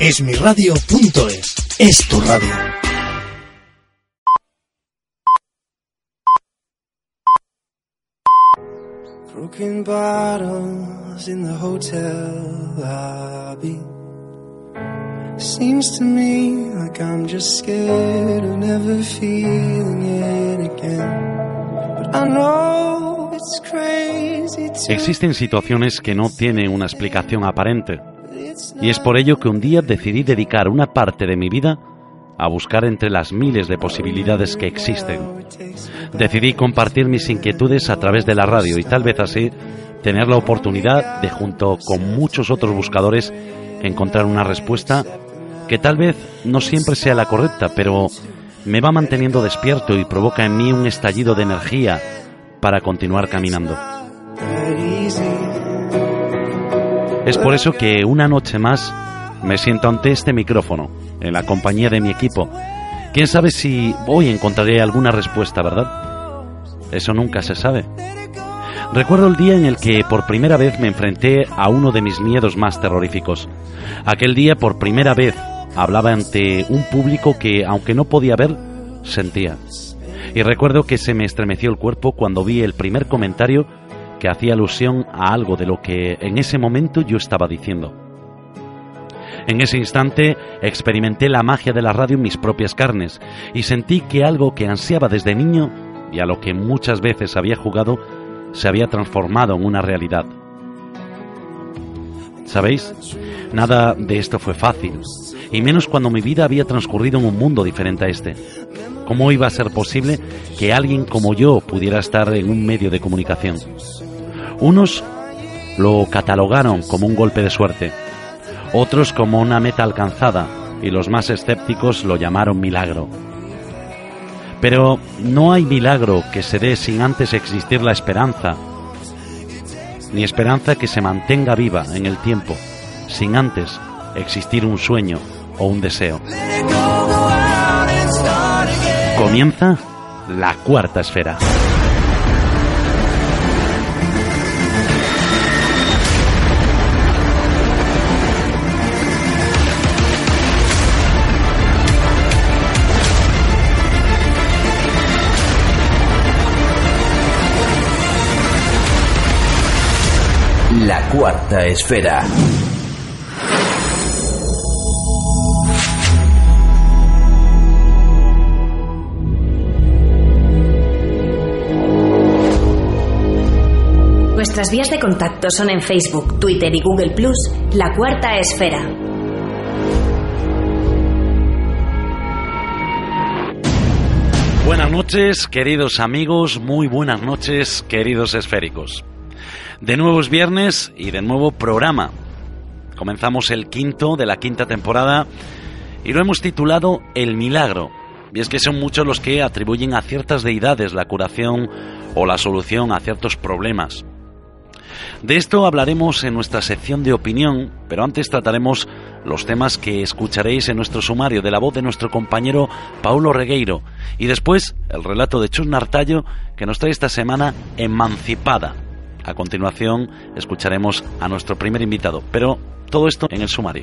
Esmiradio.es es tu radio. Broken bottles in the hotel lobby. Seems to me like I'm just scared of never feeling it again. But I know it's crazy Existen situaciones que no tienen una explicación aparente. Y es por ello que un día decidí dedicar una parte de mi vida a buscar entre las miles de posibilidades que existen. Decidí compartir mis inquietudes a través de la radio y tal vez así tener la oportunidad de, junto con muchos otros buscadores, encontrar una respuesta que tal vez no siempre sea la correcta, pero me va manteniendo despierto y provoca en mí un estallido de energía para continuar caminando. Es por eso que una noche más me siento ante este micrófono, en la compañía de mi equipo. Quién sabe si hoy encontraré alguna respuesta, ¿verdad? Eso nunca se sabe. Recuerdo el día en el que por primera vez me enfrenté a uno de mis miedos más terroríficos. Aquel día por primera vez hablaba ante un público que, aunque no podía ver, sentía. Y recuerdo que se me estremeció el cuerpo cuando vi el primer comentario que hacía alusión a algo de lo que en ese momento yo estaba diciendo. En ese instante experimenté la magia de la radio en mis propias carnes y sentí que algo que ansiaba desde niño y a lo que muchas veces había jugado se había transformado en una realidad. ¿Sabéis? Nada de esto fue fácil, y menos cuando mi vida había transcurrido en un mundo diferente a este. ¿Cómo iba a ser posible que alguien como yo pudiera estar en un medio de comunicación? Unos lo catalogaron como un golpe de suerte, otros como una meta alcanzada y los más escépticos lo llamaron milagro. Pero no hay milagro que se dé sin antes existir la esperanza, ni esperanza que se mantenga viva en el tiempo, sin antes existir un sueño o un deseo. Comienza la cuarta esfera. Cuarta esfera. Nuestras vías de contacto son en Facebook, Twitter y Google Plus, La Cuarta Esfera. Buenas noches, queridos amigos, muy buenas noches, queridos esféricos. De nuevo es viernes y de nuevo programa. Comenzamos el quinto de la quinta temporada y lo hemos titulado El Milagro. Y es que son muchos los que atribuyen a ciertas deidades la curación o la solución a ciertos problemas. De esto hablaremos en nuestra sección de opinión, pero antes trataremos los temas que escucharéis en nuestro sumario de la voz de nuestro compañero Paulo Regueiro y después el relato de Chus Nartallo que nos trae esta semana Emancipada, a continuación escucharemos a nuestro primer invitado, pero todo esto en el sumario.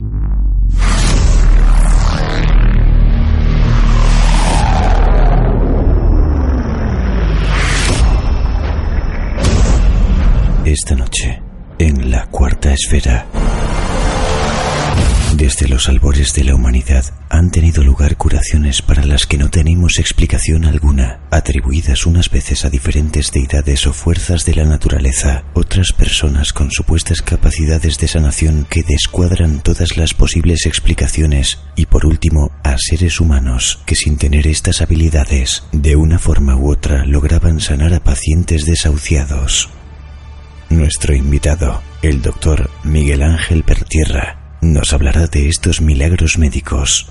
Esta noche, en la cuarta esfera. Desde los albores de la humanidad han tenido lugar curaciones para las que no tenemos explicación alguna, atribuidas unas veces a diferentes deidades o fuerzas de la naturaleza, otras personas con supuestas capacidades de sanación que descuadran todas las posibles explicaciones. Y por último a seres humanos que sin tener estas habilidades, de una forma u otra lograban sanar a pacientes desahuciados. Nuestro invitado, el doctor Miguel Ángel Pertierra, nos hablará de estos milagros médicos.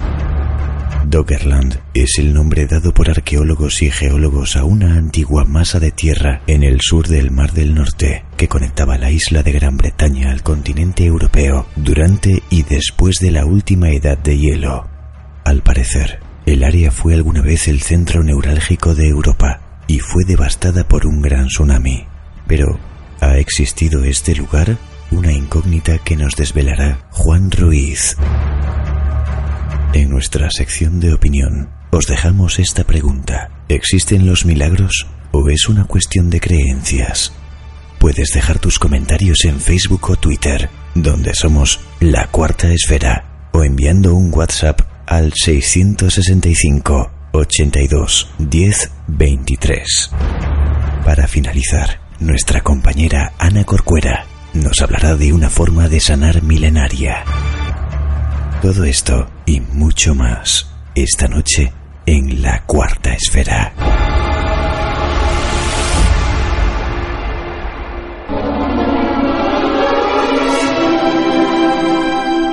Doggerland es el nombre dado por arqueólogos y geólogos a una antigua masa de tierra en el sur del Mar del Norte que conectaba la isla de Gran Bretaña al continente europeo durante y después de la última edad de hielo. Al parecer, el área fue alguna vez el centro neurálgico de Europa y fue devastada por un gran tsunami. Pero, ¿ha existido este lugar? Una incógnita que nos desvelará Juan Ruiz. En nuestra sección de opinión os dejamos esta pregunta. ¿Existen los milagros o es una cuestión de creencias? Puedes dejar tus comentarios en Facebook o Twitter, donde somos La Cuarta Esfera, o enviando un WhatsApp al 665 82 10 23. Para finalizar, nuestra compañera Ana Corcuera nos hablará de una forma de sanar milenaria. Todo esto y mucho más esta noche en la cuarta esfera.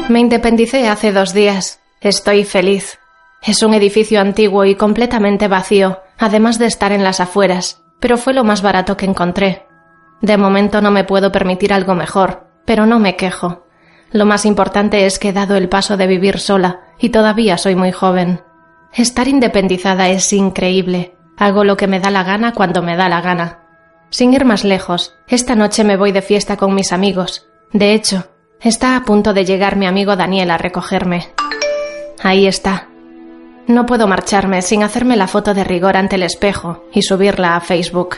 Me independicé hace dos días. Estoy feliz. Es un edificio antiguo y completamente vacío, además de estar en las afueras, pero fue lo más barato que encontré. De momento no me puedo permitir algo mejor, pero no me quejo. Lo más importante es que he dado el paso de vivir sola, y todavía soy muy joven. Estar independizada es increíble. Hago lo que me da la gana cuando me da la gana. Sin ir más lejos, esta noche me voy de fiesta con mis amigos. De hecho, está a punto de llegar mi amigo Daniel a recogerme. Ahí está. No puedo marcharme sin hacerme la foto de rigor ante el espejo y subirla a Facebook.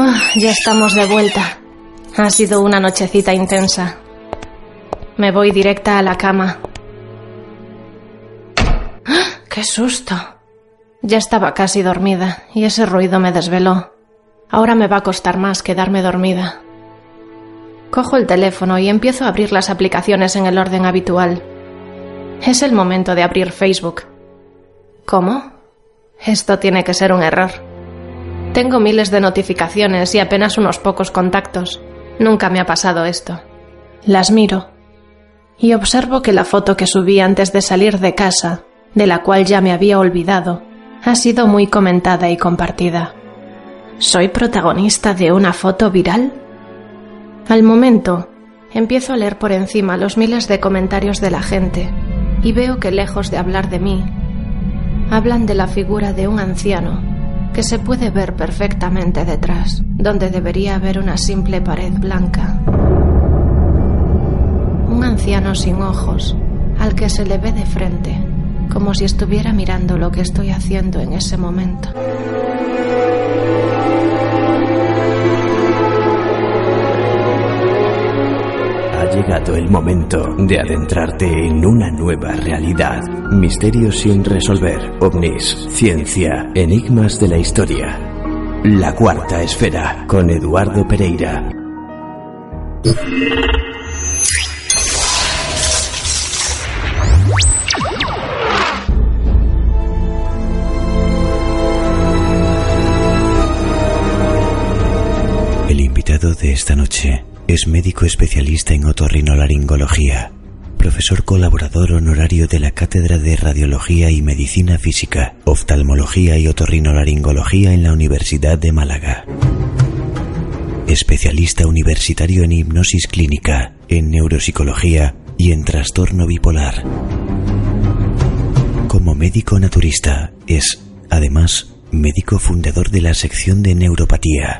Ah, ya estamos de vuelta. Ha sido una nochecita intensa. Me voy directa a la cama. ¡Ah! ¡Qué susto! Ya estaba casi dormida y ese ruido me desveló. Ahora me va a costar más quedarme dormida. Cojo el teléfono y empiezo a abrir las aplicaciones en el orden habitual. Es el momento de abrir Facebook. ¿Cómo? Esto tiene que ser un error. Tengo miles de notificaciones y apenas unos pocos contactos. Nunca me ha pasado esto. Las miro y observo que la foto que subí antes de salir de casa, de la cual ya me había olvidado, ha sido muy comentada y compartida. ¿Soy protagonista de una foto viral? Al momento, empiezo a leer por encima los miles de comentarios de la gente y veo que lejos de hablar de mí, hablan de la figura de un anciano que se puede ver perfectamente detrás, donde debería haber una simple pared blanca. Un anciano sin ojos, al que se le ve de frente, como si estuviera mirando lo que estoy haciendo en ese momento. Llegado el momento de adentrarte en una nueva realidad. Misterios sin resolver, ovnis, ciencia, enigmas de la historia. La cuarta esfera con Eduardo Pereira. El invitado de esta noche es médico especialista en otorrinolaringología, profesor colaborador honorario de la Cátedra de Radiología y Medicina Física, Oftalmología y Otorrinolaringología en la Universidad de Málaga. Especialista universitario en hipnosis clínica, en neuropsicología y en trastorno bipolar. Como médico naturista, es, además, médico fundador de la sección de neuropatía.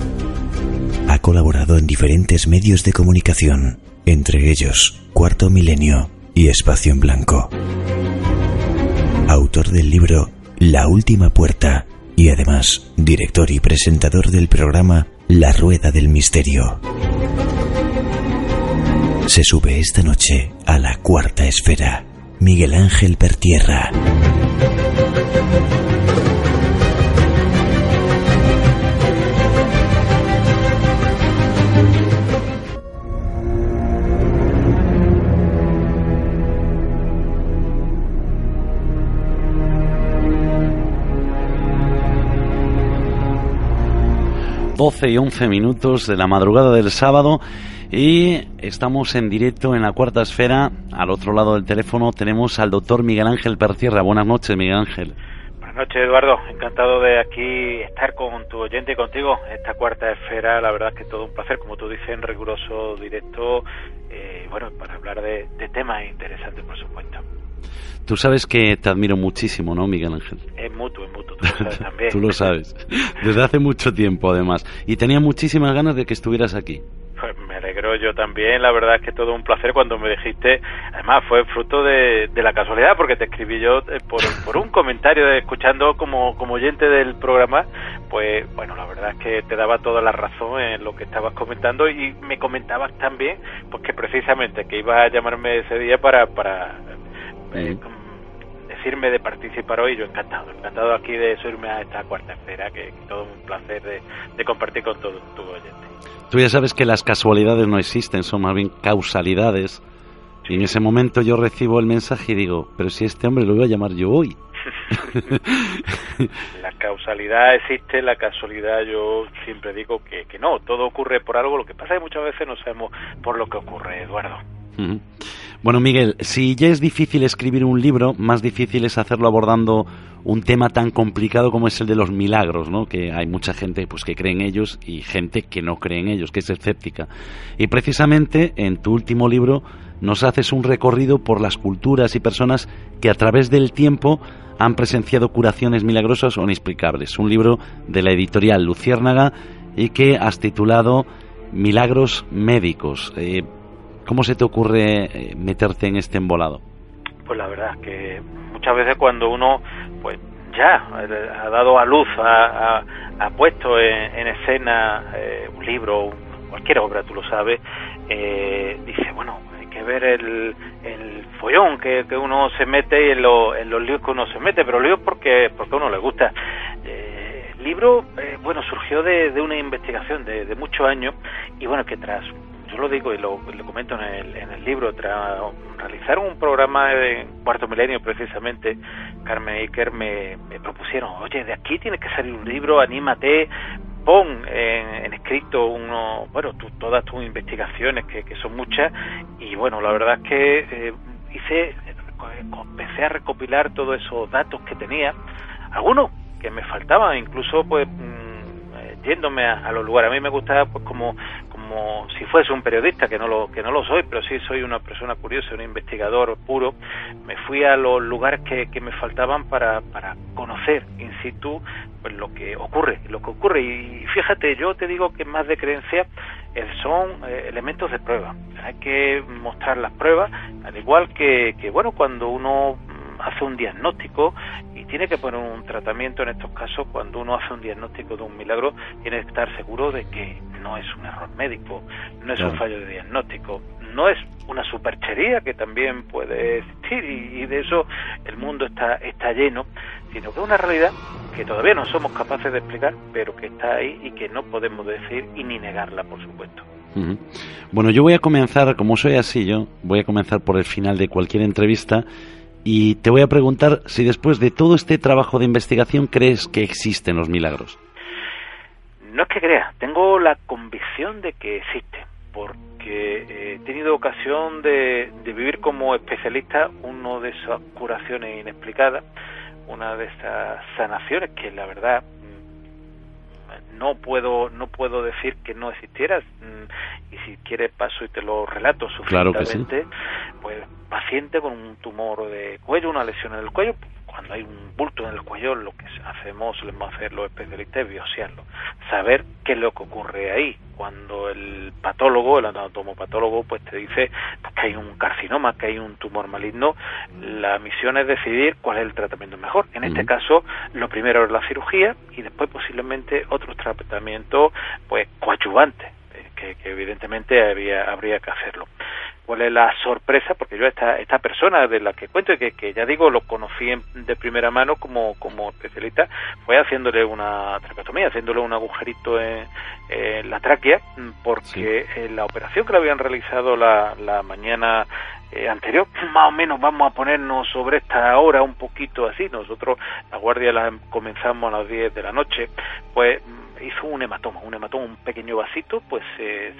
Ha colaborado en diferentes medios de comunicación, entre ellos Cuarto Milenio y Espacio en Blanco. Autor del libro La Última Puerta y además director y presentador del programa La Rueda del Misterio. Se sube esta noche a la cuarta esfera. Miguel Ángel Pertierra. Doce y once minutos de la madrugada del sábado y estamos en directo en la cuarta esfera. Al otro lado del teléfono tenemos al doctor Miguel Ángel Pertierra. Buenas noches, Miguel Ángel. Buenas noches, Eduardo. Encantado de aquí estar con tu oyente y contigo. Esta cuarta esfera, la verdad es que todo un placer, como tú dices, en riguroso directo, eh, bueno, para hablar de, temas interesantes, por supuesto. Tú sabes que te admiro muchísimo, ¿no, Miguel Ángel? Es mutuo, es mutuo, tú lo sabes también. tú lo sabes. Desde hace mucho tiempo, además. Y tenía muchísimas ganas de que estuvieras aquí. Pues me alegro yo también, la verdad es que todo un placer cuando me dijiste, además fue fruto de, la casualidad porque te escribí yo eh, por, por un comentario de, escuchando como, como oyente del programa, pues bueno, la verdad es que te daba toda la razón en lo que estabas comentando y me comentabas también pues que precisamente que ibas a llamarme ese día para, para eh, decirme de participar hoy, yo encantado, encantado aquí de subirme a esta cuarta esfera, que, todo un placer de, de compartir con todo tu oyente. Tú ya sabes que las casualidades no existen, son más bien causalidades. Y en ese momento yo recibo el mensaje y digo, pero si este hombre lo iba a llamar yo hoy. la causalidad existe, la casualidad yo siempre digo que, que no, todo ocurre por algo, lo que pasa es que muchas veces no sabemos por lo que ocurre, Eduardo. Bueno, Miguel, si ya es difícil escribir un libro, más difícil es hacerlo abordando un tema tan complicado como es el de los milagros, ¿no? Que hay mucha gente pues que cree en ellos y gente que no cree en ellos, que es escéptica. Y precisamente en tu último libro nos haces un recorrido por las culturas y personas que a través del tiempo han presenciado curaciones milagrosas o inexplicables. Un libro de la editorial Luciérnaga y que has titulado Milagros médicos. Eh, ¿Cómo se te ocurre eh, meterte en este embolado? Pues la verdad que muchas veces cuando uno pues ya ha dado a luz, ha, puesto en, escena eh, un libro, cualquier obra, tú lo sabes, eh, dice, bueno, hay que ver el, el follón que, que uno se mete en, en, los líos que uno se mete, pero líos porque, porque a uno le gusta. el libro, bueno, surgió de, de una investigación de, de muchos años y bueno, que tras yo lo digo y lo, comento en el, en el libro, tras realizar un programa de cuarto milenio precisamente, Carmen Iker me, propusieron, oye, de aquí tiene que salir un libro, anímate, pon en, escrito uno, bueno, todas tus investigaciones, que, que, son muchas, y bueno, la verdad es que eh, hice, empecé a recopilar todos esos datos que tenía, algunos que me faltaban, incluso pues mm, eh, yéndome a, a, los lugares. A mí me gustaba pues como como si fuese un periodista, que no lo, que no lo soy, pero sí soy una persona curiosa, un investigador puro, me fui a los lugares que, me faltaban para, para conocer in situ pues, lo que ocurre, lo que ocurre. Y fíjate, yo te digo que más de creencia eh, son eh, elementos de prueba. Hay que mostrar las pruebas, al igual que, que bueno, cuando uno hace un diagnóstico y tiene que poner un tratamiento en estos casos cuando uno hace un diagnóstico de un milagro tiene que estar seguro de que no es un error médico no es un fallo de diagnóstico no es una superchería que también puede existir y, de eso el mundo está está lleno sino que es una realidad que todavía no somos capaces de explicar pero que está ahí y que no podemos decir y ni negarla por supuesto. Bueno, yo voy a comenzar, como soy así yo, voy a comenzar por el final de cualquier entrevista y te voy a preguntar si después de todo este trabajo de investigación crees que existen los milagros. No es que crea, tengo la convicción de que existe, porque he tenido ocasión de, vivir como especialista una de esas curaciones inexplicadas, una de esas sanaciones que la verdad no puedo no puedo decir que no existiera mm, y si quieres paso y te lo relato suficientemente pues paciente con un tumor de cuello, una lesión en el cuello, cuando hay un bulto en el cuello, lo que hacemos, solemos hacer los especialistas es biopsiarlo, saber qué es lo que ocurre ahí. Cuando el patólogo, el anatomopatólogo, pues te dice que hay un carcinoma, que hay un tumor maligno, la misión es decidir cuál es el tratamiento mejor. En este caso, lo primero es la cirugía y después posiblemente otros tratamientos, pues coadyuvantes, que, que evidentemente había, habría que hacerlo. Cuál es la sorpresa, porque yo esta, esta persona de la que cuento y que, que ya digo lo conocí de primera mano como, como especialista, fue haciéndole una trapetomía, haciéndole un agujerito en, la tráquea, porque en la operación que le habían realizado la, la mañana eh, anterior, más o menos vamos a ponernos sobre esta hora un poquito así, nosotros la guardia la comenzamos a las 10 de la noche, pues hizo un hematoma, un hematoma, un pequeño vasito, pues se,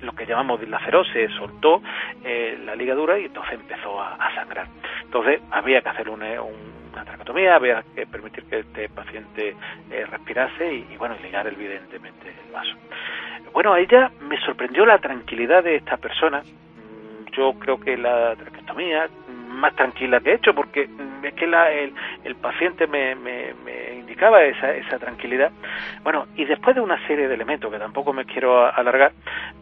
lo que llamamos dilaceró, se soltó eh, la ligadura y entonces empezó a, sangrar. Entonces había que hacer un, una tracotomía, había que permitir que este paciente eh, respirase y, bueno, ligar evidentemente el vaso. Bueno, a ella me sorprendió la tranquilidad de esta persona. Mm, yo creo que la traqueotomía más tranquila que he hecho, porque mm, es que la, el, el, paciente me, me, me, indicaba esa, esa tranquilidad. Bueno, y después de una serie de elementos que tampoco me quiero alargar,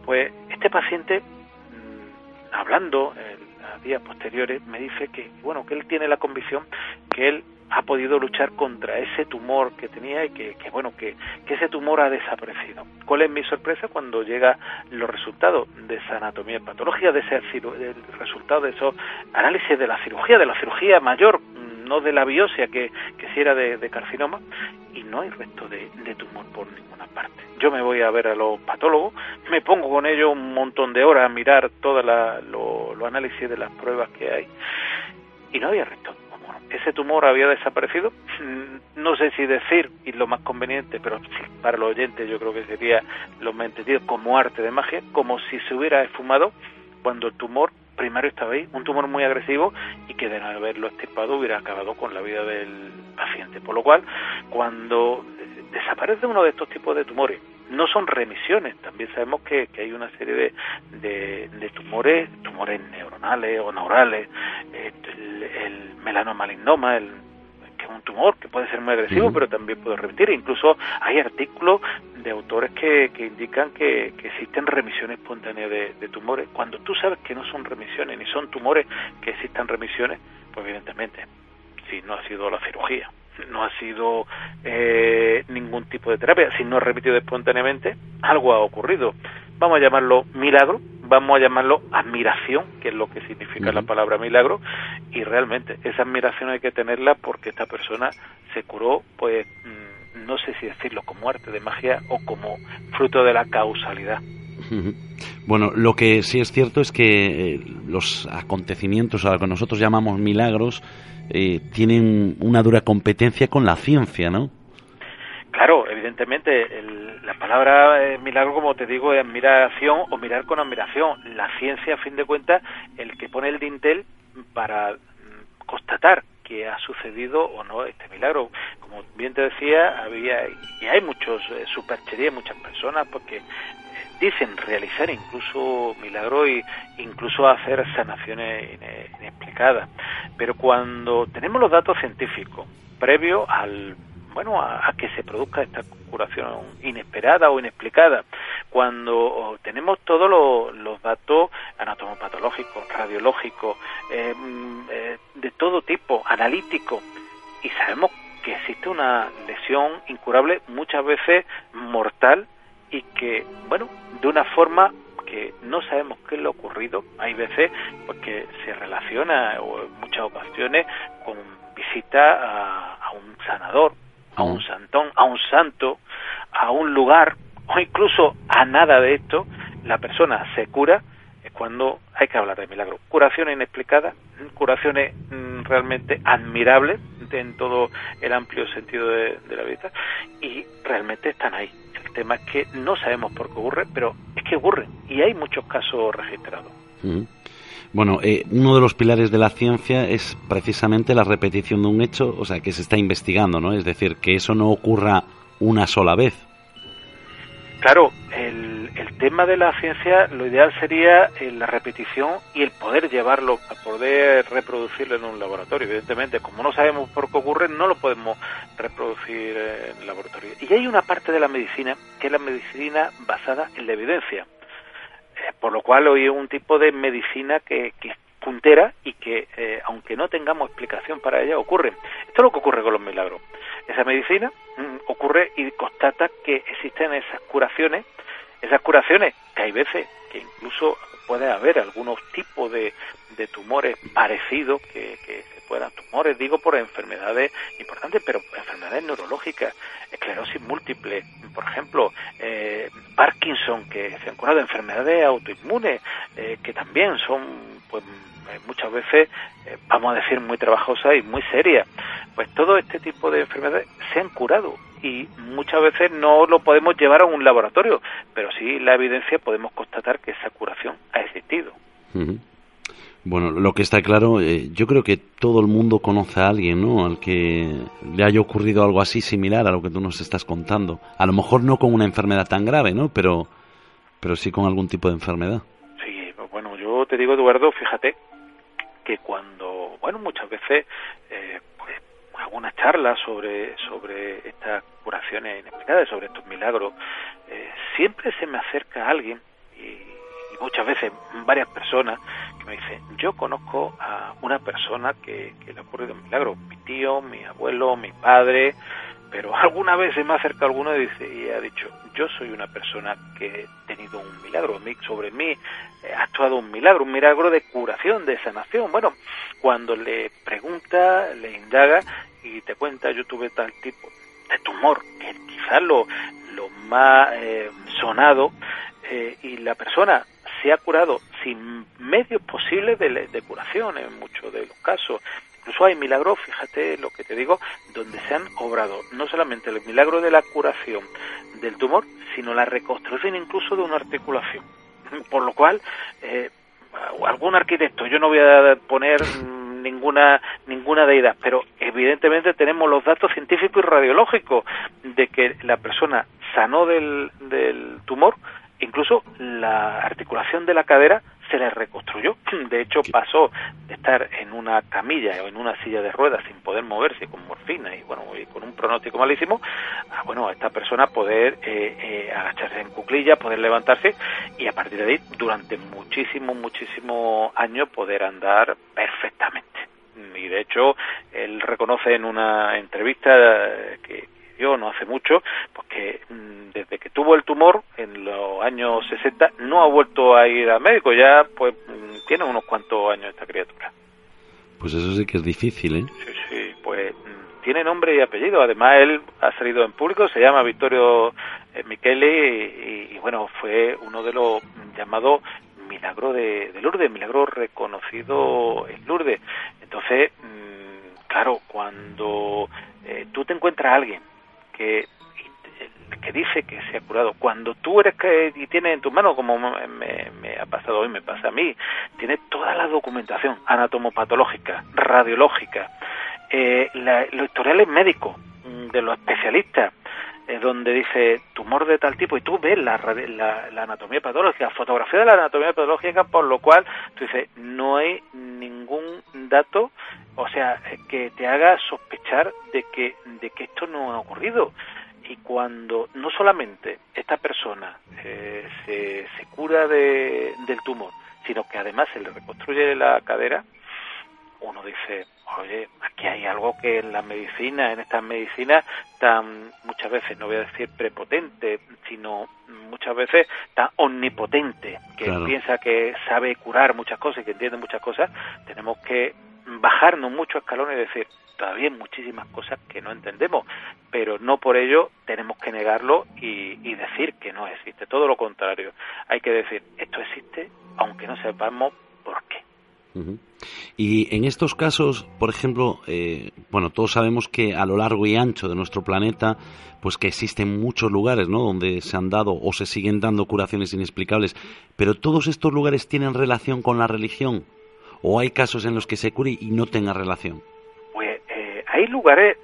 pues este paciente, mmm, hablando en las días posteriores, me dice que, bueno, que él tiene la convicción que él ha podido luchar contra ese tumor que tenía y que, que bueno que, que, ese tumor ha desaparecido. ¿Cuál es mi sorpresa cuando llega los resultados de esa anatomía patológica, de ese del resultado de esos análisis de la cirugía, de la cirugía mayor, no de la biopsia que, que si era de, de carcinoma, y no hay resto de, de, tumor por ninguna parte. Yo me voy a ver a los patólogos, me pongo con ellos un montón de horas a mirar todos los lo análisis de las pruebas que hay, y no había resto ese tumor había desaparecido. No sé si decir, y lo más conveniente, pero para los oyentes yo creo que sería lo más entendido, como arte de magia, como si se hubiera esfumado cuando el tumor primario estaba ahí, un tumor muy agresivo y que de haberlo extirpado hubiera acabado con la vida del paciente. Por lo cual, cuando desaparece uno de estos tipos de tumores, no son remisiones, también sabemos que, que hay una serie de, de, de, tumores, tumores neuronales o neurales, el, el melanoma el, que es un tumor que puede ser muy agresivo, uh -huh. pero también puede revertir. Incluso hay artículos de autores que, que indican que, que, existen remisiones espontáneas de, de, tumores. Cuando tú sabes que no son remisiones ni son tumores que existan remisiones, pues evidentemente, si no ha sido la cirugía, no ha sido eh, ningún tipo de terapia, si no ha repetido espontáneamente, algo ha ocurrido. Vamos a llamarlo milagro, vamos a llamarlo admiración, que es lo que significa uh -huh. la palabra milagro, y realmente esa admiración hay que tenerla porque esta persona se curó, pues no sé si decirlo como arte de magia o como fruto de la causalidad. Bueno, lo que sí es cierto es que eh, los acontecimientos, a lo que nosotros llamamos milagros, eh, tienen una dura competencia con la ciencia, ¿no? Claro, evidentemente, el, la palabra eh, milagro, como te digo, es admiración o mirar con admiración. La ciencia, a fin de cuentas, el que pone el dintel para mm, constatar que ha sucedido o no este milagro. Como bien te decía, había y hay muchos supercherías, muchas personas porque dicen realizar incluso milagros y incluso hacer sanaciones inexplicadas. Pero cuando tenemos los datos científicos previo al bueno a, que se produzca esta curación inesperada o inexplicada, cuando tenemos todos los, datos anatomopatológicos, radiológicos, eh, eh, de todo tipo, analíticos, y sabemos que existe una lesión incurable, muchas veces mortal, y que, bueno, de una forma que no sabemos qué es lo ocurrido, hay veces porque se relaciona o en muchas ocasiones con visita a, a un sanador, a un santón, a un santo, a un lugar o incluso a nada de esto, la persona se cura, es cuando hay que hablar de milagro. Curaciones inexplicadas, curaciones mm, realmente admirables en todo el amplio sentido de, de la vida y realmente están ahí tema es que no sabemos por qué ocurre, pero es que ocurre y hay muchos casos registrados. Mm. Bueno, eh, uno de los pilares de la ciencia es precisamente la repetición de un hecho, o sea, que se está investigando, ¿no? Es decir, que eso no ocurra una sola vez. Claro, el tema de la ciencia, lo ideal sería eh, la repetición y el poder llevarlo, a poder reproducirlo en un laboratorio. Evidentemente, como no sabemos por qué ocurre, no lo podemos reproducir en el laboratorio. Y hay una parte de la medicina que es la medicina basada en la evidencia. Eh, por lo cual hoy es un tipo de medicina que, que es puntera y que, eh, aunque no tengamos explicación para ella, ocurre. Esto es lo que ocurre con los milagros. Esa medicina mmm, ocurre y constata que existen esas curaciones, esas curaciones que hay veces que incluso puede haber algunos tipos de, de tumores parecidos que, que se puedan tumores digo por enfermedades importantes pero enfermedades neurológicas esclerosis múltiple por ejemplo eh, Parkinson que se han curado enfermedades autoinmunes eh, que también son pues muchas veces eh, vamos a decir muy trabajosas y muy serias. Pues todo este tipo de enfermedades se han curado y muchas veces no lo podemos llevar a un laboratorio, pero sí la evidencia podemos constatar que esa curación ha existido. Uh -huh. Bueno, lo que está claro, eh, yo creo que todo el mundo conoce a alguien, ¿no? Al que le haya ocurrido algo así similar a lo que tú nos estás contando. A lo mejor no con una enfermedad tan grave, ¿no? Pero, pero sí con algún tipo de enfermedad. Sí, bueno, yo te digo, Eduardo, fíjate que cuando, bueno, muchas veces, eh, algunas charlas sobre, sobre estas curaciones inexplicadas, sobre estos milagros, eh, siempre se me acerca alguien y y muchas veces varias personas que me dicen, yo conozco a una persona que, le ha ocurrido un milagro, mi tío, mi abuelo, mi padre, pero alguna vez se me ha acercado alguno y, dice, y ha dicho, yo soy una persona que he tenido un milagro sobre mí, ha actuado un milagro, un milagro de curación, de sanación. Bueno, cuando le pregunta, le indaga y te cuenta, yo tuve tal tipo de tumor, que quizás lo, lo más eh, sonado, eh, y la persona se ha curado sin medios posibles de, curación en muchos de los casos. Incluso hay milagros, fíjate lo que te digo, donde se han obrado no solamente el milagro de la curación del tumor, sino la reconstrucción incluso de una articulación. Por lo cual, eh, algún arquitecto, yo no voy a poner ninguna ninguna deidad, pero evidentemente tenemos los datos científicos y radiológicos de que la persona sanó del, del tumor Incluso la articulación de la cadera se le reconstruyó. De hecho, pasó de estar en una camilla o en una silla de ruedas sin poder moverse con morfina y bueno y con un pronóstico malísimo, a bueno, a esta persona poder eh, eh, agacharse en cuclilla, poder levantarse y a partir de ahí, durante muchísimos, muchísimos años, poder andar perfectamente. Y de hecho, él reconoce en una entrevista que, yo no hace mucho, porque mm, desde que tuvo el tumor en los años 60 no ha vuelto a ir al médico, ya pues mm, tiene unos cuantos años esta criatura. Pues eso sí que es difícil, ¿eh? Sí, sí, pues mm, tiene nombre y apellido, además él ha salido en público, se llama Vittorio eh, Michele y, bueno, fue uno de los llamados milagro de, Lourdes, milagro reconocido en Lourdes. Entonces, claro, cuando eh, tú te encuentras a alguien que que dice que se ha curado. Cuando tú eres que y tienes en tus manos, como me, ha pasado hoy, me pasa a mí, tienes toda la documentación anatomopatológica, radiológica, eh, los historiales médicos mm, de los especialistas, donde dice tumor de tal tipo y tú ves la, la, la, anatomía patológica, fotografía de la anatomía patológica, por lo cual tú dices, no hay ningún dato, o sea, que te haga sospechar de que, de que esto no ha ocurrido. Y cuando no solamente esta persona eh, se, se, cura de, del tumor, sino que además se le reconstruye la cadera, uno dice, oye, aquí hay algo que en la medicina, en estas medicinas tan muchas veces, no voy a decir prepotente, sino muchas veces tan omnipotente, que piensa que sabe curar muchas cosas y que entiende muchas cosas, tenemos que bajarnos muchos escalones y decir, todavía hay muchísimas cosas que no entendemos, pero no por ello tenemos que negarlo y, y decir que no existe, todo lo contrario, hay que decir, esto existe, aunque no sepamos. Y en estos casos, por ejemplo, eh, bueno, todos sabemos que a lo largo y ancho de nuestro planeta, pues que existen muchos lugares, ¿no? Donde se han dado o se siguen dando curaciones inexplicables. Pero todos estos lugares tienen relación con la religión, o hay casos en los que se cure y no tenga relación. Pues eh, hay lugares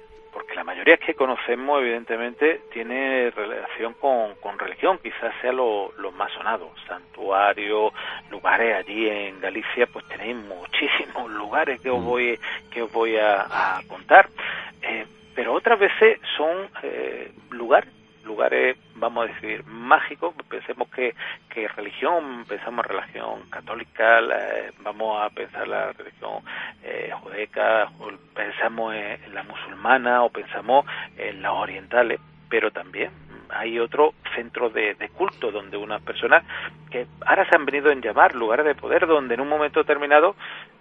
la mayoría que conocemos, evidentemente, tiene relación con, con religión, quizás sea lo, más sonado. Santuarios, lugares allí en Galicia, pues tenéis muchísimos lugares que os mm. voy, que os voy a, contar. Eh, pero otras veces son eh, lugares lugares, vamos a decir, mágicos, pensemos que, que religión, pensamos en religión católica, vamos a pensar la religión eh, judaica, pensamos en la musulmana o pensamos en las orientales, pero también hay otro centro de, de, culto donde unas personas que ahora se han venido en llamar lugares de poder, donde en un momento determinado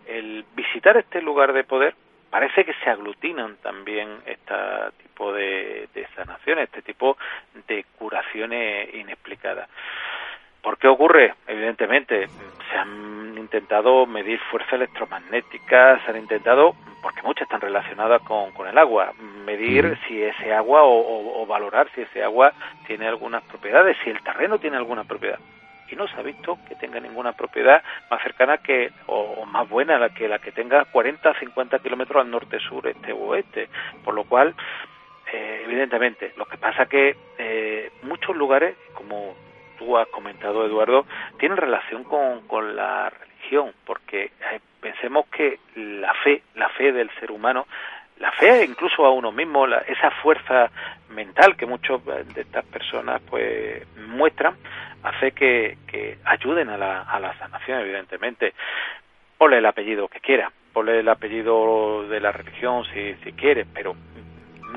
el visitar este lugar de poder parece que se aglutinan también este tipo de, sanaciones, este tipo de curaciones inexplicadas. ¿Por qué ocurre? Evidentemente, se han intentado medir fuerza electromagnética, se han intentado, porque muchas están relacionadas con, con el agua, medir si ese agua o, o, valorar si ese agua tiene algunas propiedades, si el terreno tiene alguna propiedad. Y no se ha visto que tenga ninguna propiedad más cercana que o, más buena la que la que tenga 40 50 kilómetros al norte sur este o oeste. Por lo cual eh, evidentemente lo que pasa que eh, muchos lugares como tú has comentado Eduardo tienen relación con, con la religión porque eh, pensemos que la fe la fe del ser humano la fe incluso a uno mismo, esa fuerza mental que muchas de estas personas pues muestran, hace que, ayuden a la, a la sanación, evidentemente. Ponle el apellido que quiera, ponle el apellido de la religión si, si quiere, pero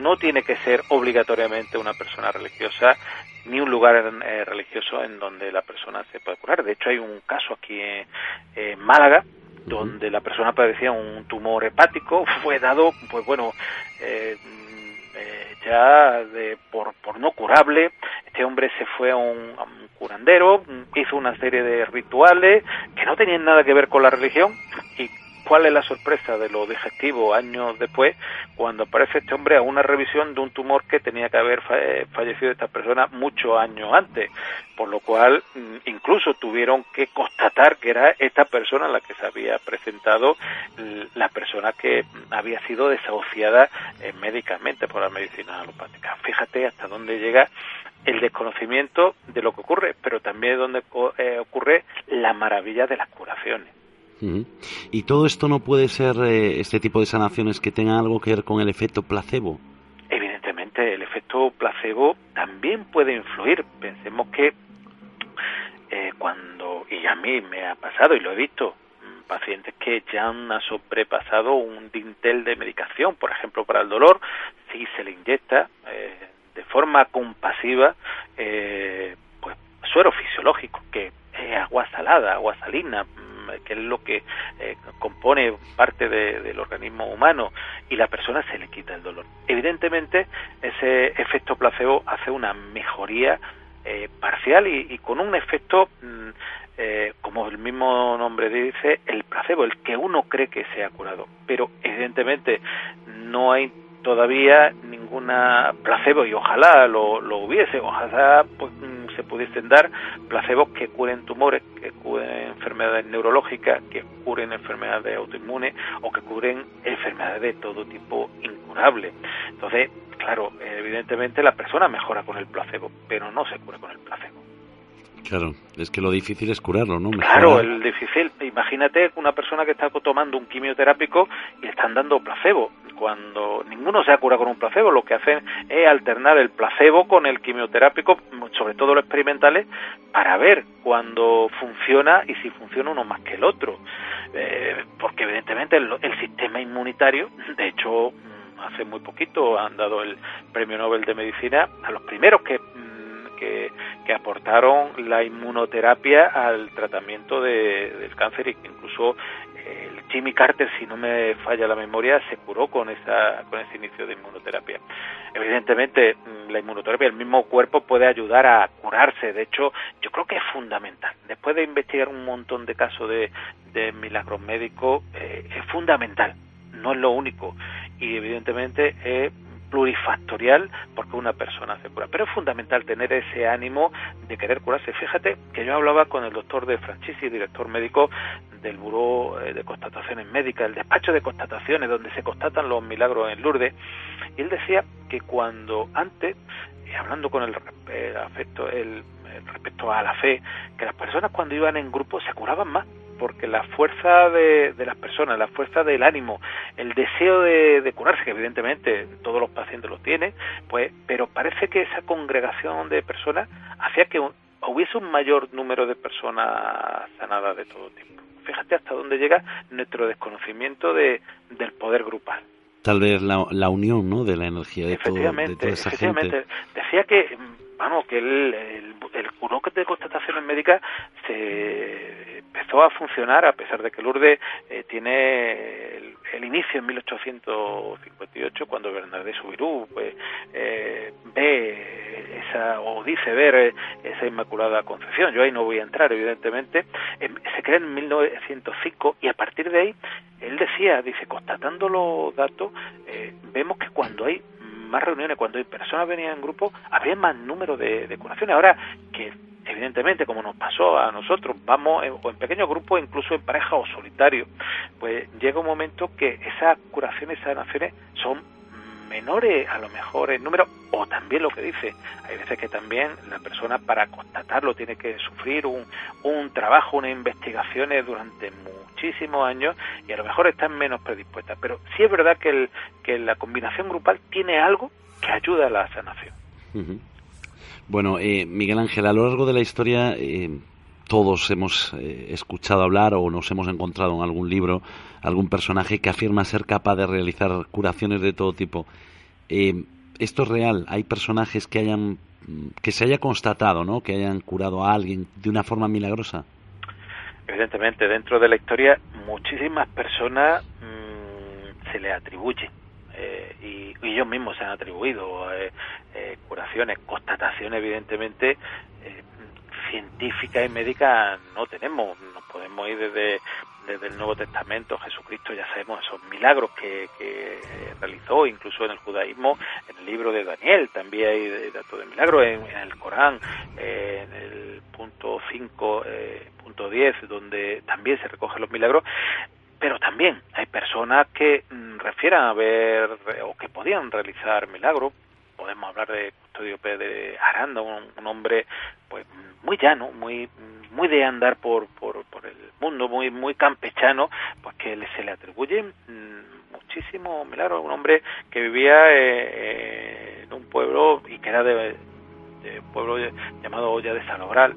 no tiene que ser obligatoriamente una persona religiosa ni un lugar eh, religioso en donde la persona se pueda curar. De hecho, hay un caso aquí en Málaga donde la persona padecía un tumor hepático, fue dado, pues bueno, eh, eh, ya de, por, por no curable, este hombre se fue a un, a un, curandero, hizo una serie de rituales que no tenían nada que ver con la religión y ¿Cuál es la sorpresa de lo digestivo años después cuando aparece este hombre a una revisión de un tumor que tenía que haber fallecido esta persona muchos años antes? Por lo cual mm, incluso tuvieron que constatar que era esta persona la que se había presentado, la persona que había sido desahuciada eh, médicamente por la medicina alopática. Fíjate hasta dónde llega el desconocimiento de lo que ocurre, pero también donde eh, ocurre la maravilla de las curaciones. ¿Y todo esto no puede ser eh, este tipo de sanaciones que tengan algo que ver con el efecto placebo? Evidentemente, el efecto placebo también puede influir. Pensemos que eh, cuando, y a mí me ha pasado y lo he visto, mm, pacientes que ya han sobrepasado un dintel de medicación, por ejemplo, para el dolor, si se le inyecta eh, de forma compasiva, pues suero fisiológico, que es agua salada, agua salina, que es lo que eh, compone parte del organismo humano, y la persona se le quita el dolor. Evidentemente, ese efecto placebo hace una mejoría eh, parcial y, con un efecto, mm, eh, como el mismo nombre dice, el placebo, el que uno cree que se ha curado. Pero evidentemente no hay todavía ninguna placebo y ojalá lo, lo hubiese, ojalá pues, se pudiesen dar placebos que curen tumores, que curen enfermedades neurológicas, que curen enfermedades autoinmunes o que curen enfermedades de todo tipo incurables. Entonces, claro, evidentemente la persona mejora con el placebo, pero no se cura con el placebo. Claro, es que lo difícil es curarlo, ¿no? Claro, el difícil, imagínate una persona que está tomando un quimioterápico y le están dando placebo. Cuando ninguno se ha curado con un placebo, lo que hacen es alternar el placebo con el quimioterápico, sobre todo los experimentales, para ver cuándo funciona y si funciona uno más que el otro. Eh, porque evidentemente el, el sistema inmunitario, de hecho, mm, hace muy poquito han dado el premio Nobel de Medicina a los primeros que que, aportaron la inmunoterapia al tratamiento del cáncer y que incluso eh, el Jimmy Carter, si no me falla la memoria, se curó con, esa, con ese inicio de inmunoterapia. Evidentemente, mm, la inmunoterapia, el mismo cuerpo puede ayudar a curarse. De hecho, yo creo que es fundamental. Después de investigar un montón de casos de, de milagros médicos, eh, es fundamental. No es lo único. Y evidentemente es plurifactorial porque una persona se cura. Pero es fundamental tener ese ánimo de querer curarse. Fíjate que yo hablaba con el doctor de Franchisi, director médico del Buró eh, de Constataciones Médicas, el despacho de constataciones donde se constatan los milagros en Lourdes, y él decía que cuando antes, eh, hablando con el, afecto, el respecto a la fe, que las personas cuando iban en grupo se curaban más porque la fuerza de, las personas, la fuerza del ánimo, el deseo de, curarse, que evidentemente todos los pacientes lo tienen, pues, pero parece que esa congregación de personas hacía que hubiese un mayor número de personas sanadas de todo tipo. Fíjate hasta dónde llega nuestro desconocimiento de, del poder grupal. Tal vez la, la unión, ¿no? De la energía de, todo, de toda esa efectivamente. Decía que vamos, que el, el, el de constataciones médicas se empezó a funcionar a pesar de que Lourdes eh, tiene el, inicio en 1858 cuando Bernardé Subirú pues, eh, ve esa o dice ver esa Inmaculada Concepción. Yo ahí no voy a entrar, evidentemente. Em, se crea en 1905 y a partir de ahí él decía, dice, constatando los datos, eh, vemos que cuando hay más reuniones, cuando hay personas venían en grupo, había más número de, curaciones. Ahora que evidentemente, como nos pasó a nosotros, vamos o en pequeños grupos, incluso en pareja o solitario, pues llega un momento que esas curaciones, esas sanaciones son menores a lo mejor en número o también lo que dice hay veces que también la persona para constatarlo tiene que sufrir un, un trabajo unas investigaciones durante muchísimos años y a lo mejor están menos predispuestas. Pero sí es verdad que, el, que la combinación grupal tiene algo que ayuda a la sanación bueno eh, Miguel Ángel a lo largo de la historia eh, todos hemos eh, escuchado hablar o nos hemos encontrado en algún libro algún personaje que afirma ser capaz de realizar curaciones de todo tipo. Eh, esto es real. Hay personajes que hayan que se haya constatado, ¿no? Que hayan curado a alguien de una forma milagrosa. Evidentemente, dentro de la historia, muchísimas personas mmm, se le atribuyen eh, y, ellos mismos se han atribuido eh, eh, curaciones, constataciones, evidentemente eh, científicas y médicas no tenemos. Nos podemos ir desde desde el Nuevo Testamento, Jesucristo ya sabemos esos milagros que, que realizó, incluso en el judaísmo, en el libro de Daniel también hay datos de milagros, en, en, el Corán, eh, en el punto 5, eh, punto 10, donde también se recogen los milagros, pero también hay personas que mm, refieran a ver o que podían realizar milagros, podemos hablar de Custodio P. de Aranda, un, un hombre pues muy llano, muy muy de andar por, por, por el mundo, muy muy campechano, pues que se le atribuyen mmm, muchísimo milagros. Un hombre que vivía eh, en un pueblo y que era de, de pueblo llamado Olla de Salobral,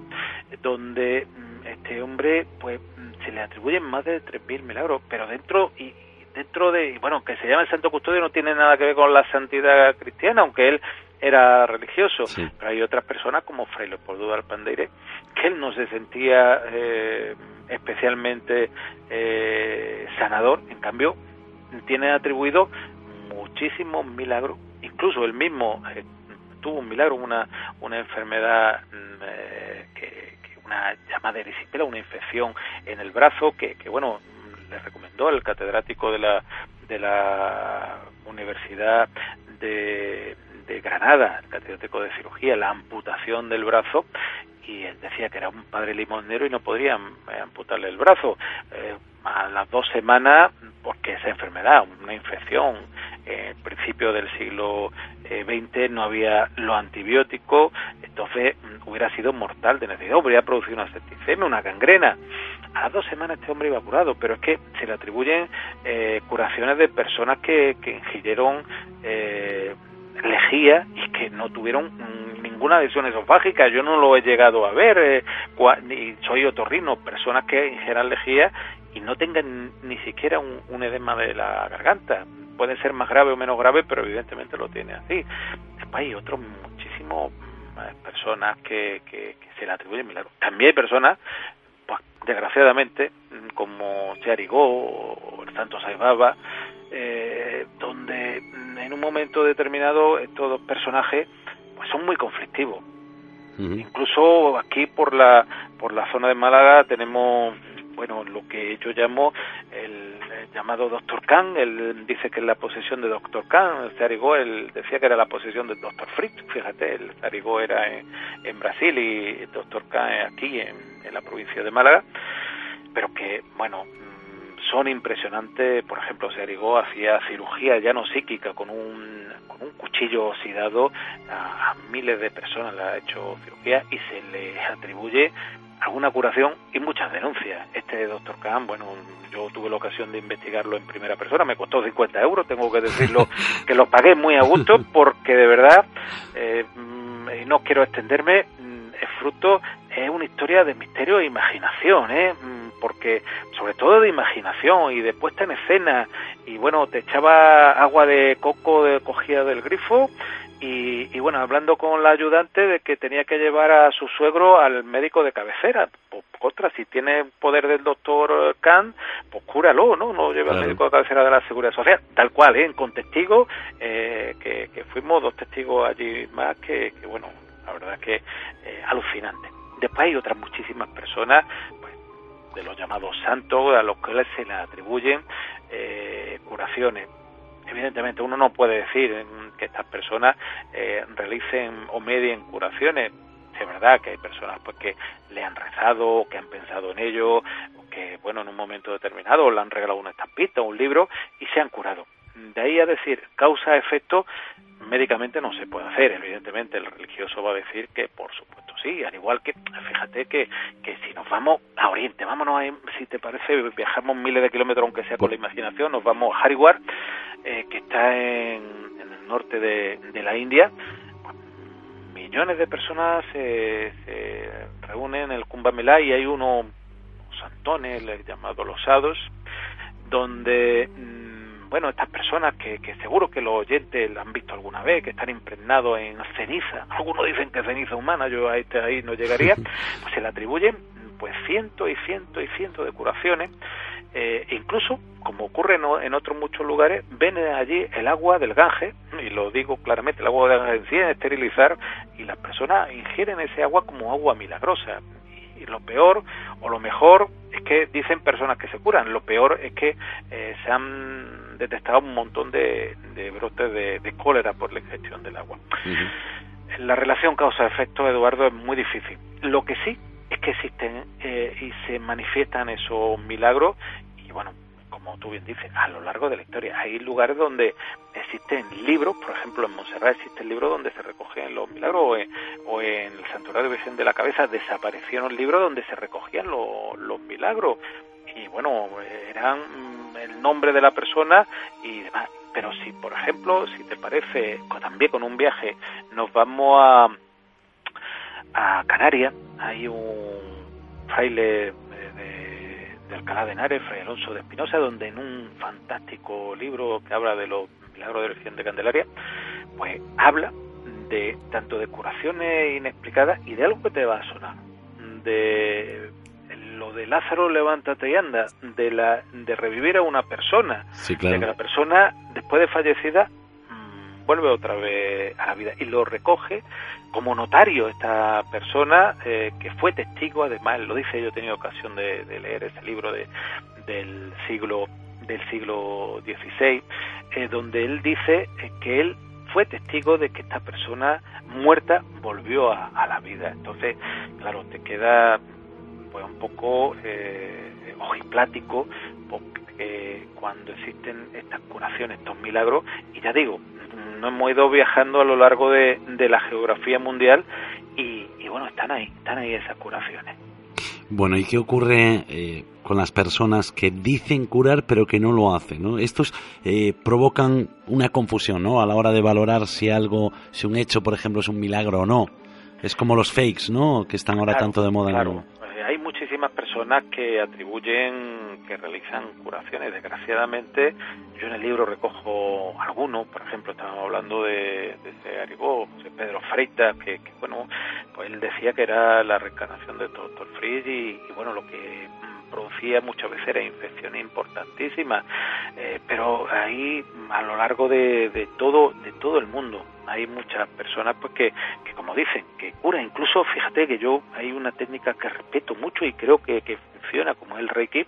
donde mmm, este hombre pues se le atribuyen más de 3.000 milagros, pero dentro y dentro de, bueno, que se llama el Santo Custodio no tiene nada que ver con la santidad cristiana, aunque él era religioso, sí. pero hay otras personas como Fray Leopoldo de Alpandeire que él no se sentía eh, especialmente eh, sanador, en cambio tiene atribuido muchísimos milagros, incluso él mismo eh, tuvo un milagro, una, una enfermedad eh, que, que, una llamada erisipela, una infección en el brazo que, que bueno le recomendó el catedrático de la de la Universidad de de Granada, el catedrático de cirugía, la amputación del brazo y él decía que era un padre limonero y no podrían eh, amputarle el brazo. Eh, a las dos semanas, porque esa enfermedad, una infección, eh, principio del siglo XX no había los antibióticos, entonces mm, hubiera sido mortal de necesidad, hubiera producido una septicemia, una gangrena. A las dos semanas este hombre iba curado, pero es que se le atribuyen eh, curaciones de personas que, que ingirieron eh, lejía y que no tuvieron ninguna lesión esofágica. Yo no lo he llegado a ver, eh, y soy otorrino, personas que ingieran lejía y no tengan ni siquiera un, un, edema de la garganta. Puede ser más grave o menos grave, pero evidentemente lo tiene así. Después hay otros muchísimos personas que, que, que se le atribuyen milagros. También hay personas, pues desgraciadamente, como Charigó o el Santo Saibaba, eh, donde en un momento determinado estos dos personajes pues son muy conflictivos. Uh -huh. Incluso aquí por la por la zona de Málaga tenemos bueno lo que yo llamo el, el llamado Doctor Khan, él dice que es la posesión de Doctor Khan, Zarigó él decía que era la posesión del Doctor Fritz, fíjate, el Zarigó era en, en, Brasil y el Doctor Khan aquí en, en la provincia de Málaga, pero que bueno son impresionantes, por ejemplo, se Arigó hacía cirugía ya no psíquica con un, con un cuchillo oxidado a, a, miles de personas, le ha hecho cirugía y se le atribuye alguna curación y muchas denuncias. Este doctor Kahn, bueno, yo tuve la ocasión de investigarlo en primera persona, me costó 50 euros, tengo que decirlo, que lo pagué muy a gusto porque de verdad, eh, y no quiero extenderme, es fruto, es una historia de misterio e imaginación, ¿eh? porque sobre todo de imaginación y de puesta en escena y bueno te echaba agua de coco de cogida del grifo y, y, bueno hablando con la ayudante de que tenía que llevar a su suegro al médico de cabecera pues contra si tiene poder del doctor Kant pues cúralo no no lleva claro. al médico de cabecera de la seguridad social tal cual ¿eh? con testigos eh, que, que, fuimos dos testigos allí más que, que bueno la verdad que eh, alucinante después hay otras muchísimas personas pues, de los llamados santos, a los que se le atribuyen eh, curaciones. Evidentemente, uno no puede decir que estas personas eh, realicen o medien curaciones. es verdad que hay personas pues que le han rezado, que han pensado en ello, que bueno en un momento determinado le han regalado una estampita, un libro y se han curado. De ahí a decir causa-efecto, médicamente no se puede hacer. Evidentemente el religioso va a decir que por supuesto sí, al igual que, fíjate que, que si nos vamos a Oriente, vámonos, a, si te parece, viajamos miles de kilómetros aunque sea con la imaginación, nos vamos a Haridwar, eh, que está en, el norte de, de la India, millones de personas se, reúnen en el Kumbh y hay unos santones llamados los sados donde mm, bueno estas personas que, que seguro que los oyentes la han visto alguna vez que están impregnados en ceniza. Algunos dicen que ceniza humana yo a este ahí no llegaría. Pues se le atribuyen pues cientos y cientos y cientos de curaciones. Eh, incluso, como ocurre en, otros muchos lugares, ven allí el agua del Gange, y lo digo claramente, el agua del Gange deciden esterilizar y las personas ingieren ese agua como agua milagrosa. Y, lo peor, o lo mejor, es que dicen personas que se curan, lo peor es que eh, se han detectado un montón de, brotes de, cólera por la ingestión del agua. La relación causa-efecto, Eduardo, es muy difícil. Lo que sí es que existen eh, y se manifiestan esos milagros y bueno, como tú bien dices, a lo largo de la historia. Hay lugares donde existen libros, por ejemplo en Montserrat existen libros donde se recogen los milagros o en, el Santuario Virgen de la Cabeza desaparecieron libros donde se recogían los milagros y bueno, eran el nombre de la persona y demás. Pero si, por ejemplo, si te parece, también con un viaje nos vamos a a Canarias hay un fraile de, Alcalá de Henares, Fray Alonso de Espinosa, donde en un fantástico libro que habla de los milagros de la Virgen de Candelaria, pues habla de tanto de curaciones inexplicadas y de algo que te va a sonar, de lo de Lázaro levántate y anda, de la de revivir a una persona, de que la persona después de fallecida mm, vuelve otra vez a la vida y lo recoge como notario esta persona eh, que fue testigo, además lo dice, yo he tenido ocasión de, leer ese libro de, del siglo del siglo XVI, eh, donde él dice eh, que él fue testigo de que esta persona muerta volvió a, la vida. Entonces, claro, te queda pues un poco eh, ojiplático porque cuando existen estas curaciones, estos milagros, y ya digo, no hemos ido viajando a lo largo de, la geografía mundial y, bueno, están ahí, están ahí esas curaciones. Bueno, ¿y qué ocurre eh, con las personas que dicen curar pero que no lo hacen? ¿no? Estos eh, provocan una confusión ¿no? a la hora de valorar si algo, si un hecho, por ejemplo, es un milagro o no. Es como los fakes, ¿no? Que están ahora tanto de moda. Claro. Eh, hay muchísimas personas que atribuyen, que realizan curaciones. Desgraciadamente, yo en el libro recojo algunos, por ejemplo, estábamos hablando de, de ese Aribó, Pedro Freitas, que, bueno, pues él decía que era la reencarnación de Doctor Fritz y, bueno, lo que producía muchas veces era infecciones importantísimas, eh, pero ahí a lo largo de, de, todo de todo el mundo hay muchas personas pues que, que como dicen que cura incluso fíjate que yo hay una técnica que respeto mucho y creo que, que funciona como el Reiki.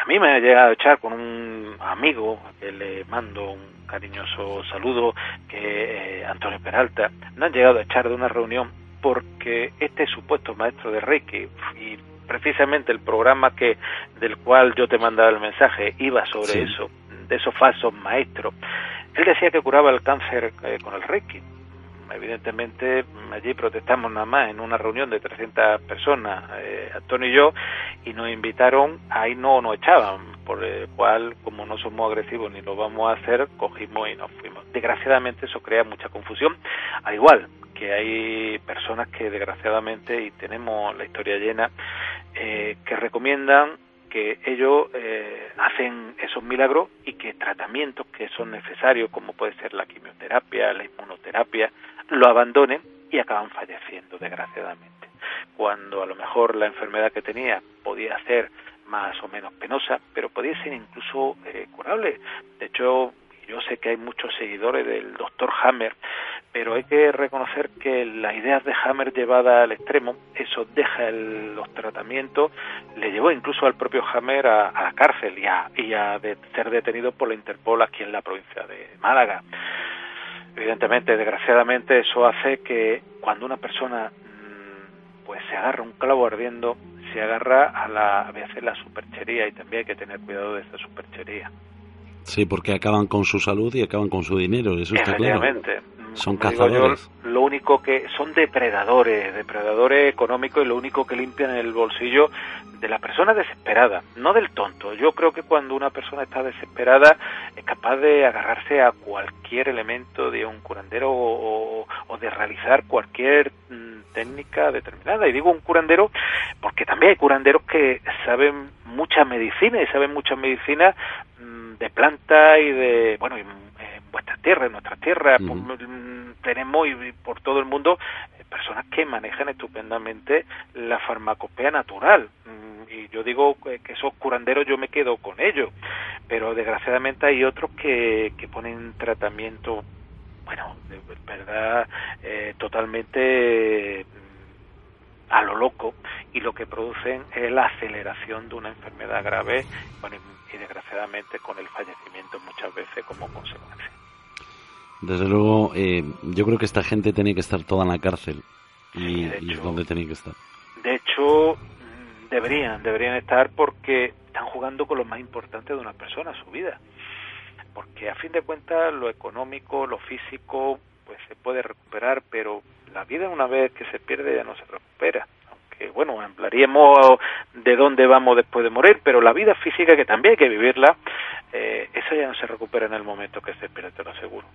A mí me ha llegado a echar con un amigo que le mando un cariñoso saludo, que eh, Antonio Peralta, no han llegado a echar de una reunión porque este supuesto maestro de Reiki y precisamente el programa que del cual yo te mandaba el mensaje iba sobre eso, de esos falsos maestros. Él decía que curaba el cáncer eh, con el Reiki evidentemente allí protestamos nada más en una reunión de 300 personas, eh, Antonio y yo, y nos invitaron, ahí no nos echaban, por el cual, como no somos agresivos ni lo vamos a hacer, cogimos y nos fuimos. Desgraciadamente eso crea mucha confusión, al igual que hay personas que desgraciadamente, y tenemos la historia llena, eh, que recomiendan que ellos eh, hacen esos milagros y que tratamientos que son necesarios, como puede ser la quimioterapia, la inmunoterapia, lo abandonen y acaban falleciendo, desgraciadamente. Cuando a lo mejor la enfermedad que tenía podía ser más o menos penosa, pero podía ser incluso eh, curable. De hecho, yo sé que hay muchos seguidores del doctor Hammer, pero hay que reconocer que las ideas de Hammer llevadas al extremo, eso deja los tratamientos, le llevó incluso al propio Hammer a, la cárcel y a, y a ser detenido por la Interpol aquí en la provincia de Málaga. Evidentemente, desgraciadamente, eso hace que cuando una persona pues se agarra un clavo ardiendo, se agarra a la a veces la superchería y también hay que tener cuidado de esa superchería. Sí, porque acaban con su salud y acaban con su dinero, eso está claro. Son cazadores. yo, lo único que son depredadores, depredadores económicos y lo único que limpian el bolsillo de la persona desesperada, no del tonto. Yo creo que cuando una persona está desesperada es capaz de agarrarse a cualquier elemento de un curandero o, o de realizar cualquier mm, técnica determinada. Y digo un curandero porque también hay curanderos que saben mucha medicina y saben mucha medicina mm, de planta y de, bueno, y, vuestra tierra, en nuestra tierra, pues, mm, tenemos y por todo el mundo eh, personas que manejan estupendamente la farmacopea natural. Mm, Y yo digo que que esos curanderos yo me quedo con ellos, pero desgraciadamente hay otros que, que ponen tratamiento, bueno, de verdad, eh, totalmente mm, a lo loco y lo que producen es la aceleración de una enfermedad grave bueno, y, y desgraciadamente con el fallecimiento muchas veces como consecuencia. Desde luego, eh, yo creo que esta gente tiene que estar toda en la cárcel. Y, Sí, de y es hecho. donde tiene que estar. De hecho, deberían, deberían estar porque están jugando con lo más importante de una persona, su vida. Porque a fin de cuentas lo económico, lo físico, pues se puede recuperar, pero la vida una vez que se pierde ya no se recupera. Aunque bueno, hablaríamos de dónde vamos después de morir, pero la vida física que también hay que vivirla, eh, eso ya no se recupera en el momento que se pierde, te lo aseguro.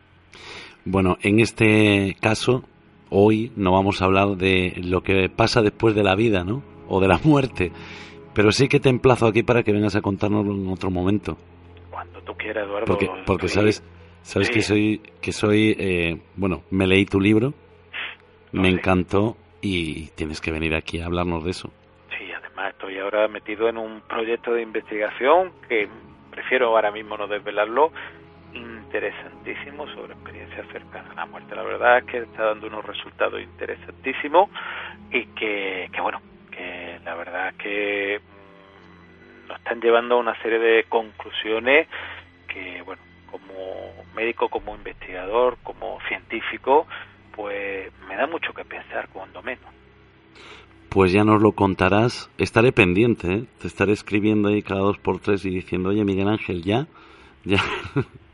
Bueno, en este caso, hoy no vamos a hablar de lo que pasa después de la vida, ¿no? O de la muerte. Pero sí que te emplazo aquí para que vengas a contárnoslo en otro momento. Cuando tú quieras, Eduardo. Porque, porque estoy- sabes, sabes Sí. que soy, que soy, eh, bueno, me leí tu libro, me encantó y tienes que venir aquí a hablarnos de eso. Sí, además estoy ahora metido en un proyecto de investigación que prefiero ahora mismo no desvelarlo, interesantísimo sobre experiencias cercanas a la muerte. La verdad es que está dando unos resultados interesantísimos y que, que bueno, que la verdad es que mm, nos están llevando a una serie de conclusiones que, bueno, como médico, como investigador, como científico, pues me da mucho que pensar, cuando menos. Pues ya nos lo contarás. Estaré pendiente, ¿eh? Te estaré escribiendo ahí cada dos por tres y diciendo, oye, Miguel Ángel, ya, ya.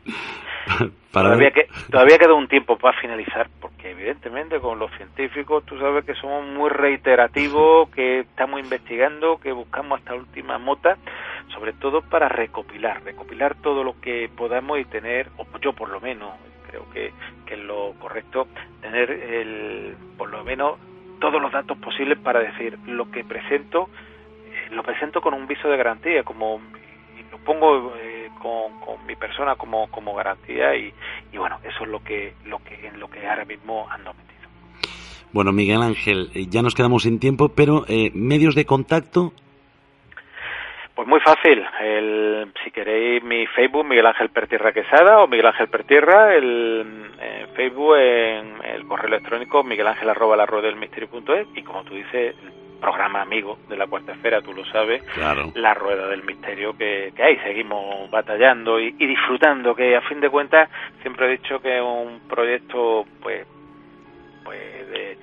Para todavía, que, todavía queda un tiempo para finalizar, porque evidentemente con los científicos tú sabes que somos muy reiterativos, que estamos investigando, que buscamos hasta última mota, sobre todo para recopilar, recopilar todo lo que podamos y tener, o yo por lo menos, creo que, que es lo correcto, tener el, por lo menos todos los datos posibles para decir lo que presento, eh, lo presento con un viso de garantía, como lo pongo eh, con, mi persona como, como garantía y, y bueno, eso es lo que, lo que en lo que ahora mismo ando metido. Bueno, Miguel Ángel, eh, ya nos quedamos sin tiempo, pero eh, medios de contacto, Pues muy fácil, el, si queréis mi Facebook Miguel Ángel Pertierra Quesada o Miguel Ángel Pertierra, el en Facebook en el correo electrónico Miguel Ángel arroba la rueda del misterio punto es, y como tú dices, el programa amigo de la cuarta esfera, tú lo sabes, claro. la rueda del misterio que, que hay. Seguimos batallando y, y disfrutando, que a fin de cuentas siempre he dicho que es un proyecto pues, pues de,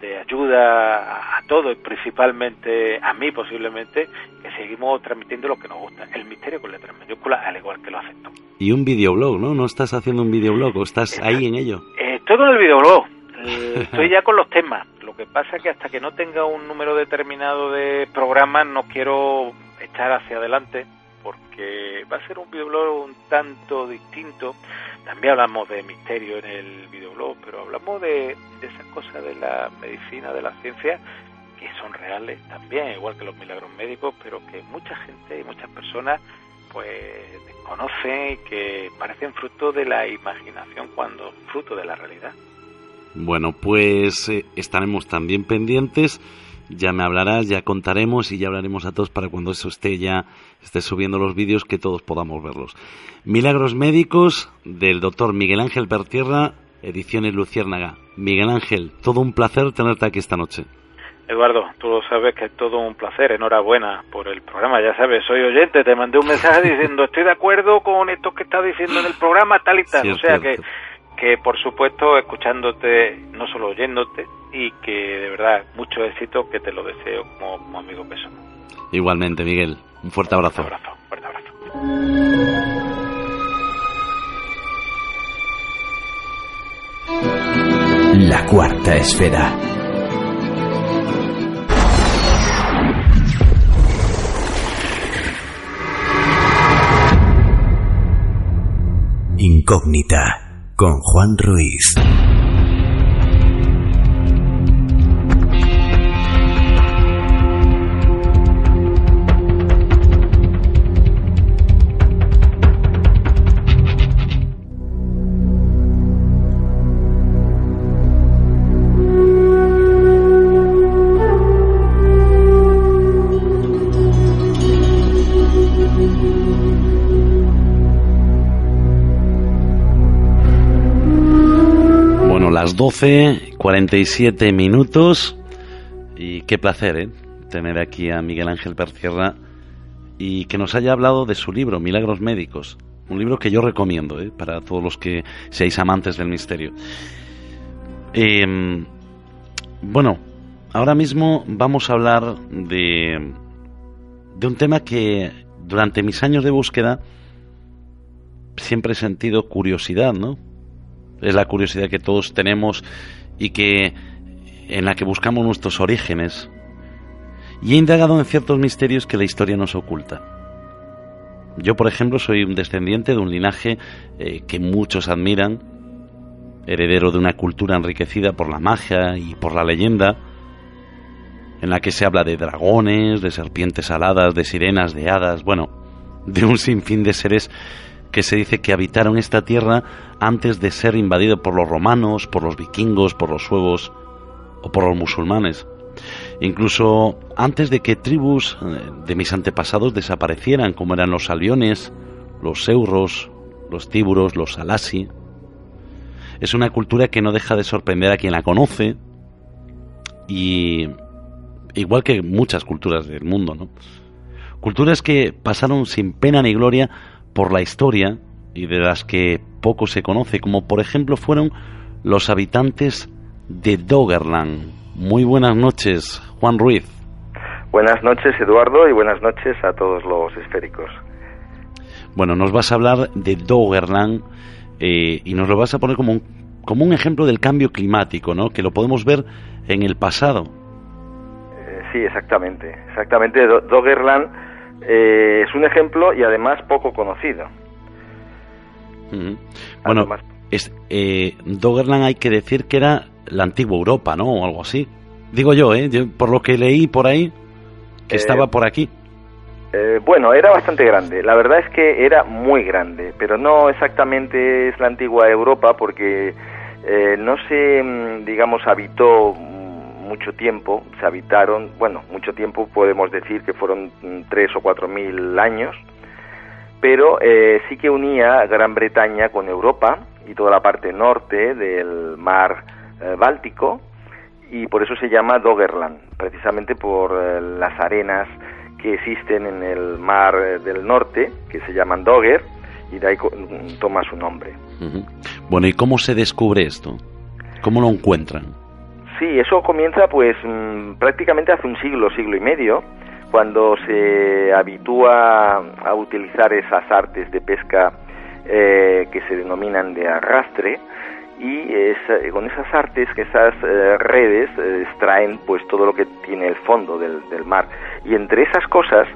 de ayuda a, todos, y principalmente a mí posiblemente, que seguimos transmitiendo lo que nos gusta, el misterio con letras mayúsculas, al igual que lo acepto. Y un videoblog, ¿no? ¿No estás haciendo un videoblog o estás ahí en ello? Eh, todo en el videoblog. Eh, Estoy ya con los temas. Lo que pasa es que hasta que no tenga un número determinado de programas no quiero echar hacia adelante porque va a ser un videoblog un tanto distinto. También hablamos de misterio en el videoblog, pero hablamos de, esas cosas de la medicina, de la ciencia, que son reales también, igual que los milagros médicos, pero que mucha gente y muchas personas pues desconocen y que parecen fruto de la imaginación cuando fruto de la realidad. Bueno, pues eh, estaremos también pendientes. Ya me hablarás, ya contaremos y ya hablaremos a todos para cuando eso esté ya, esté subiendo los vídeos que todos podamos verlos. Milagros médicos del doctor Miguel Ángel Pertierra, ediciones Luciérnaga. Miguel Ángel, todo un placer tenerte aquí esta noche. Eduardo, tú lo sabes que es todo un placer, enhorabuena por el programa, ya sabes, soy oyente, te mandé un mensaje diciendo estoy de acuerdo con esto que estás diciendo en el programa, tal y tal, Sí, o sea cierto. que por supuesto escuchándote, no solo oyéndote, y que de verdad mucho éxito, que te lo deseo como, amigo que Igualmente, Miguel. Un fuerte abrazo. Un abrazo, fuerte abrazo. La cuarta esfera. Incógnita con Juan Ruiz. Las 12, 47 minutos. Y qué placer, ¿eh? Tener aquí a Miguel Ángel Percierra y que nos haya hablado de su libro, Milagros Médicos. Un libro que yo recomiendo, ¿eh? Para todos los que seáis amantes del misterio. Em, bueno, ahora mismo vamos a hablar de, de un tema que durante mis años de búsqueda siempre he sentido curiosidad, ¿no? Es la curiosidad que todos tenemos y que en la que buscamos nuestros orígenes. Y he indagado en ciertos misterios que la historia nos oculta. Yo, por ejemplo, soy un descendiente de un linaje eh, que muchos admiran, heredero de una cultura enriquecida por la magia y por la leyenda, en la que se habla de dragones, de serpientes aladas, de sirenas, de hadas, bueno, de un sinfín de seres que se dice que habitaron esta tierra antes de ser invadido por los romanos, por los vikingos, por los suevos o por los musulmanes. Incluso antes de que tribus eh, de mis antepasados desaparecieran, como eran los albiones, los euros, los tíburos, los alasi. Es una cultura que no deja de sorprender a quien la conoce y igual que muchas culturas del mundo, ¿no? Culturas que pasaron sin pena ni gloria por la historia y de las que poco se conoce, como por ejemplo fueron los habitantes de Doggerland. Muy buenas noches, Juan Ruiz. Buenas noches, Eduardo, y buenas noches a todos los esféricos. Bueno, nos vas a hablar de Doggerland eh, y nos lo vas a poner como un, como un ejemplo del cambio climático, ¿no? Que lo podemos ver en el pasado. Eh, sí, exactamente. Exactamente. Doggerland eh, es un ejemplo y además poco conocido. Bueno, es, eh, Doggerland hay que decir que era la antigua Europa, ¿no? O algo así. Digo yo, ¿eh? por lo que leí por ahí, que eh, estaba por aquí. Eh, bueno, era bastante grande. La verdad es que era muy grande, pero no exactamente es la antigua Europa porque no se, mm, digamos, habitó mucho tiempo, se habitaron, bueno, mucho tiempo podemos decir que fueron mm, tres o cuatro mil años, pero eh, sí que unía Gran Bretaña con Europa y toda la parte norte del mar eh, Báltico y por eso se llama Doggerland, precisamente por eh, las arenas que existen en el mar del norte, que se llaman Dogger, y de ahí toma su nombre. Bueno, ¿y cómo se descubre esto? ¿Cómo lo encuentran? Sí, eso comienza pues mm, prácticamente hace un siglo, siglo y medio, cuando se habitúa a utilizar esas artes de pesca eh, que se denominan de arrastre y con esas artes, esas eh, redes eh, extraen pues todo lo que tiene el fondo del, del mar. Y entre esas cosas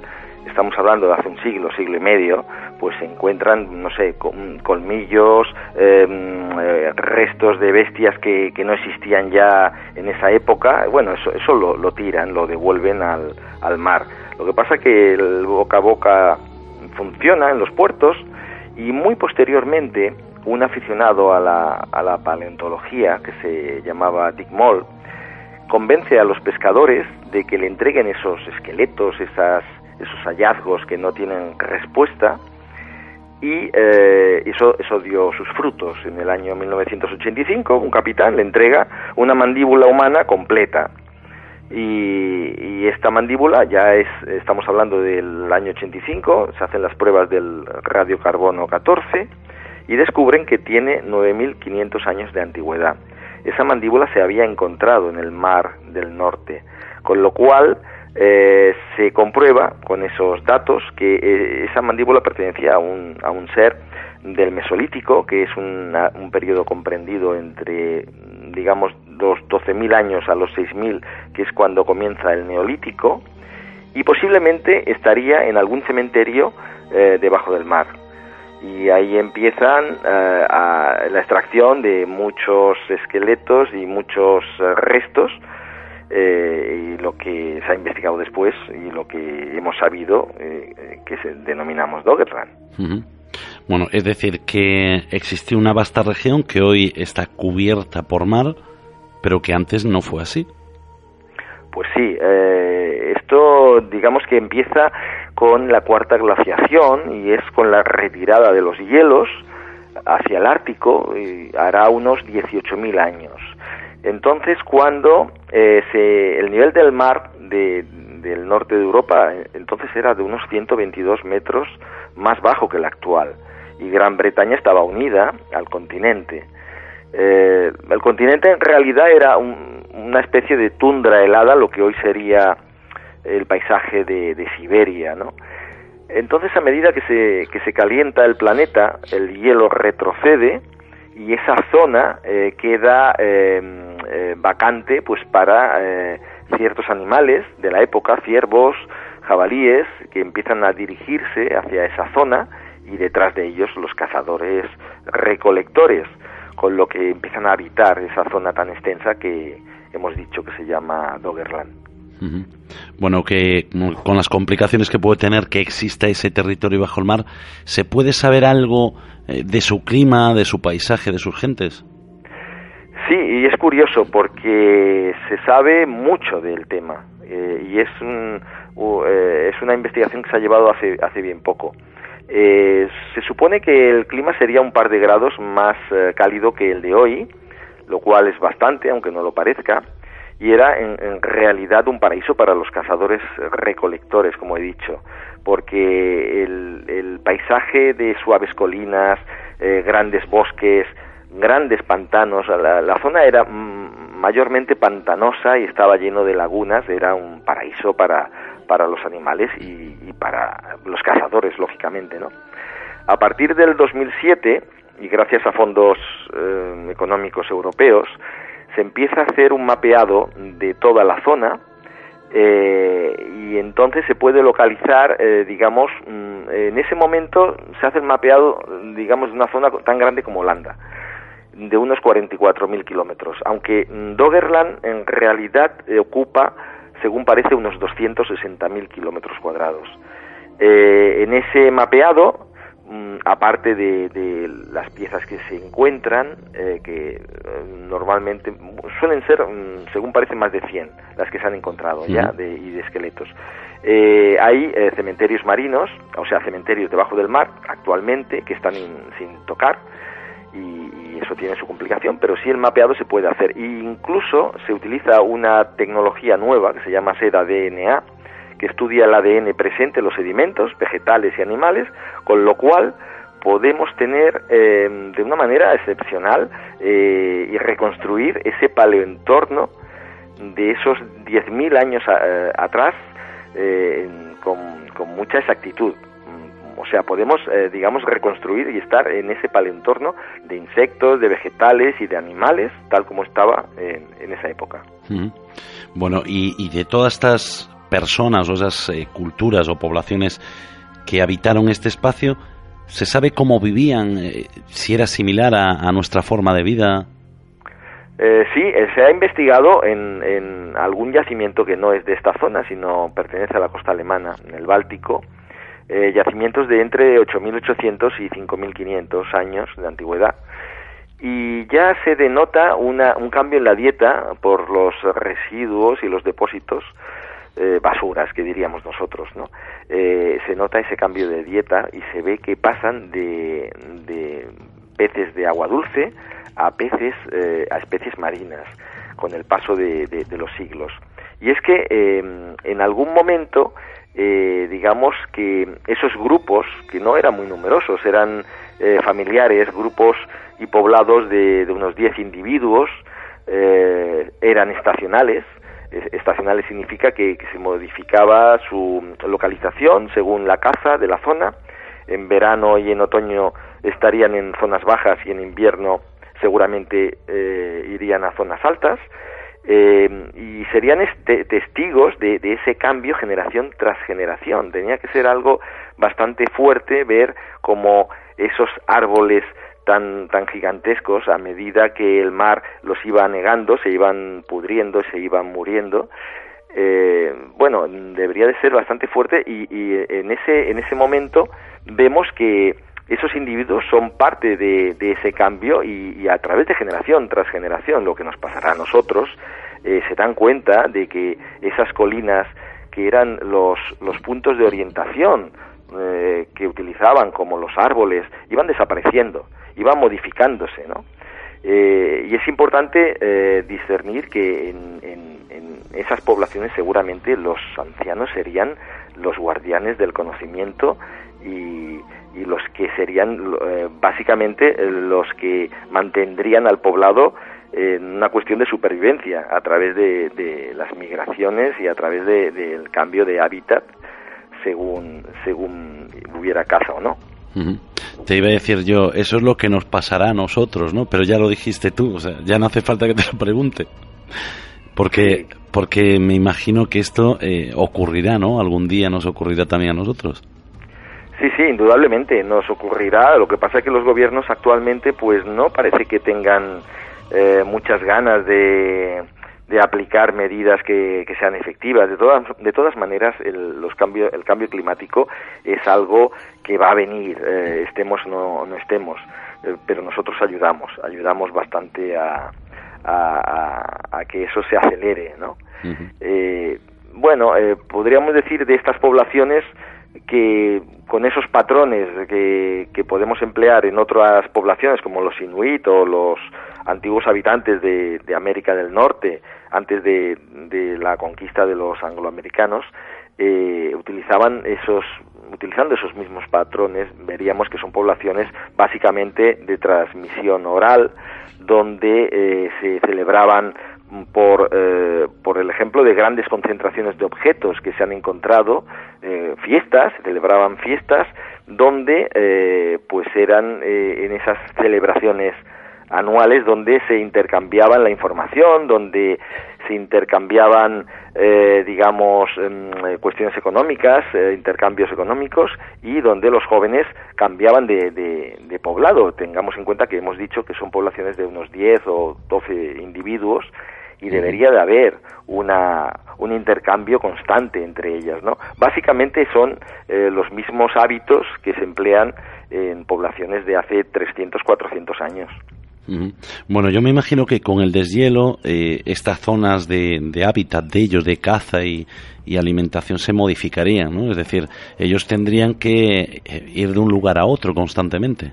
estamos hablando de hace un siglo, siglo y medio, pues se encuentran, no sé, colmillos, em, eh, restos de bestias que, que, no existían ya en esa época. Bueno, eso, eso lo, lo tiran, lo devuelven al, al mar. Lo que pasa que el boca a boca funciona en los puertos y muy posteriormente un aficionado a la, a la paleontología que se llamaba Dick Moll convence a los pescadores de que le entreguen esos esqueletos, esas esos hallazgos que no tienen respuesta y eh, eso, eso dio sus frutos. En el año 1985 un capitán le entrega una mandíbula humana completa y, esta mandíbula ya es, estamos hablando del año 85, se hacen las pruebas del radiocarbono 14 y descubren que tiene 9.500 años de antigüedad. Esa mandíbula se había encontrado en el mar del norte, con lo cual eh, se comprueba con esos datos que eh, esa mandíbula pertenecía a un, a un ser del Mesolítico, que es un periodo comprendido entre, digamos, los 12.000 años a los 6.000, que es cuando comienza el Neolítico, y posiblemente estaría en algún cementerio eh, debajo del mar. Y ahí empiezan eh, la extracción de muchos esqueletos y muchos eh, y lo que se ha investigado después y lo que hemos sabido que se denominamos Doggerland. Bueno, es decir, que existe una vasta región que hoy está cubierta por mar, pero que antes no fue así. Pues sí, eh, esto digamos que empieza con la cuarta glaciación y es con la retirada de los hielos hacia el Ártico, y hará unos 18.000 años. Entonces, cuando eh, se, el nivel del mar del norte de Europa entonces era de unos 122 metros más bajo que el actual y Gran Bretaña estaba unida al continente. Eh, el continente en realidad era una especie de tundra helada, lo que hoy sería el paisaje de, Siberia, ¿no? Entonces, a medida que se, que se calienta el planeta, el hielo retrocede y esa zona eh, queda em, eh, vacante pues para ciertos animales de la época, ciervos, jabalíes, que empiezan a dirigirse hacia esa zona y detrás de ellos los cazadores recolectores, con lo que empiezan a habitar esa zona tan extensa que hemos dicho que se llama Doggerland. Bueno, que con las complicaciones que puede tener que exista ese territorio bajo el mar, ¿se puede saber algo eh, de su clima, de su paisaje, de sus gentes? Sí, y es curioso porque se sabe mucho del tema eh, y es, un, eh, es una investigación que se ha llevado hace, hace bien poco. Eh, se supone que el clima sería un par de grados más eh, cálido que el de hoy, lo cual es bastante, aunque no lo parezca, y era en, realidad un paraíso para los cazadores recolectores, como he dicho, porque el, paisaje de suaves colinas, eh, grandes bosques, grandes pantanos, la zona era mayormente pantanosa y estaba lleno de lagunas, era un paraíso para para los animales y, para los cazadores, lógicamente, ¿no? A partir del 2007, y gracias a fondos eh, económicos europeos, se empieza a hacer un mapeado de toda la zona eh, y entonces se puede localizar, eh, digamos, mm, en ese momento se hace el mapeado, digamos, de una zona tan grande como Holanda, de unos 44.000 kilómetros, aunque Doggerland en realidad ocupa según parece, unos 260.000 kilómetros cuadrados. Eh, en ese mapeado, mm, aparte de, las piezas que se encuentran, eh, que eh, normalmente suelen ser, mm, según parece, más de 100 las que se han encontrado ya de, y de esqueletos. hay cementerios marinos, o sea, cementerios debajo del mar actualmente que están sin tocar y, eso tiene su complicación, pero sí el mapeado se puede hacer. E incluso se utiliza una tecnología nueva que se llama SEDA DNA, que estudia el ADN presente en los sedimentos vegetales y animales, con lo cual podemos tener eh, de una manera excepcional eh, y reconstruir ese paleoentorno de esos 10.000 años eh, atrás con mucha exactitud o sea, podemos, eh, digamos, reconstruir y estar en ese palentorno de insectos, de vegetales y de animales, tal como estaba en, esa época. Bueno, y, de todas estas personas o esas eh, culturas o poblaciones que habitaron este espacio, ¿se sabe cómo vivían? Eh, si era similar a, nuestra forma de vida. sí, se ha investigado en, en, algún yacimiento que no es de esta zona, sino pertenece a la costa alemana, en el Báltico, eh, yacimientos de entre 8.800 y 5.500 años de antigüedad. Y ya se denota una, un cambio en la dieta por los residuos y los depósitos, eh, basuras que diríamos nosotros, ¿no? Eh, se nota ese cambio de dieta y se ve que pasan de, de peces de agua dulce a peces, a especies marinas con el paso de, de, los siglos. Y es que en algún momento eh, digamos que esos grupos, que no eran muy numerosos, eran eh, familiares, grupos y poblados de, unos 10 individuos, eh, eran estacionales. Estacionales significa que, se modificaba su localización según la caza de la zona. En verano y en otoño estarían en zonas bajas y en invierno seguramente irían a zonas altas eh, y serían este, testigos de, ese cambio generación tras generación. Tenía que ser algo bastante fuerte ver cómo esos árboles tan, tan gigantescos, a medida que el mar los iba negando, se iban pudriendo, se iban muriendo. Eh, bueno, debería de ser bastante fuerte y, en, ese, en ese momento vemos que esos individuos son parte de, ese cambio y, a través de generación tras generación, lo que nos pasará a nosotros, eh, se dan cuenta de que esas colinas que eran los, los puntos de orientación eh, que utilizaban como los árboles, iban desapareciendo, iban modificándose, ¿no? Eh, y es importante discernir que en, en, esas poblaciones seguramente los ancianos serían los guardianes del conocimiento y, y los que serían eh, básicamente eh, los que mantendrían al poblado en una cuestión de supervivencia a través de, las migraciones y a través del cambio de hábitat según según hubiera caza o no. Te iba a decir yo, eso es lo que nos pasará a nosotros, ¿no? Pero ya lo dijiste tú, o sea, ya no hace falta que te lo pregunte. Porque, porque me imagino que esto eh, ocurrirá, ¿no? Algún día nos ocurrirá también a nosotros. Sí, sí, indudablemente nos ocurrirá. Lo que pasa es que los gobiernos actualmente, pues no parece que tengan eh, muchas ganas de, de aplicar medidas que, que, sean efectivas. De todas, de todas maneras, el, los cambio, el cambio climático es algo que va a venir, eh, estemos o no, no, estemos. Eh, pero nosotros ayudamos, ayudamos bastante a, a, a, que eso se acelere, ¿no? bueno, podríamos decir de estas poblaciones que con esos patrones que, que, podemos emplear en otras poblaciones como los inuit o los antiguos habitantes de, América del Norte antes de, de, la conquista de los angloamericanos eh, utilizaban esos utilizando esos mismos patrones veríamos que son poblaciones básicamente de transmisión oral donde eh, se celebraban por, eh, por el ejemplo de grandes concentraciones de objetos que se han encontrado, eh, fiestas, celebraban fiestas, donde eh, pues eran en esas celebraciones anuales donde se intercambiaban la información, donde se intercambiaban, digamos, em, cuestiones económicas, intercambios económicos y donde los jóvenes cambiaban de, de, de, poblado. Tengamos en cuenta que hemos dicho que son poblaciones de unos 10 o 12 individuos y debería de haber una, un intercambio constante entre ellas, ¿no? Básicamente son eh, los mismos hábitos que se emplean en poblaciones de hace 300, 400 años. Bueno, yo me imagino que con el deshielo eh, estas zonas de, de, hábitat de ellos, de caza y, y, alimentación se modificarían, ¿no? Es decir, ellos tendrían que eh, ir de un lugar a otro constantemente.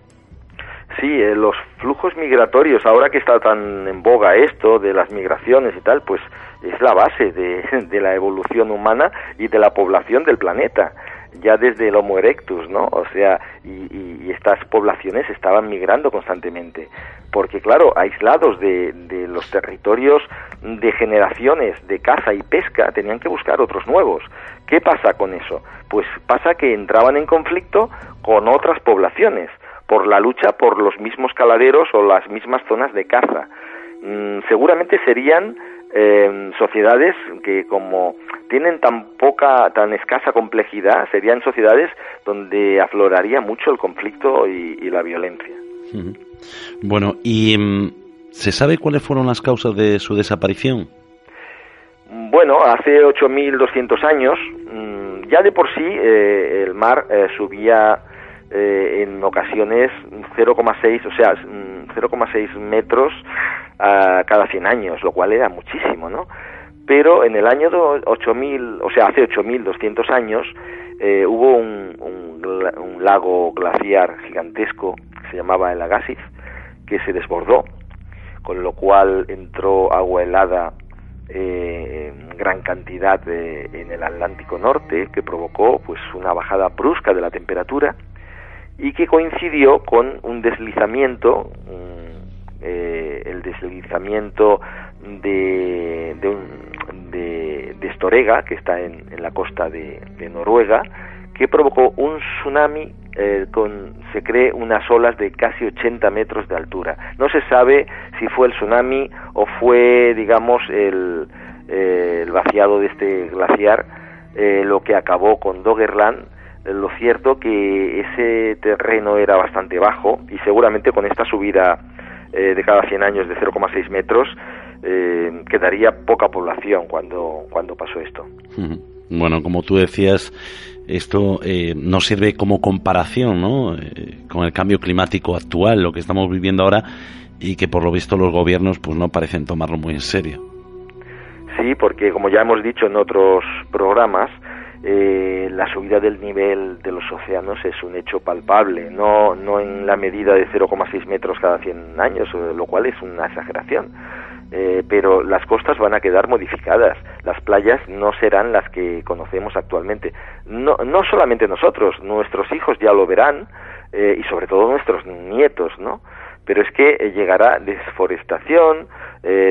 Sí, eh, los flujos migratorios, ahora que está tan en boga esto de las migraciones y tal, pues es la base de, de la evolución humana y de la población del planeta ya desde el Homo erectus, ¿no? O sea, y, y, estas poblaciones estaban migrando constantemente, porque claro, aislados de, de, los territorios de generaciones de caza y pesca, tenían que buscar otros nuevos. ¿Qué pasa con eso? Pues pasa que entraban en conflicto con otras poblaciones por la lucha por los mismos caladeros o las mismas zonas de caza. Mm, seguramente serían em, sociedades que como tienen tan poca, tan escasa complejidad, serían sociedades donde afloraría mucho el conflicto y, la violencia. Bueno, ¿y em, se sabe cuáles fueron las causas de su desaparición? Bueno, hace 8.200 años, mm, ya de por sí eh, el mar eh, subía eh, en ocasiones 0,6, o sea, 0,6 mm, metros a cada 100 años, lo cual era muchísimo, ¿no? Pero en el año 8000, o sea, hace 8200 años, eh, hubo un, un, lago glaciar gigantesco que se llamaba el Agassiz, que se desbordó, con lo cual entró agua helada eh, gran cantidad en el Atlántico Norte que provocó pues una bajada brusca de la temperatura y que coincidió con un deslizamiento eh, el deslizamiento de, de, de, Storega que está en, la costa de, Noruega que provocó un tsunami eh, con, se cree, unas olas de casi 80 metros de altura. No se sabe si fue el tsunami o fue, digamos, el, eh, el vaciado de este glaciar eh, lo que acabó con Doggerland. Lo cierto que ese terreno era bastante bajo y seguramente con esta subida de cada 100 años de 0,6 metros quedaría poca población cuando, cuando pasó esto. Bueno, como tú decías, esto eh, nos sirve como comparación ¿no? Eh, con el cambio climático actual, lo que estamos viviendo ahora y que por lo visto los gobiernos pues no parecen tomarlo muy en serio. Sí, porque como ya hemos dicho en otros programas, eh, la subida del nivel de los océanos es un hecho palpable, no, no en la medida de 0,6 metros cada 100 años, lo cual es una exageración eh, pero las costas van a quedar modificadas, las playas no serán las que conocemos actualmente. No, no solamente nosotros, nuestros hijos ya lo verán eh, y sobre todo nuestros nietos, ¿no? Pero es que eh, llegará desforestación,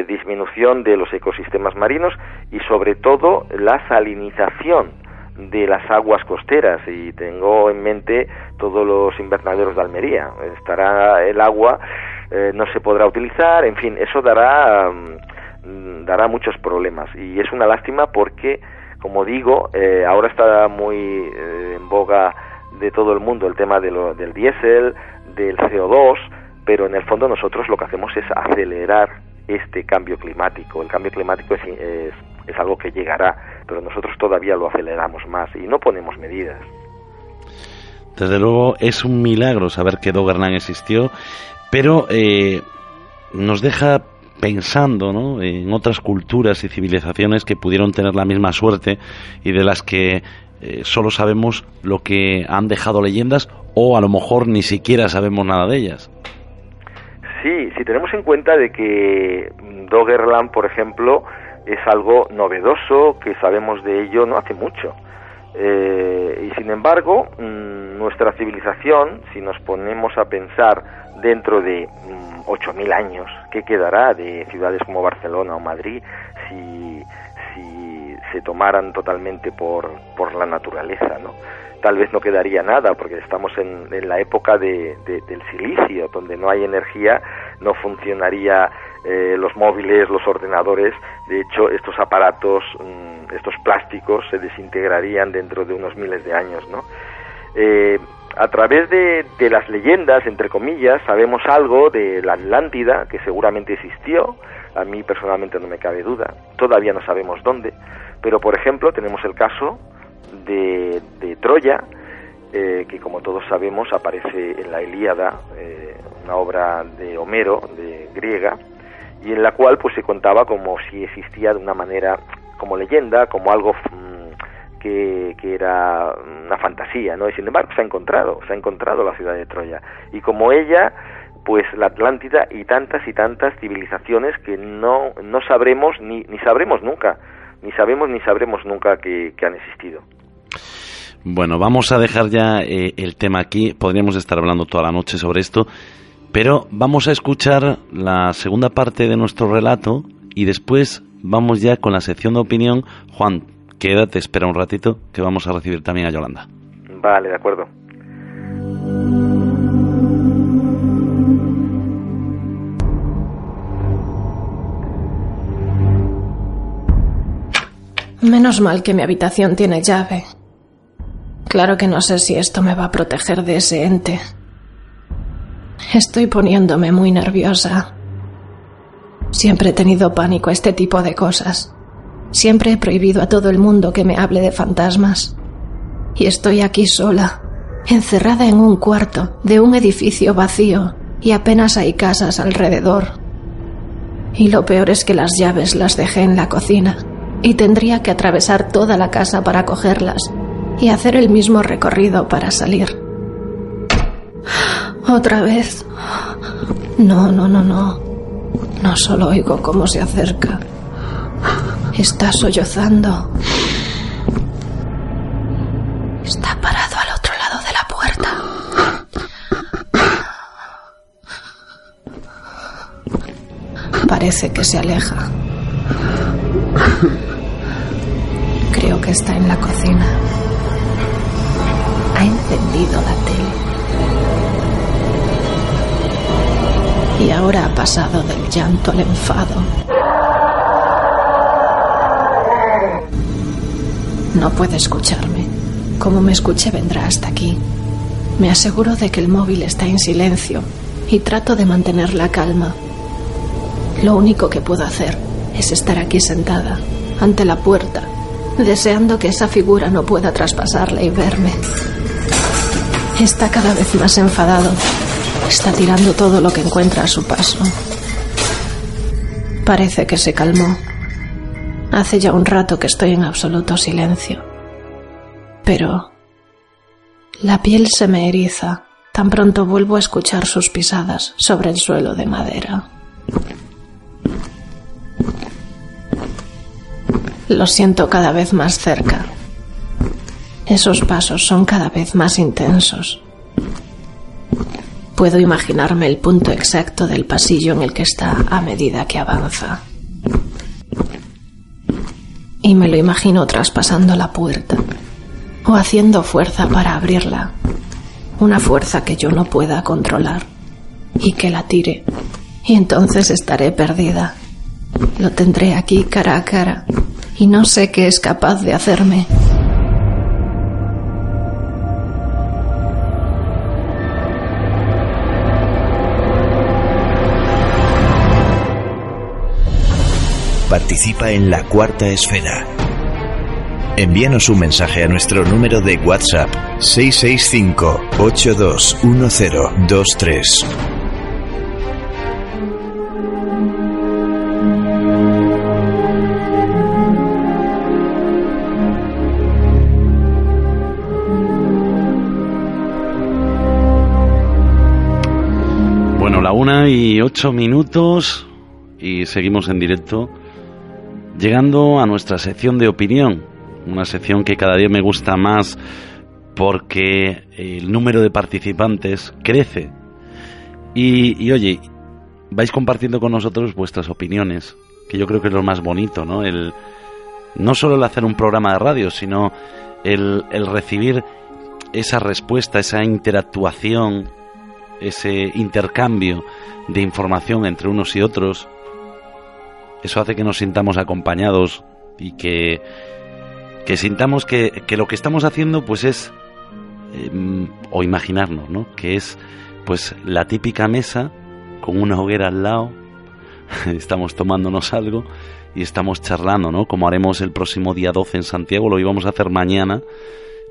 disminución de los ecosistemas marinos y sobre todo la salinización de las aguas costeras y tengo en mente todos los invernaderos de Almería. Estará el agua eh, no se podrá utilizar, en fin, eso dará, mm, dará muchos problemas y es una lástima porque, como digo, eh, ahora está muy eh, en boga de todo el mundo el tema de lo, del diésel, del CO2, pero en el fondo nosotros lo que hacemos es acelerar este cambio climático. El cambio climático es, es, es algo que llegará, pero nosotros todavía lo aceleramos más y no ponemos medidas. Desde luego es un milagro saber que Doggerland existió pero eh, nos deja pensando ¿no? en otras culturas y civilizaciones que pudieron tener la misma suerte y de las que eh, solo sabemos lo que han dejado leyendas o a lo mejor ni siquiera sabemos nada de ellas. Sí, si tenemos en cuenta de que Doggerland, por ejemplo, es algo novedoso, que sabemos de ello no hace mucho. Eh, y sin embargo, mm, nuestra civilización, si nos ponemos a pensar dentro de mm, ocho 8.000 años, ¿qué quedará de ciudades como Barcelona o Madrid si, si se tomaran totalmente por, por la naturaleza, ¿no? Tal vez no quedaría nada, porque estamos en, en la época de, del silicio, donde no hay energía, no funcionaría eh, los móviles, los ordenadores. De hecho, estos aparatos, mm, estos plásticos, se desintegrarían dentro de unos miles de años, ¿no? Eh, a través de, las leyendas, entre comillas, sabemos algo de la Atlántida, que seguramente existió, a mí personalmente no me cabe duda, todavía no sabemos dónde, pero por ejemplo tenemos el caso de, Troya, eh, que como todos sabemos aparece en la Ilíada, eh, una obra de Homero, de griega, y en la cual pues se contaba como si existía de una manera, como leyenda, como algo que, era una fantasía, ¿no? Y sin embargo se ha encontrado, se ha encontrado la ciudad de Troya. Y como ella, pues la Atlántida y tantas y tantas civilizaciones que no, no sabremos ni, ni sabremos nunca, ni sabemos ni sabremos nunca que, han existido. Bueno, vamos a dejar ya eh, el tema aquí, podríamos estar hablando toda la noche sobre esto, pero vamos a escuchar la segunda parte de nuestro relato y después vamos ya con la sección de opinión. Juan, quédate, espera un ratito, que vamos a recibir también a Yolanda. Vale, de acuerdo. Menos mal que mi habitación tiene llave. Claro que no sé si esto me va a proteger de ese ente. Estoy poniéndome muy nerviosa. Siempre he tenido pánico a este tipo de cosas. Siempre he prohibido a todo el mundo que me hable de fantasmas. Y estoy aquí sola, encerrada en un cuarto de un edificio vacío y apenas hay casas alrededor. Y lo peor es que las llaves las dejé en la cocina y tendría que atravesar toda la casa para cogerlas y hacer el mismo recorrido para salir. Otra vez. No, no, no, no. No solo oigo cómo se acerca. Está sollozando. Está parado al otro lado de la puerta. Parece que se aleja. Creo que está en la cocina. Ha encendido la tele. Y ahora ha pasado del llanto al enfado. No puede escucharme. Como me escuche vendrá hasta aquí. Me aseguro de que el móvil está en silencio y trato de mantener la calma. Lo único que puedo hacer es estar aquí sentada, ante la puerta, deseando que esa figura no pueda traspasarla y verme. Está cada vez más enfadado. Está tirando todo lo que encuentra a su paso. Parece que se calmó. Hace ya un rato que estoy en absoluto silencio. Pero la piel se me eriza tan pronto vuelvo a escuchar sus pisadas sobre el suelo de madera. Lo siento cada vez más cerca. Esos pasos son cada vez más intensos. Puedo imaginarme el punto exacto del pasillo en el que está a medida que avanza. Y me lo imagino traspasando la puerta o haciendo fuerza para abrirla. Una fuerza que yo no pueda controlar y que la tire. Y entonces estaré perdida. Lo tendré aquí cara a cara y no sé qué es capaz de hacerme. Participa en la cuarta esfera. Envíanos un mensaje a nuestro número de WhatsApp 665 821023. Bueno, la una y ocho minutos y seguimos en directo, llegando a nuestra sección de opinión, una sección que cada día me gusta más porque el número de participantes crece. Y, oye, vais compartiendo con nosotros vuestras opiniones, que yo creo que es lo más bonito, ¿no? El, no solo el hacer un programa de radio, sino el recibir esa respuesta, esa interactuación, ese intercambio de información entre unos y otros. Eso hace que nos sintamos acompañados y que, que sintamos que, que lo que estamos haciendo pues es eh, o imaginarnos, ¿no? Que es pues la típica mesa con una hoguera al lado, estamos tomándonos algo y estamos charlando, ¿no? Como haremos el próximo día 12 en Santiago, lo íbamos a hacer mañana,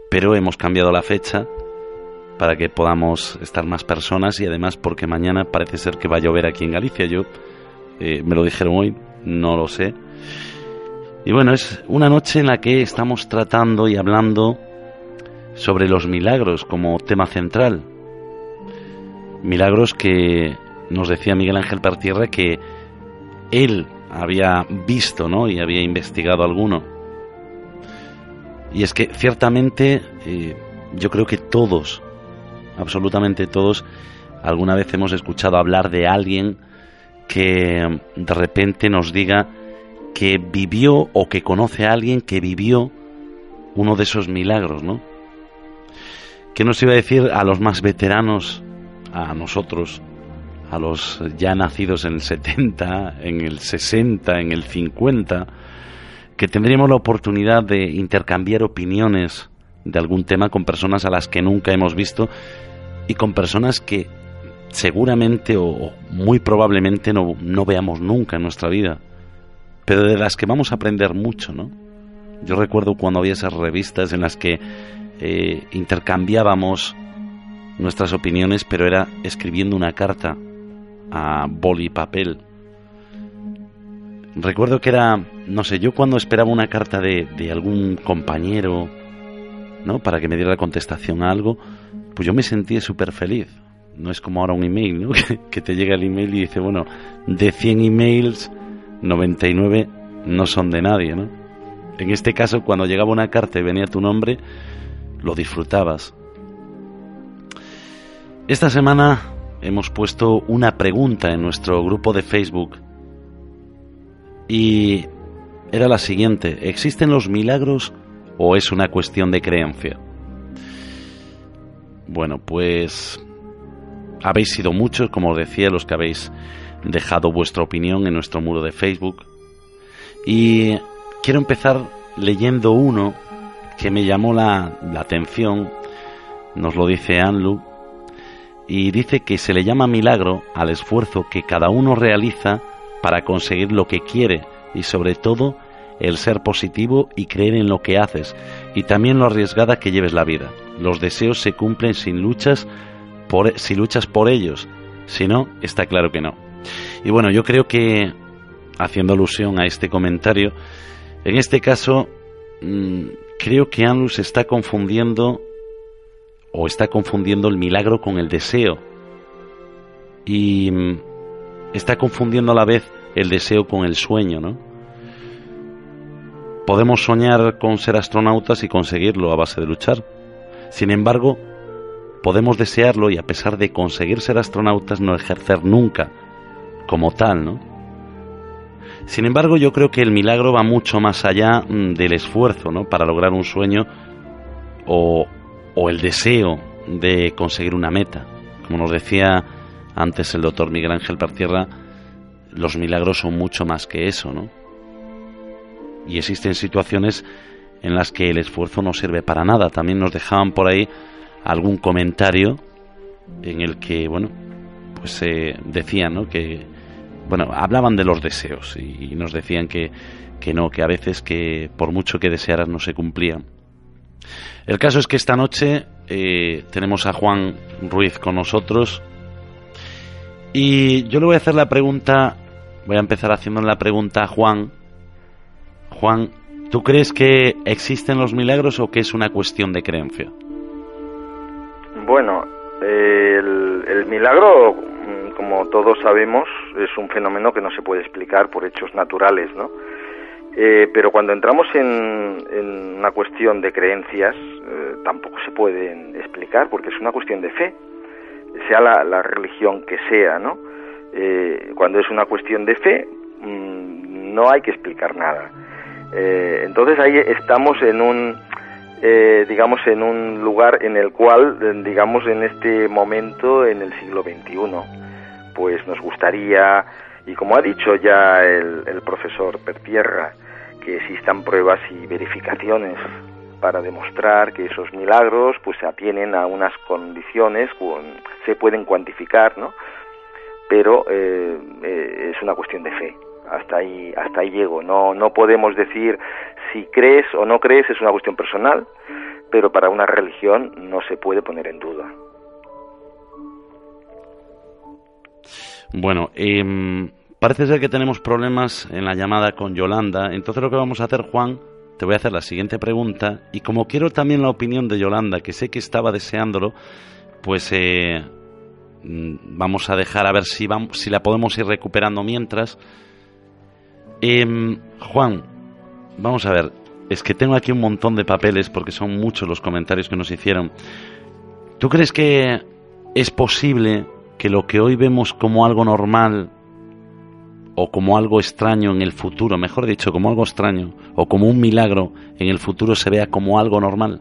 pero hemos cambiado la fecha para que podamos estar más personas y además porque mañana parece ser que va a llover aquí en Galicia. Yo eh, me lo dijeron hoy, no lo sé. Y bueno, es una noche en la que estamos tratando y hablando sobre los milagros como tema central. Milagros que nos decía Miguel Ángel Pertierra que él había visto ¿no? y había investigado alguno. Y es que ciertamente eh, yo creo que todos, absolutamente todos, alguna vez hemos escuchado hablar de alguien que de repente nos diga que vivió o que conoce a alguien que vivió uno de esos milagros, ¿no? ¿Qué nos iba a decir a los más veteranos, a nosotros, a los ya nacidos en el 70, en el 60, en el 50, que tendríamos la oportunidad de intercambiar opiniones de algún tema con personas a las que nunca hemos visto y con personas que seguramente o muy probablemente no, no veamos nunca en nuestra vida, pero de las que vamos a aprender mucho, ¿no? Yo recuerdo cuando había esas revistas en las que eh, intercambiábamos nuestras opiniones, pero era escribiendo una carta a boli papel. Recuerdo que era, no sé, yo cuando esperaba una carta de, de algún compañero, ¿no? Para que me diera la contestación a algo, pues yo me sentía súper feliz. No es como ahora un email, ¿no? Que, te llega el email y dice, bueno, de 100 emails, 99 no son de nadie, ¿no? En este caso, cuando llegaba una carta y venía tu nombre, lo disfrutabas. Esta semana hemos puesto una pregunta en nuestro grupo de Facebook y era la siguiente, ¿existen los milagros o es una cuestión de creencia? Bueno, pues habéis sido muchos, como os decía, los que habéis dejado vuestra opinión en nuestro muro de Facebook. Y quiero empezar leyendo uno que me llamó la, atención, nos lo dice Anlu, y dice que se le llama milagro al esfuerzo que cada uno realiza para conseguir lo que quiere y sobre todo el ser positivo y creer en lo que haces y también lo arriesgada que lleves la vida. Los deseos se cumplen sin luchas si luchas por ellos, si no, está claro que no. Y bueno, yo creo que haciendo alusión a este comentario, en este caso mm, creo que Anlus está confundiendo o está confundiendo el milagro con el deseo. Y mm, está confundiendo a la vez el deseo con el sueño, ¿no? Podemos soñar con ser astronautas y conseguirlo a base de luchar. Sin embargo, podemos desearlo y a pesar de conseguir ser astronautas no ejercer nunca como tal, ¿no? Sin embargo, yo creo que el milagro va mucho más allá mm, del esfuerzo, ¿no? Para lograr un sueño o, o el deseo de conseguir una meta. Como nos decía antes el doctor Miguel Ángel Partierra, los milagros son mucho más que eso, ¿no? Y existen situaciones en las que el esfuerzo no sirve para nada. También nos dejaban por ahí algún comentario en el que, bueno, pues decían, ¿no? Que, bueno, hablaban de los deseos y, nos decían que, que no, que a veces que por mucho que desearas no se cumplían. El caso es que esta noche eh, tenemos a Juan Ruiz con nosotros y yo le voy a hacer la pregunta, voy a empezar haciendo la pregunta a Juan. Juan, ¿tú crees que existen los milagros o que es una cuestión de creencia? Bueno, el, milagro, mm, como todos sabemos, es un fenómeno que no se puede explicar por hechos naturales, ¿no? Eh, pero cuando entramos en, en, una cuestión de creencias, eh, tampoco se pueden explicar porque es una cuestión de fe sea la, religión que sea, ¿no? Eh, cuando es una cuestión de fe, mm, no hay que explicar nada. Eh, entonces ahí estamos en un, eh, digamos, en un lugar en el cual, digamos, en este momento, en el siglo XXI, pues nos gustaría, y como ha dicho ya el, el profesor Pertierra, que existan pruebas y verificaciones para demostrar que esos milagros pues se atienen a unas condiciones se pueden cuantificar no pero eh, eh, es una cuestión de fe hasta ahí hasta ahí llego. No no podemos decir si crees o no crees es una cuestión personal pero para una religión no se puede poner en duda. Bueno eh, parece ser que tenemos problemas en la llamada con Yolanda. Entonces lo que vamos a hacer Juan te voy a hacer la siguiente pregunta. Y como quiero también la opinión de Yolanda, que sé que estaba deseándolo, pues eh, mm, vamos a dejar a ver si, vamos, si la podemos ir recuperando mientras. Em, Juan, vamos a ver, es que tengo aquí un montón de papeles porque son muchos los comentarios que nos hicieron. ¿Tú crees que es posible que lo que hoy vemos como algo normal o como algo extraño en el futuro, mejor dicho, como algo extraño o como un milagro en el futuro se vea como algo normal?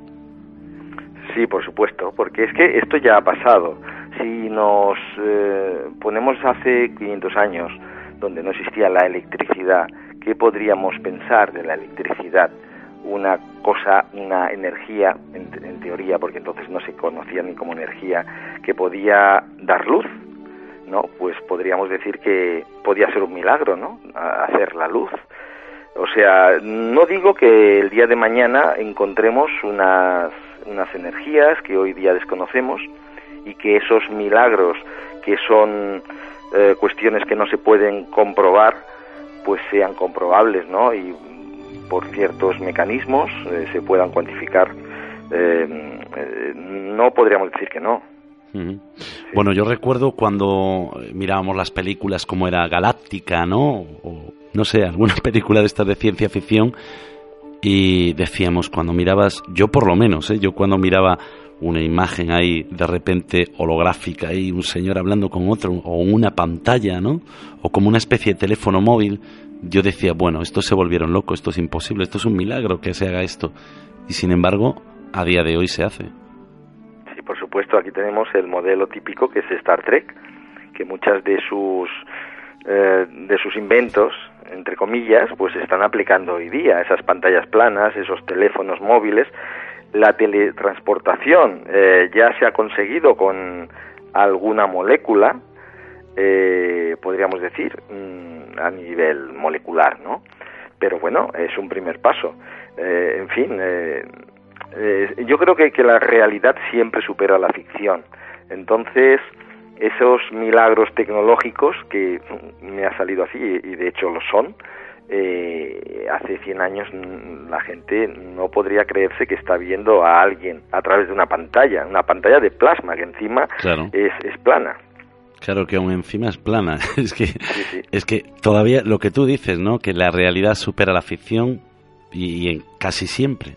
Sí, por supuesto, porque es que esto ya ha pasado. Si nos eh, ponemos hace 500 años, donde no existía la electricidad, ¿qué podríamos pensar de la electricidad? Una cosa, una energía, en, en teoría, porque entonces no se conocía ni como energía, que podía dar luz, ¿no? Pues podríamos decir que podía ser un milagro, ¿no? hacer la luz. O sea, no digo que el día de mañana encontremos unas, unas energías que hoy día desconocemos y que esos milagros que son eh, cuestiones que no se pueden comprobar, pues sean comprobables, ¿no? Y por ciertos mecanismos eh, se puedan cuantificar. Eh, no podríamos decir que no, Bueno, yo recuerdo cuando mirábamos las películas como era Galáctica, ¿no? O no sé, alguna película de estas de ciencia ficción y decíamos cuando mirabas, yo por lo menos, ¿eh? yo cuando miraba una imagen ahí de repente holográfica y un señor hablando con otro o una pantalla, ¿no? O como una especie de teléfono móvil, yo decía, bueno, estos se volvieron locos, esto es imposible, esto es un milagro que se haga esto. Y sin embargo, a día de hoy se hace. Sí, por supuesto, aquí tenemos el modelo típico que es Star Trek, que muchas de sus eh, de sus inventos entre comillas, pues se están aplicando hoy día, esas pantallas planas, esos teléfonos móviles, la teletransportación eh, ya se ha conseguido con alguna molécula, eh, podríamos decir, mm, a nivel molecular, ¿no? Pero bueno, es un primer paso. Eh, en fin, yo creo que, que la realidad siempre supera la ficción. Entonces, esos milagros tecnológicos que me ha salido así y de hecho lo son, eh, hace 100 años la gente no podría creerse que está viendo a alguien a través de una pantalla, una pantalla de plasma que encima es, es, plana. Claro que aún encima es plana. es que es que todavía lo que tú dices, ¿no? Que la realidad supera la ficción y, en casi siempre.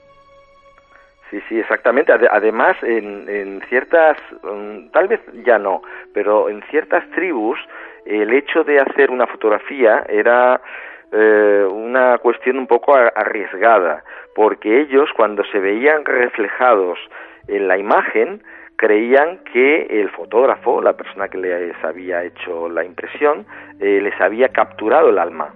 Sí, sí, exactamente. Además, en, en ciertas, mm, tal vez ya no, pero en ciertas tribus el hecho de hacer una fotografía era eh, una cuestión un poco arriesgada, porque ellos cuando se veían reflejados en la imagen, creían que el fotógrafo, la persona que les había hecho la impresión, eh, les había capturado el alma.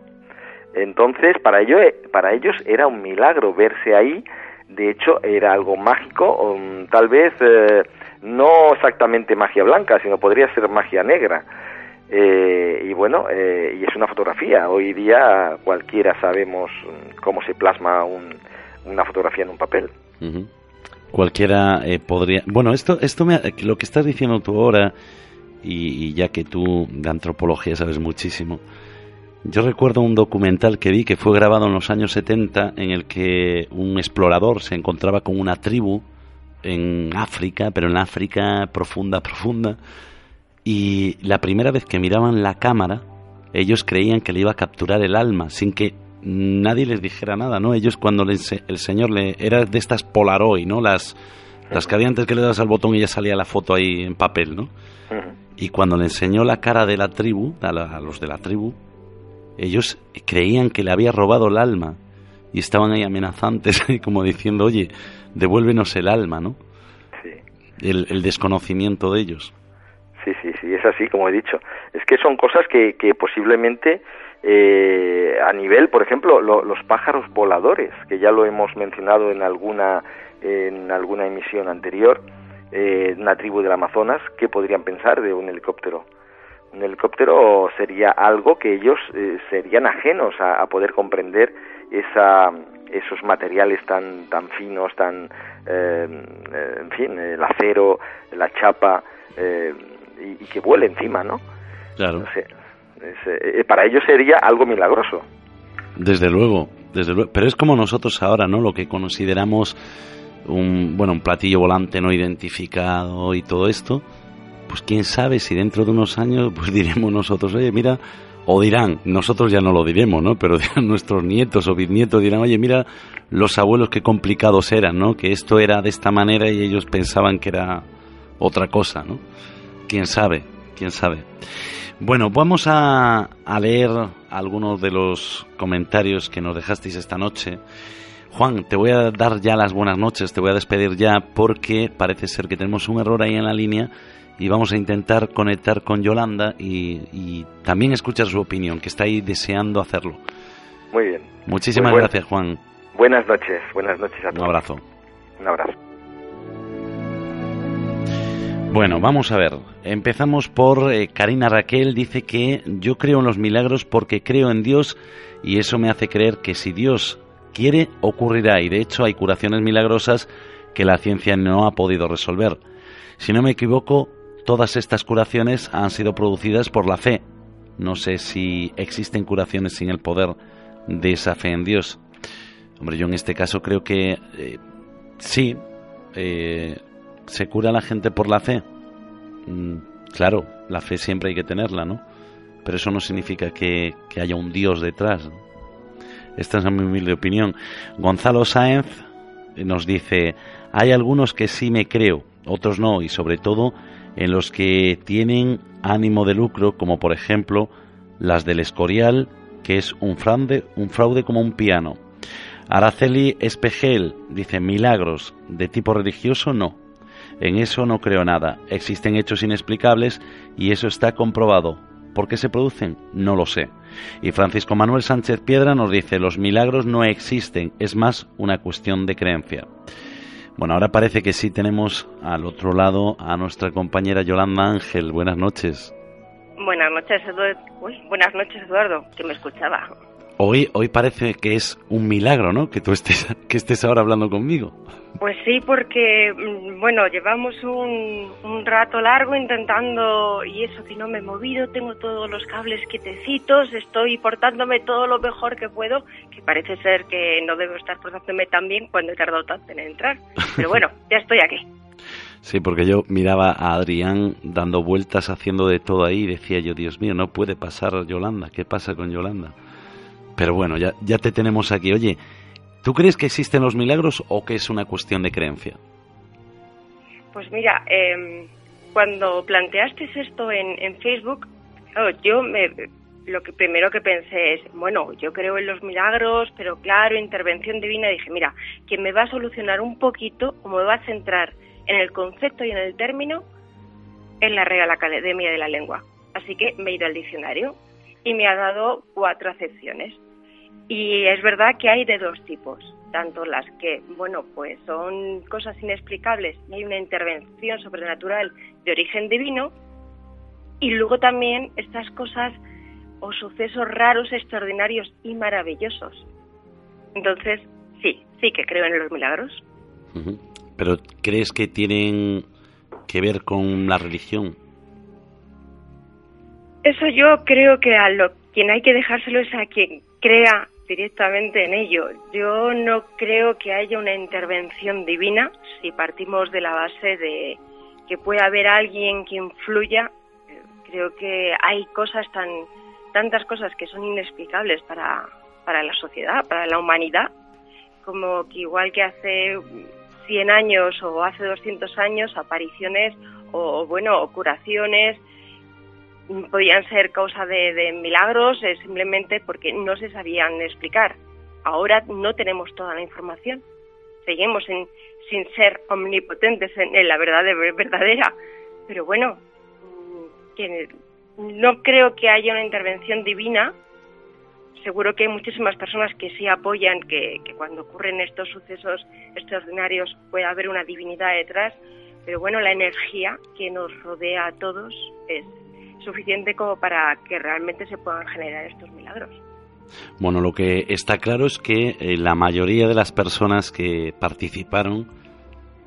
Entonces, para, ello, para ellos era un milagro verse ahí de hecho era algo mágico, um, tal vez eh, no exactamente magia blanca, sino podría ser magia negra. Eh, y bueno, eh, y es una fotografía. Hoy día cualquiera sabemos mm, cómo se plasma una fotografía en un papel. Cualquiera podría. Bueno, esto, esto me, lo que estás diciendo tú ahora, y ya que tú de antropología sabes muchísimo, yo recuerdo un documental que vi que fue grabado en los años 70 en el que un explorador se encontraba con una tribu en África, pero en África profunda, profunda, y la primera vez que miraban la cámara, ellos creían que le iba a capturar el alma, sin que nadie les dijera nada, ¿no? Ellos cuando el señor le... era de estas Polaroid, ¿no? Las, las que había antes que le das al botón y ya salía la foto ahí en papel, ¿no? Y cuando le enseñó la cara de la tribu, a los de la tribu, ellos creían que le había robado el alma y estaban ahí amenazantes, como diciendo, oye, devuélvenos el alma, ¿no? Sí. El, desconocimiento de ellos. Sí, sí, sí, es así, como he dicho. Es que son cosas que, que posiblemente eh, a nivel, por ejemplo, los pájaros voladores, que ya lo hemos mencionado en alguna, en alguna emisión anterior, eh, una tribu del Amazonas, ¿qué podrían pensar de un helicóptero? un helicóptero sería algo que ellos eh, serían ajenos a, poder comprender esa, esos materiales tan tan finos, tan eh, eh, en fin, el acero, la chapa y, que vuele encima, ¿no? Claro. para ellos sería algo milagroso. Desde luego, desde luego. Pero es como nosotros ahora, ¿no? Lo que consideramos un bueno un platillo volante no identificado y todo esto pues quién sabe si dentro de unos años pues diremos nosotros, oye, mira, o dirán, nosotros ya no lo diremos, ¿no? Pero dirán nuestros nietos o bisnietos, dirán, oye, mira los abuelos qué complicados eran, ¿no? Que esto era de esta manera y ellos pensaban que era otra cosa, ¿no? Quién sabe, quién sabe. Bueno, vamos a, a leer algunos de los comentarios que nos dejasteis esta noche. Juan, te voy a dar ya las buenas noches, te voy a despedir ya porque parece ser que tenemos un error ahí en la línea y vamos a intentar conectar con Yolanda y, también escuchar su opinión, que está ahí deseando hacerlo. Muy bien. Muchísimas gracias, Juan. Buenas noches, buenas noches a todos. Un abrazo. Un abrazo. Bueno, vamos a ver. Empezamos por eh, Karina Raquel. Dice que yo creo en los milagros porque creo en Dios y eso me hace creer que si Dios quiere, ocurrirá. Y de hecho hay curaciones milagrosas que la ciencia no ha podido resolver. Si no me equivoco, Todas estas curaciones han sido producidas por la fe. No sé si existen curaciones sin el poder de esa fe en Dios. Hombre, yo en este caso creo que eh, sí, eh, se cura la gente por la fe. Mm, claro, la fe siempre hay que tenerla, ¿no? Pero eso no significa que, haya un Dios detrás. Esta es mi humilde opinión. Gonzalo Sáenz nos dice, hay algunos que sí me creo, otros no, y sobre todo en los que tienen ánimo de lucro, como por ejemplo las del Escorial, que es un fraude, un fraude como un piano. Araceli Espejel dice, milagros de tipo religioso no. En eso no creo nada. Existen hechos inexplicables y eso está comprobado. ¿Por qué se producen? No lo sé. Y Francisco Manuel Sánchez Piedra nos dice, los milagros no existen, es más una cuestión de creencia. Bueno, ahora parece que sí tenemos al otro lado a nuestra compañera Yolanda Ángel. Buenas noches. Buenas noches, Eduardo. buenas noches, Eduardo, que me escuchaba. Hoy, hoy parece que es un milagro, ¿no? Que tú estés, que estés ahora hablando conmigo. Pues sí, porque, mm, bueno, llevamos un, un, rato largo intentando, y eso que no me he movido, tengo todos los cables quietecitos, estoy portándome todo lo mejor que puedo, que parece ser que no debo estar portándome tan bien cuando he tardado tanto en entrar. Pero bueno, ya estoy aquí. Sí, porque yo miraba a Adrián dando vueltas, haciendo de todo ahí, y decía yo, Dios mío, no puede pasar Yolanda, ¿qué pasa con Yolanda? Pero bueno, ya, ya te tenemos aquí. Oye, ¿Tú crees que existen los milagros o que es una cuestión de creencia? Pues mira, eh, cuando planteaste esto en, Facebook, yo me, lo que primero que pensé es, bueno, yo creo en los milagros, pero claro, intervención divina. Dije, mira, quien me va a solucionar un poquito o me va a centrar en el concepto y en el término en la Real Academia de la Lengua. Así que me he ido al diccionario y me ha dado cuatro acepciones. Y es verdad que hay de dos tipos, tanto las que, bueno, pues son cosas inexplicables y hay una intervención sobrenatural de origen divino, y luego también estas cosas o sucesos raros, extraordinarios y maravillosos. Entonces, sí, sí que creo en los milagros. Pero ¿crees que tienen que ver con la religión? Eso yo creo que a lo quien hay que dejárselo es a quien crea directamente en ello. Yo no creo que haya una intervención divina si partimos de la base de que puede haber alguien que influya. Creo que hay cosas tan tantas cosas que son inexplicables para, para la sociedad, para la humanidad, como que igual que hace 100 años o hace 200 años apariciones o bueno, o curaciones podían ser causa de, milagros eh, simplemente porque no se sabían explicar. Ahora no tenemos toda la información. Seguimos sin ser omnipotentes en, la verdad verdadera. Pero bueno, mm, no creo que haya una intervención divina. Seguro que hay muchísimas personas que sí apoyan que, que cuando ocurren estos sucesos extraordinarios puede haber una divinidad detrás. Pero bueno, la energía que nos rodea a todos es suficiente como para que realmente se puedan generar estos milagros. Bueno, lo que está claro es que eh, la mayoría de las personas que participaron,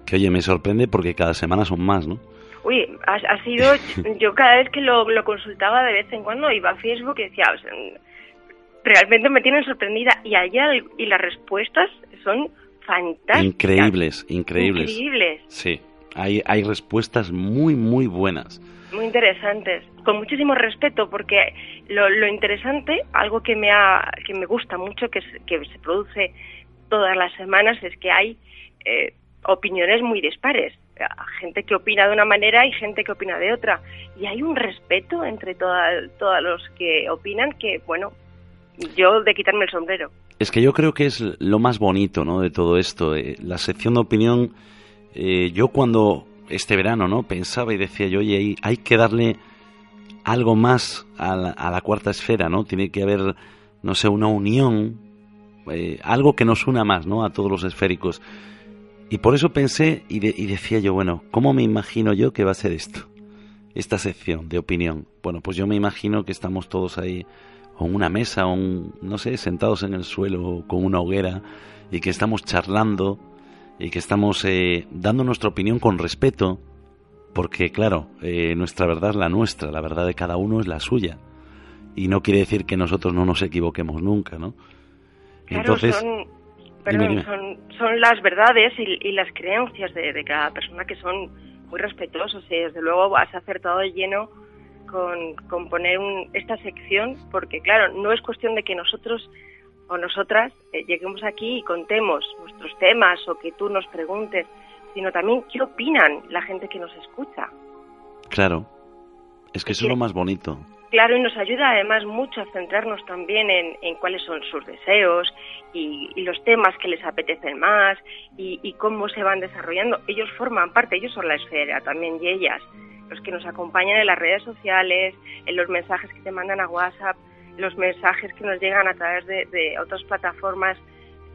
que oye, me sorprende porque cada semana son más, ¿no? Uy, ha, sido, yo cada vez que lo, consultaba de vez en cuando iba a Facebook y decía, realmente me tienen sorprendida y allá y las respuestas son fantásticas. Increíbles, increíbles. Increíbles. Sí, hay, hay respuestas muy, muy buenas. Muy interesantes, con muchísimo respeto, porque lo, lo interesante, algo que me, ha, que me gusta mucho, que, que se produce todas las semanas, es que hay eh, opiniones muy dispares. Gente que opina de una manera y gente que opina de otra. Y hay un respeto entre todos los que opinan que, bueno, yo de quitarme el sombrero. Es que yo creo que es lo más bonito ¿no? de todo esto. Eh, la sección de opinión, eh, yo cuando este verano, ¿no? Pensaba y decía yo, oye, hay, que darle algo más a la, cuarta esfera, ¿no? Tiene que haber, no sé, una unión, eh, algo que nos una más, ¿no? A todos los esféricos. Y por eso pensé y, y, decía yo, bueno, ¿cómo me imagino yo que va a ser esto? Esta sección de opinión. Bueno, pues yo me imagino que estamos todos ahí con una mesa, o no sé, sentados en el suelo con una hoguera y que estamos charlando y que estamos eh, dando nuestra opinión con respeto, porque claro, eh, nuestra verdad es la nuestra, la verdad de cada uno es la suya. Y no quiere decir que nosotros no nos equivoquemos nunca, ¿no? Entonces, son, Son, son, las verdades y, las creencias de, cada persona que son muy respetuosos y desde luego has acertado de lleno con, con poner esta sección porque claro, no es cuestión de que nosotros o nosotras eh, lleguemos aquí y contemos nuestros temas o que tú nos preguntes, sino también qué opinan la gente que nos escucha. Claro, es que eso es lo más bonito. Claro, y nos ayuda además mucho a centrarnos también en, cuáles son sus deseos y, los temas que les apetecen más y, y, cómo se van desarrollando. Ellos forman parte, ellos son la esfera también y ellas, los que nos acompañan en las redes sociales, en los mensajes que te mandan a WhatsApp, los mensajes que nos llegan a través de, otras plataformas.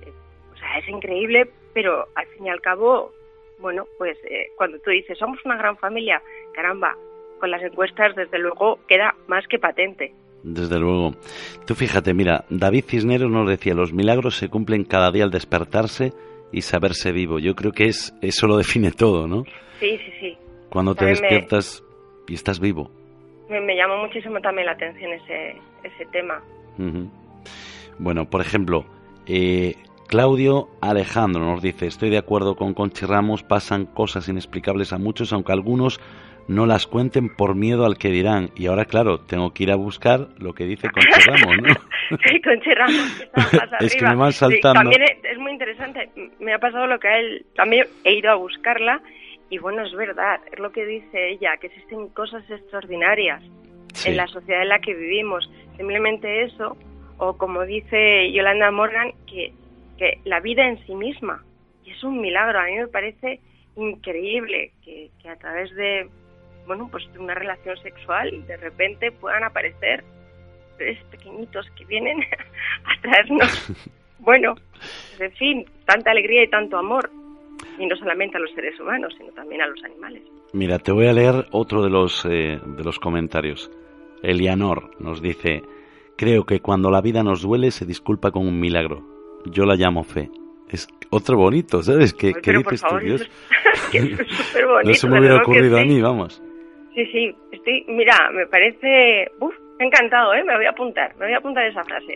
Eh, o sea, es increíble, pero al fin y al cabo, bueno, pues eh, cuando tú dices, somos una gran familia, caramba, con las encuestas, desde luego, queda más que patente. Desde luego. Tú fíjate, mira, David Cisneros nos decía, los milagros se cumplen cada día al despertarse y saberse vivo. Yo creo que es eso lo define todo, ¿no? Sí, sí, sí. Cuando te despiertas y estás vivo. Me, me, llamó muchísimo también la atención ese, ese tema. Bueno, por ejemplo, eh, Claudio Alejandro nos dice, estoy de acuerdo con Conchi Ramos, pasan cosas inexplicables a muchos, aunque algunos no las cuenten por miedo al que dirán. Y ahora, claro, tengo que ir a buscar lo que dice Conchi Ramos, ¿no? sí, Conchi Ramos, es que me van saltando. también es muy interesante, me ha pasado lo que a él, también he ido a buscarla y bueno, es verdad, es lo que dice ella, que existen cosas extraordinarias en la sociedad en la que vivimos. Simplemente eso, o como dice Yolanda Morgan, que, que la vida en sí misma, y es un milagro, a mí me parece increíble que, que a través de bueno, pues de una relación sexual de repente puedan aparecer tres pequeñitos que vienen a traernos, bueno, en fin, tanta alegría y tanto amor. Y no solamente a los seres humanos, sino también a los animales. Mira, te voy a leer otro de los, eh, de los comentarios. Elianor nos dice, creo que cuando la vida nos duele se disculpa con un milagro. Yo la llamo fe. Es otro bonito, ¿sabes? ¿Qué, ¿qué dices tú, Dios? no se me hubiera ocurrido a mí, vamos. Sí, sí, estoy, mira, me parece, uf, encantado, ¿eh? Me voy a apuntar, me voy a apuntar esa frase.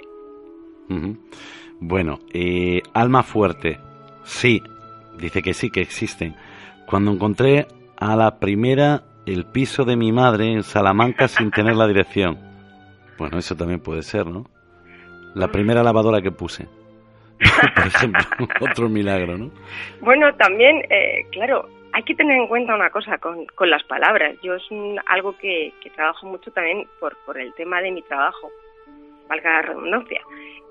Bueno, eh, alma fuerte, sí, dice que sí, que existen. Cuando encontré a la primera el piso de mi madre en Salamanca sin tener la dirección. Bueno, eso también puede ser, ¿no? La primera lavadora que puse. Por ejemplo, otro milagro, ¿no? Bueno, también, eh, claro, hay que tener en cuenta una cosa con, con las palabras. Yo es algo que, trabajo mucho también por, por el tema de mi trabajo, valga la redundancia,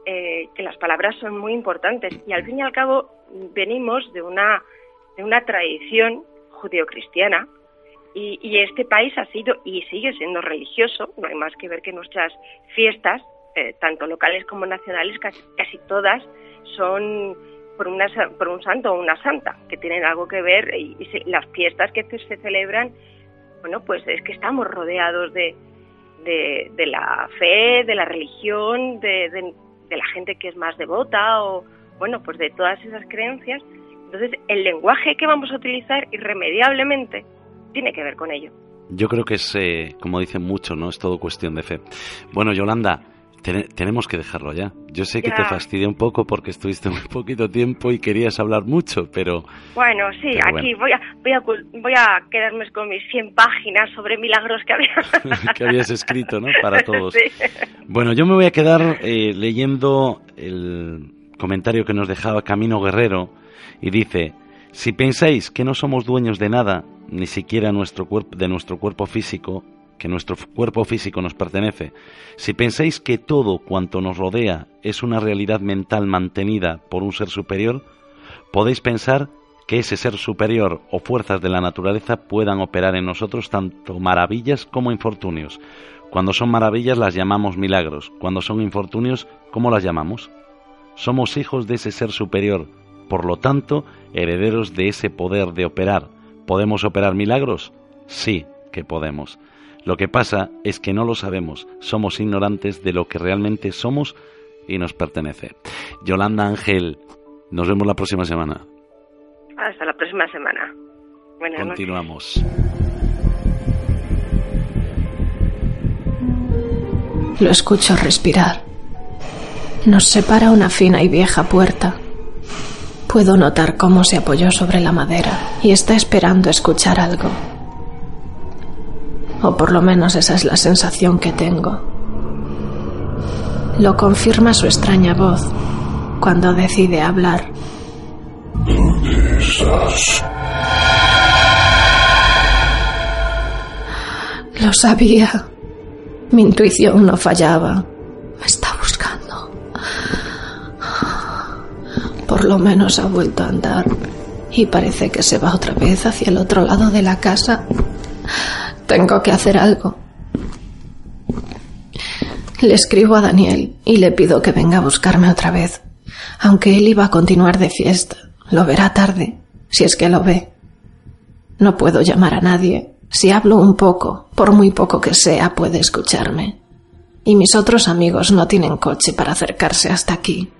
eh, que las palabras son muy importantes y al fin y al cabo venimos de una, de una tradición judeocristiana y, y este país ha sido y sigue siendo religioso, no hay más que ver que nuestras fiestas, eh, tanto locales como nacionales, casi, todas son por, una, por un santo o una santa, que tienen algo que ver, y, las fiestas que se, celebran, bueno, pues es que estamos rodeados de, de, la fe, de la religión, de, de, la gente que es más devota, o bueno, pues de todas esas creencias. Entonces, el lenguaje que vamos a utilizar irremediablemente tiene que ver con ello. Yo creo que es, eh, como dicen muchos, ¿no? Es todo cuestión de fe. Bueno, Yolanda, tenemos que dejarlo ya. Yo sé que te fastidia un poco porque estuviste muy poquito tiempo y querías hablar mucho, pero... Bueno, sí, aquí Voy, a, voy, a, voy a quedarme con mis 100 páginas sobre milagros que, había... que habías escrito, ¿no? Para todos. Bueno, yo me voy a quedar eh, leyendo el comentario que nos dejaba Camino Guerrero y dice, si pensáis que no somos dueños de nada, ni siquiera nuestro de nuestro cuerpo físico, que nuestro cuerpo físico nos pertenece, si pensáis que todo cuanto nos rodea es una realidad mental mantenida por un ser superior, podéis pensar que ese ser superior o fuerzas de la naturaleza puedan operar en nosotros tanto maravillas como infortunios. Cuando son maravillas las llamamos milagros, cuando son infortunios, ¿cómo las llamamos? Somos hijos de ese ser superior, por lo tanto, herederos de ese poder de operar. ¿Podemos operar milagros? Sí que podemos. Lo que pasa es que no lo sabemos, somos ignorantes de lo que realmente somos y nos pertenece. Yolanda Ángel, nos vemos la próxima semana. Hasta la próxima semana. Continuamos. Lo escucho respirar. Nos separa una fina y vieja puerta. Puedo notar cómo se apoyó sobre la madera y está esperando escuchar algo. O por lo menos esa es la sensación que tengo. Lo confirma su extraña voz cuando decide hablar. Lo sabía. Mi intuición no fallaba. Está Por lo menos ha vuelto a andar. Y parece que se va otra vez hacia el otro lado de la casa. Tengo que hacer algo. Le escribo a Daniel y le pido que venga a buscarme otra vez. Aunque él iba a continuar de fiesta. Lo verá tarde, si es que lo ve. No puedo llamar a nadie. Si hablo un poco, por muy poco que sea, puede escucharme. Y mis otros amigos no tienen coche para acercarse hasta aquí.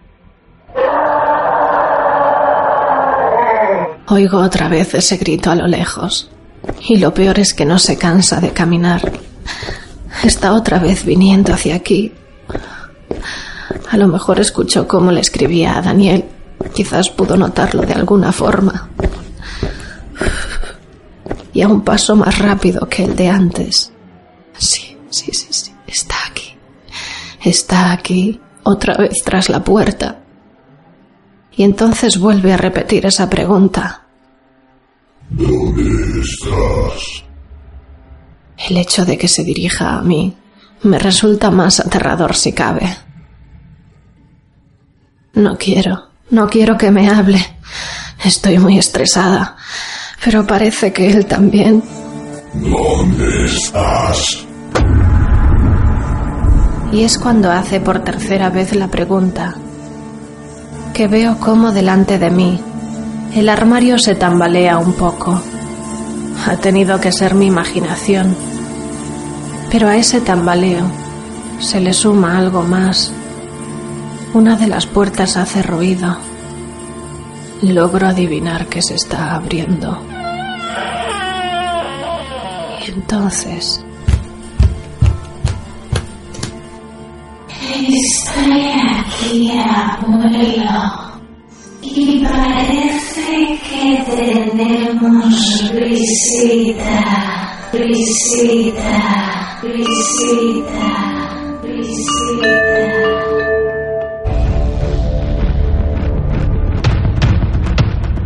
Oigo otra vez ese grito a lo lejos. Y lo peor es que no se cansa de caminar. Está otra vez viniendo hacia aquí. A lo mejor escuchó cómo le escribía a Daniel. Quizás pudo notarlo de alguna forma. Y a un paso más rápido que el de antes. Sí, sí, sí, sí. Está aquí. Está aquí, otra vez tras la puerta. Y entonces vuelve a repetir esa pregunta. ¿Dónde estás? El hecho de que se dirija a mí me resulta más aterrador si cabe. No quiero, no quiero que me hable. Estoy muy estresada, pero parece que él también. ¿Dónde estás? Y es cuando hace por tercera vez la pregunta, que veo cómo delante de mí el armario se tambalea un poco. Ha tenido que ser mi imaginación. Pero a ese tambaleo se le suma algo más. Una de las puertas hace ruido. Logro adivinar que se está abriendo. Y entonces... Estoy aquí, abuelo. Y parece que tenemos visita, visita, visita, visita.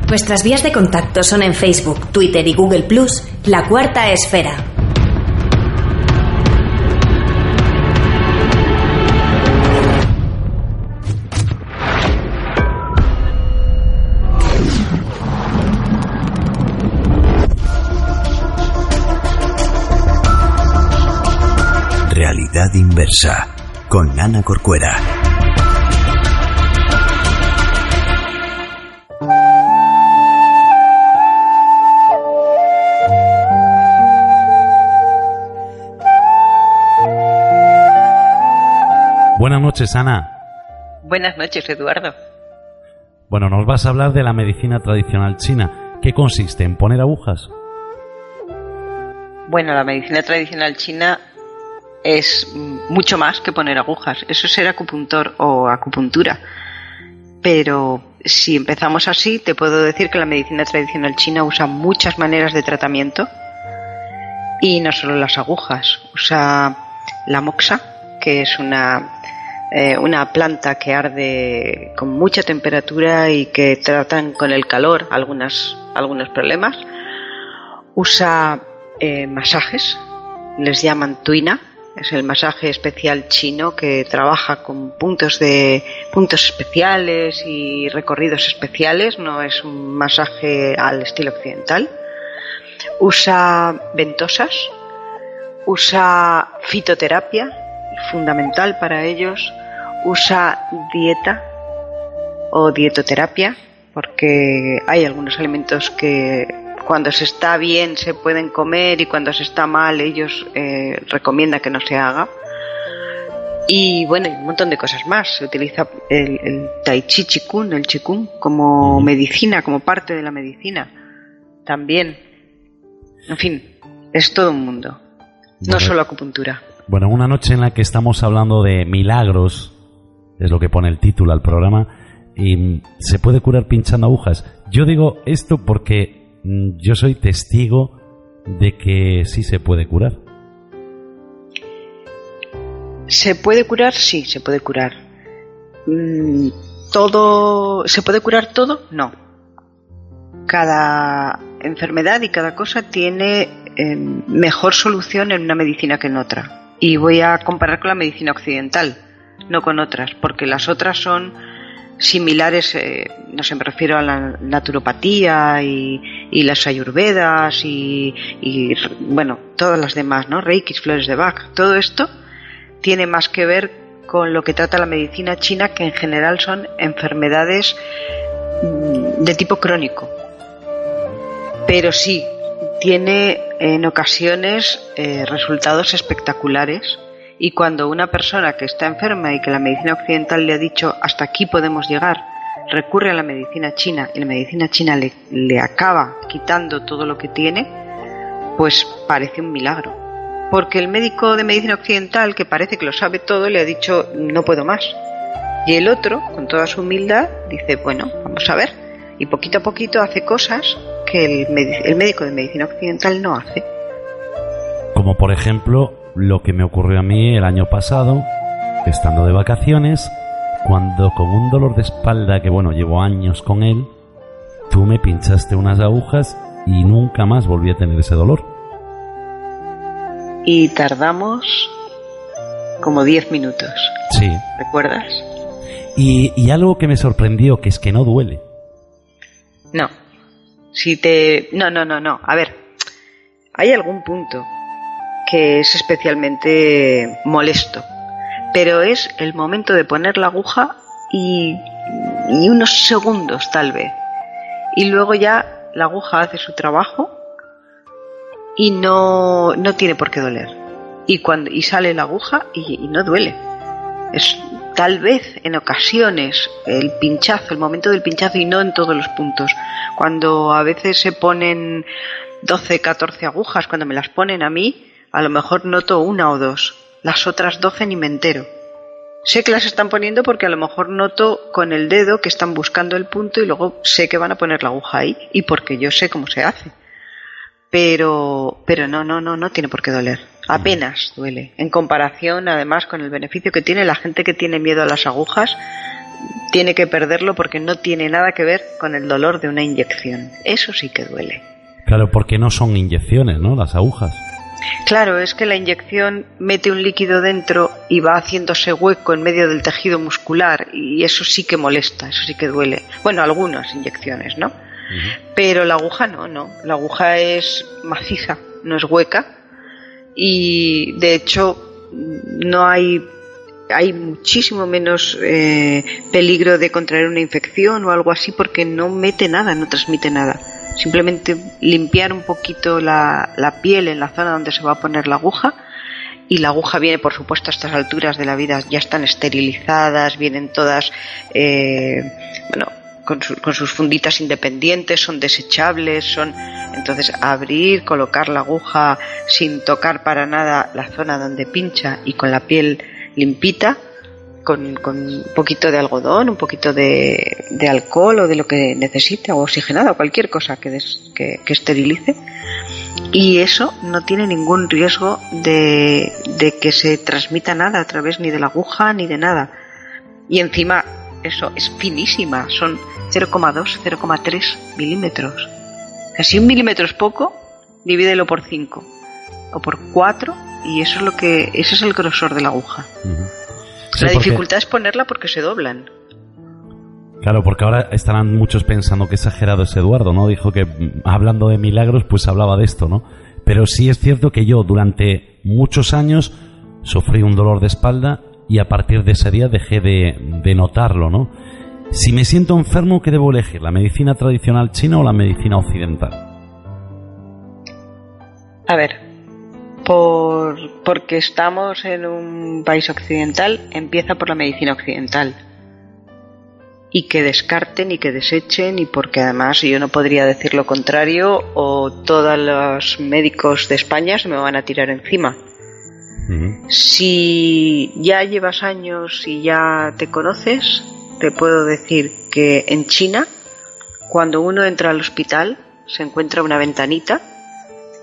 Nuestras vías de contacto son en Facebook, Twitter y Google Plus, La Cuarta Esfera. Realidad inversa con Ana Corcuera. Buenas noches, Ana. Buenas noches, Eduardo. Bueno, nos vas a hablar de la medicina tradicional china. ¿Qué consiste? ¿En poner agujas? Bueno, la medicina tradicional china es mucho más que poner agujas. Eso es ser acupuntor o acupuntura. Pero si empezamos así, te puedo decir que la medicina tradicional china usa muchas maneras de tratamiento y no solo las agujas. Usa la moxa, que es una, eh, una planta que arde con mucha temperatura y que tratan con el calor algunas, algunos problemas. Usa eh, masajes, les llaman tuina, es el masaje especial chino que trabaja con puntos de puntos especiales y recorridos especiales, no es un masaje al estilo occidental. Usa ventosas, usa fitoterapia, fundamental para ellos, usa dieta o dietoterapia, porque hay algunos alimentos que cuando se está bien se pueden comer y cuando se está mal ellos eh, recomiendan que no se haga. Y bueno, y un montón de cosas más. Se utiliza el, el tai chi chikun, el chikun, como medicina, como parte de la medicina. También. En fin, es todo un mundo. No solo acupuntura. Bueno, una noche en la que estamos hablando de milagros, es lo que pone el título al programa, y se puede curar pinchando agujas. Yo digo esto porque yo soy testigo de que sí se puede curar. ¿Se puede curar? Sí, se puede curar. Mm, ¿Todo. ¿Se puede curar todo? No. Cada enfermedad y cada cosa tiene eh, mejor solución en una medicina que en otra. Y voy a comparar con la medicina occidental, no con otras, porque las otras son similares, eh, no sé, me refiero a la naturopatía y, las ayurvedas y, y, bueno, todas las demás, ¿no? Reikis, flores de Bach, todo esto tiene más que ver con lo que trata la medicina china, que en general son enfermedades mm, de tipo crónico. Pero sí, tiene en ocasiones eh, resultados espectaculares y cuando una persona que está enferma y que la medicina occidental le ha dicho hasta aquí podemos llegar, recurre a la medicina china y la medicina china le, acaba quitando todo lo que tiene, pues parece un milagro. Porque el médico de medicina occidental, que parece que lo sabe todo, le ha dicho no puedo más. Y el otro, con toda su humildad, dice, bueno, vamos a ver. Y poquito a poquito hace cosas que el, el médico de medicina occidental no hace. Como por ejemplo lo que me ocurrió a mí el año pasado, estando de vacaciones, cuando con un dolor de espalda que bueno, llevo años con él, tú me pinchaste unas agujas y nunca más volví a tener ese dolor. Y tardamos como 10 minutos. Sí. ¿Recuerdas? Y, y algo que me sorprendió, que es que no duele. No. Si te... No, no, no, no. A ver. Hay algún punto que es especialmente molesto. Pero es el momento de poner la aguja y, unos segundos tal vez. Y luego ya la aguja hace su trabajo y no, no tiene por qué doler. Y, cuando, y sale la aguja y, y no duele. Es tal vez en ocasiones el pinchazo, el momento del pinchazo y no en todos los puntos. Cuando a veces se ponen 12, 14 agujas, cuando me las ponen a mí, a lo mejor noto una o dos. Las otras 12 ni me entero. Sé que las están poniendo porque a lo mejor noto con el dedo que están buscando el punto y luego sé que van a poner la aguja ahí y porque yo sé cómo se hace. Pero, pero no, no, no, no tiene por qué doler. Apenas duele. En comparación, además, con el beneficio que tiene la gente que tiene miedo a las agujas, tiene que perderlo porque no tiene nada que ver con el dolor de una inyección. Eso sí que duele. Claro, porque no son inyecciones, ¿no? Las agujas. Claro, es que la inyección mete un líquido dentro y va haciéndose hueco en medio del tejido muscular y eso sí que molesta, eso sí que duele. Bueno, algunas inyecciones, ¿no? Pero la aguja no, no. La aguja es maciza, no es hueca y de hecho no hay hay muchísimo menos eh, peligro de contraer una infección o algo así porque no mete nada, no transmite nada. Simplemente limpiar un poquito la, la piel en la zona donde se va a poner la aguja. Y la aguja viene, por supuesto, a estas alturas de la vida ya están esterilizadas, vienen todas, eh, bueno, con, su, con, sus funditas independientes, son desechables, son entonces abrir, colocar la aguja sin tocar para nada la zona donde pincha y con la piel limpita, con, con un poquito de algodón, un poquito de, alcohol o de lo que necesite, o oxigenado, cualquier cosa que, des, que, que esterilice. Y eso no tiene ningún riesgo de, que se transmita nada a través ni de la aguja ni de nada. Y encima eso es finísima, son 0,2, 0,3 milímetros. Si un milímetro es poco, divídelo por 5 o por 4 y eso es lo que ese es el grosor de la aguja. Sí, la dificultad es ponerla porque se doblan. Claro, porque ahora estarán muchos pensando que exagerado es Eduardo, ¿no? Dijo que mm, hablando de milagros, pues hablaba de esto, ¿no? Pero sí es cierto que yo durante muchos años sufrí un dolor de espalda y a partir de ese día dejé de, de notarlo, ¿no? Si me siento enfermo, ¿qué debo elegir? ¿La medicina tradicional china o la medicina occidental? A ver, por, porque estamos en un país occidental, empieza por la medicina occidental. Y que descarten y que desechen, y porque además yo no podría decir lo contrario, o todos los médicos de España se me van a tirar encima. Uh -huh. Si ya llevas años y ya te conoces, te puedo decir que en China, cuando uno entra al hospital, se encuentra una ventanita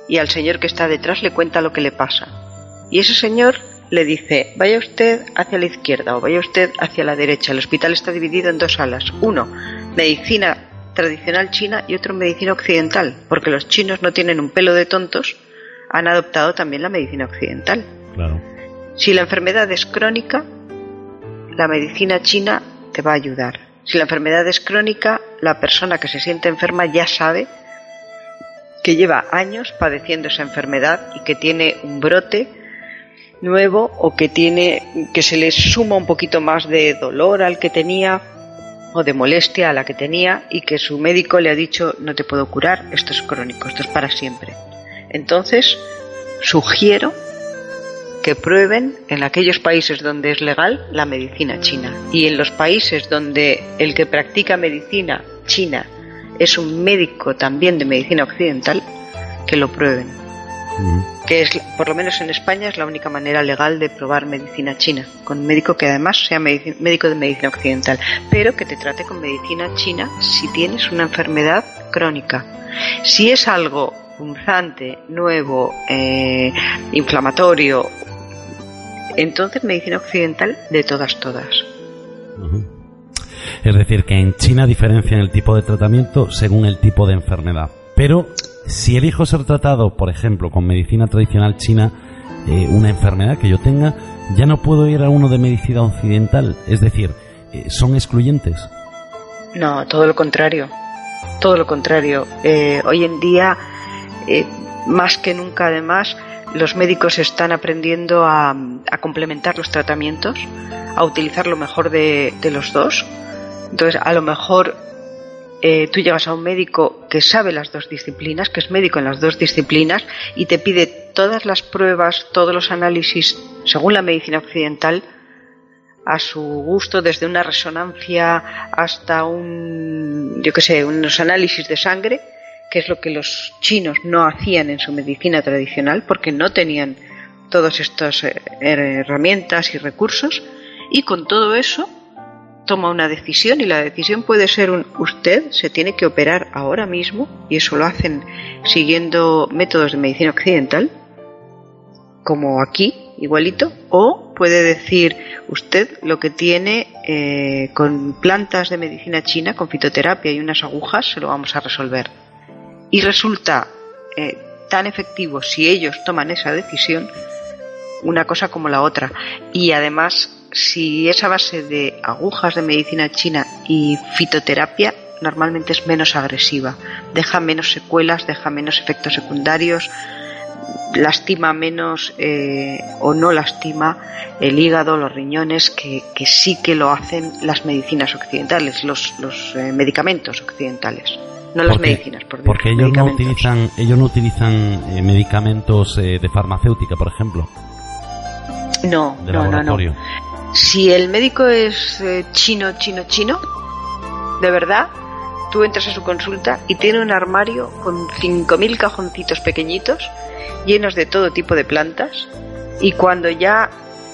y al señor que está detrás le cuenta lo que le pasa. Y ese señor le dice, vaya usted hacia la izquierda o vaya usted hacia la derecha. El hospital está dividido en dos salas. Uno, medicina tradicional china y otro, medicina occidental, porque los chinos no tienen un pelo de tontos, han adoptado también la medicina occidental. Claro. Si la enfermedad es crónica, la medicina china te va a ayudar. Si la enfermedad es crónica, la persona que se siente enferma ya sabe que lleva años padeciendo esa enfermedad y que tiene un brote nuevo o que tiene que se le suma un poquito más de dolor al que tenía o de molestia a la que tenía y que su médico le ha dicho no te puedo curar, esto es crónico, esto es para siempre. Entonces, sugiero que prueben en aquellos países donde es legal la medicina china y en los países donde el que practica medicina china es un médico también de medicina occidental, que lo prueben. Que es, por lo menos en España, es la única manera legal de probar medicina china, con un médico que además sea médico de medicina occidental, pero que te trate con medicina china si tienes una enfermedad crónica. Si es algo punzante, nuevo, eh, inflamatorio, entonces medicina occidental de todas, todas. Es decir, que en China diferencian el tipo de tratamiento según el tipo de enfermedad. Pero si elijo ser tratado, por ejemplo, con medicina tradicional china, eh, una enfermedad que yo tenga, ya no puedo ir a uno de medicina occidental. Es decir, eh, son excluyentes. No, todo lo contrario. Todo lo contrario. Eh, hoy en día, más que nunca además, los médicos están aprendiendo a, complementar los tratamientos, a utilizar lo mejor de los dos. Entonces, a lo mejor eh, tú llegas a un médico que sabe las dos disciplinas, que es médico en las dos disciplinas, y te pide todas las pruebas, todos los análisis, según la medicina occidental, a su gusto, desde una resonancia hasta un, yo qué sé, unos análisis de sangre, que es lo que los chinos no hacían en su medicina tradicional, porque no tenían todas estas eh, herramientas y recursos, y con todo eso toma una decisión y la decisión puede ser un usted se tiene que operar ahora mismo y eso lo hacen siguiendo métodos de medicina occidental como aquí igualito o puede decir usted lo que tiene eh, con plantas de medicina china con fitoterapia y unas agujas se lo vamos a resolver. Y resulta eh, tan efectivo si ellos toman esa decisión una cosa como la otra. Y además si esa base de agujas de medicina china y fitoterapia normalmente es menos agresiva, deja menos secuelas, deja menos efectos secundarios, lastima menos eh, o no lastima el hígado, los riñones, que, que, sí que lo hacen las medicinas occidentales, los, los eh, medicamentos occidentales. No las medicinas, por Porque ellos no utilizan, ellos no utilizan eh, medicamentos eh, de farmacéutica, por ejemplo, no, no, no. Si el médico es eh, chino, chino, chino, de verdad, tú entras a su consulta y tiene un armario con 5.000 cajoncitos pequeñitos llenos de todo tipo de plantas y cuando ya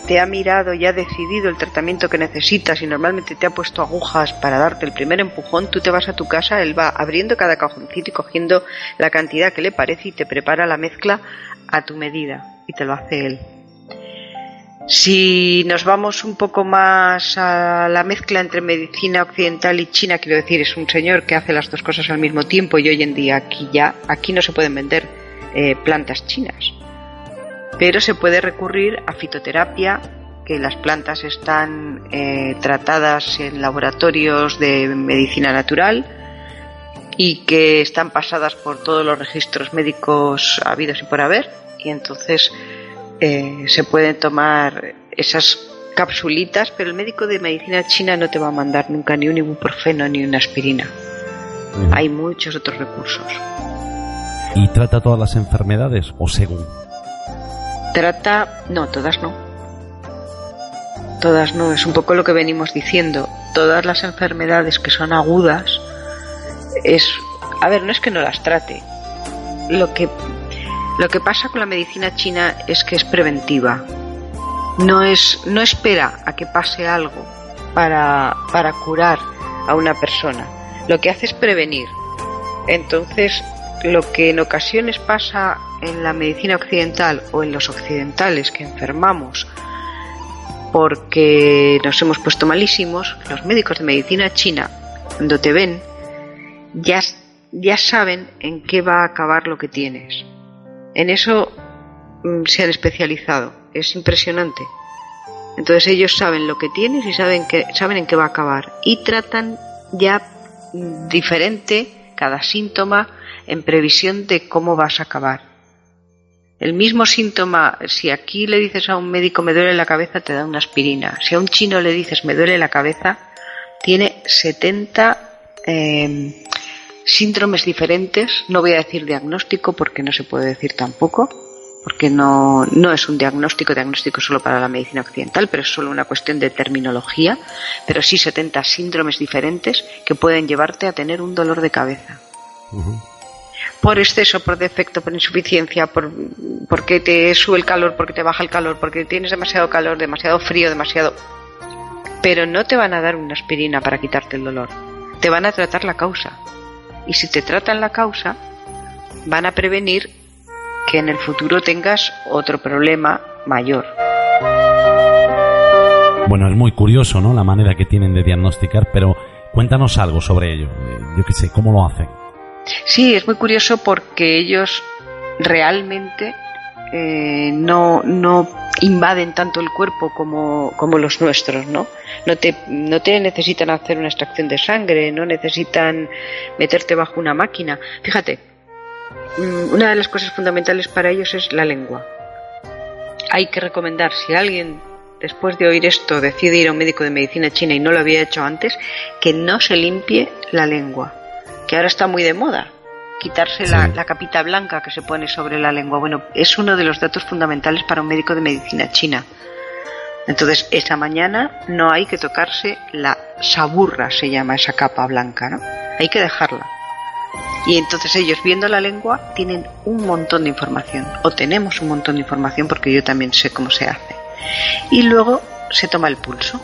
te ha mirado y ha decidido el tratamiento que necesitas y normalmente te ha puesto agujas para darte el primer empujón, tú te vas a tu casa, él va abriendo cada cajoncito y cogiendo la cantidad que le parece y te prepara la mezcla a tu medida y te lo hace él. Si nos vamos un poco más a la mezcla entre medicina occidental y china, quiero decir, es un señor que hace las dos cosas al mismo tiempo y hoy en día aquí ya, aquí no se pueden vender eh, plantas chinas, pero se puede recurrir a fitoterapia, que las plantas están eh, tratadas en laboratorios de medicina natural y que están pasadas por todos los registros médicos habidos y por haber, y entonces eh, se pueden tomar esas capsulitas, pero el médico de medicina china no te va a mandar nunca ni un ibuprofeno ni una aspirina. Hay muchos otros recursos. ¿Y trata todas las enfermedades o según? Trata, no, todas no. Todas no, es un poco lo que venimos diciendo. Todas las enfermedades que son agudas es, a ver, no es que no las trate. Lo que lo que pasa con la medicina china es que es preventiva. No es no espera a que pase algo para, para curar a una persona. Lo que hace es prevenir. Entonces, lo que en ocasiones pasa en la medicina occidental o en los occidentales que enfermamos porque nos hemos puesto malísimos, los médicos de medicina china, cuando te ven, ya, ya saben en qué va a acabar lo que tienes. En eso mm, se han especializado. Es impresionante. Entonces ellos saben lo que tienes y saben, que, saben en qué va a acabar. Y tratan ya mm, diferente cada síntoma en previsión de cómo vas a acabar. El mismo síntoma, si aquí le dices a un médico me duele la cabeza, te da una aspirina. Si a un chino le dices me duele la cabeza, tiene 70 eh, síndromes diferentes. No voy a decir diagnóstico porque no se puede decir tampoco, porque no, no es un diagnóstico, diagnóstico solo para la medicina occidental, pero es solo una cuestión de terminología, pero sí 70 síndromes diferentes que pueden llevarte a tener un dolor de cabeza por exceso, por defecto, por insuficiencia, por, porque te sube el calor, porque te baja el calor, porque tienes demasiado calor, demasiado frío, demasiado... Pero no te van a dar una aspirina para quitarte el dolor. Te van a tratar la causa. Y si te tratan la causa, van a prevenir que en el futuro tengas otro problema mayor. Bueno, es muy curioso, ¿no? La manera que tienen de diagnosticar, pero cuéntanos algo sobre ello. Yo qué sé, ¿cómo lo hacen? Sí, es muy curioso porque ellos realmente eh, no, no invaden tanto el cuerpo como, como los nuestros, ¿no? No te, no te necesitan hacer una extracción de sangre, no necesitan meterte bajo una máquina. Fíjate, mm, una de las cosas fundamentales para ellos es la lengua. Hay que recomendar, si alguien después de oír esto decide ir a un médico de medicina china y no lo había hecho antes, que no se limpie la lengua que ahora está muy de moda, quitarse la, capita blanca que se pone sobre la lengua. Bueno, es uno de los datos fundamentales para un médico de medicina china. Entonces, esa mañana no hay que tocarse la saburra, se llama esa capa blanca, ¿no? Hay que dejarla. Y entonces ellos viendo la lengua tienen un montón de información, o tenemos un montón de información porque yo también sé cómo se hace. Y luego se toma el pulso.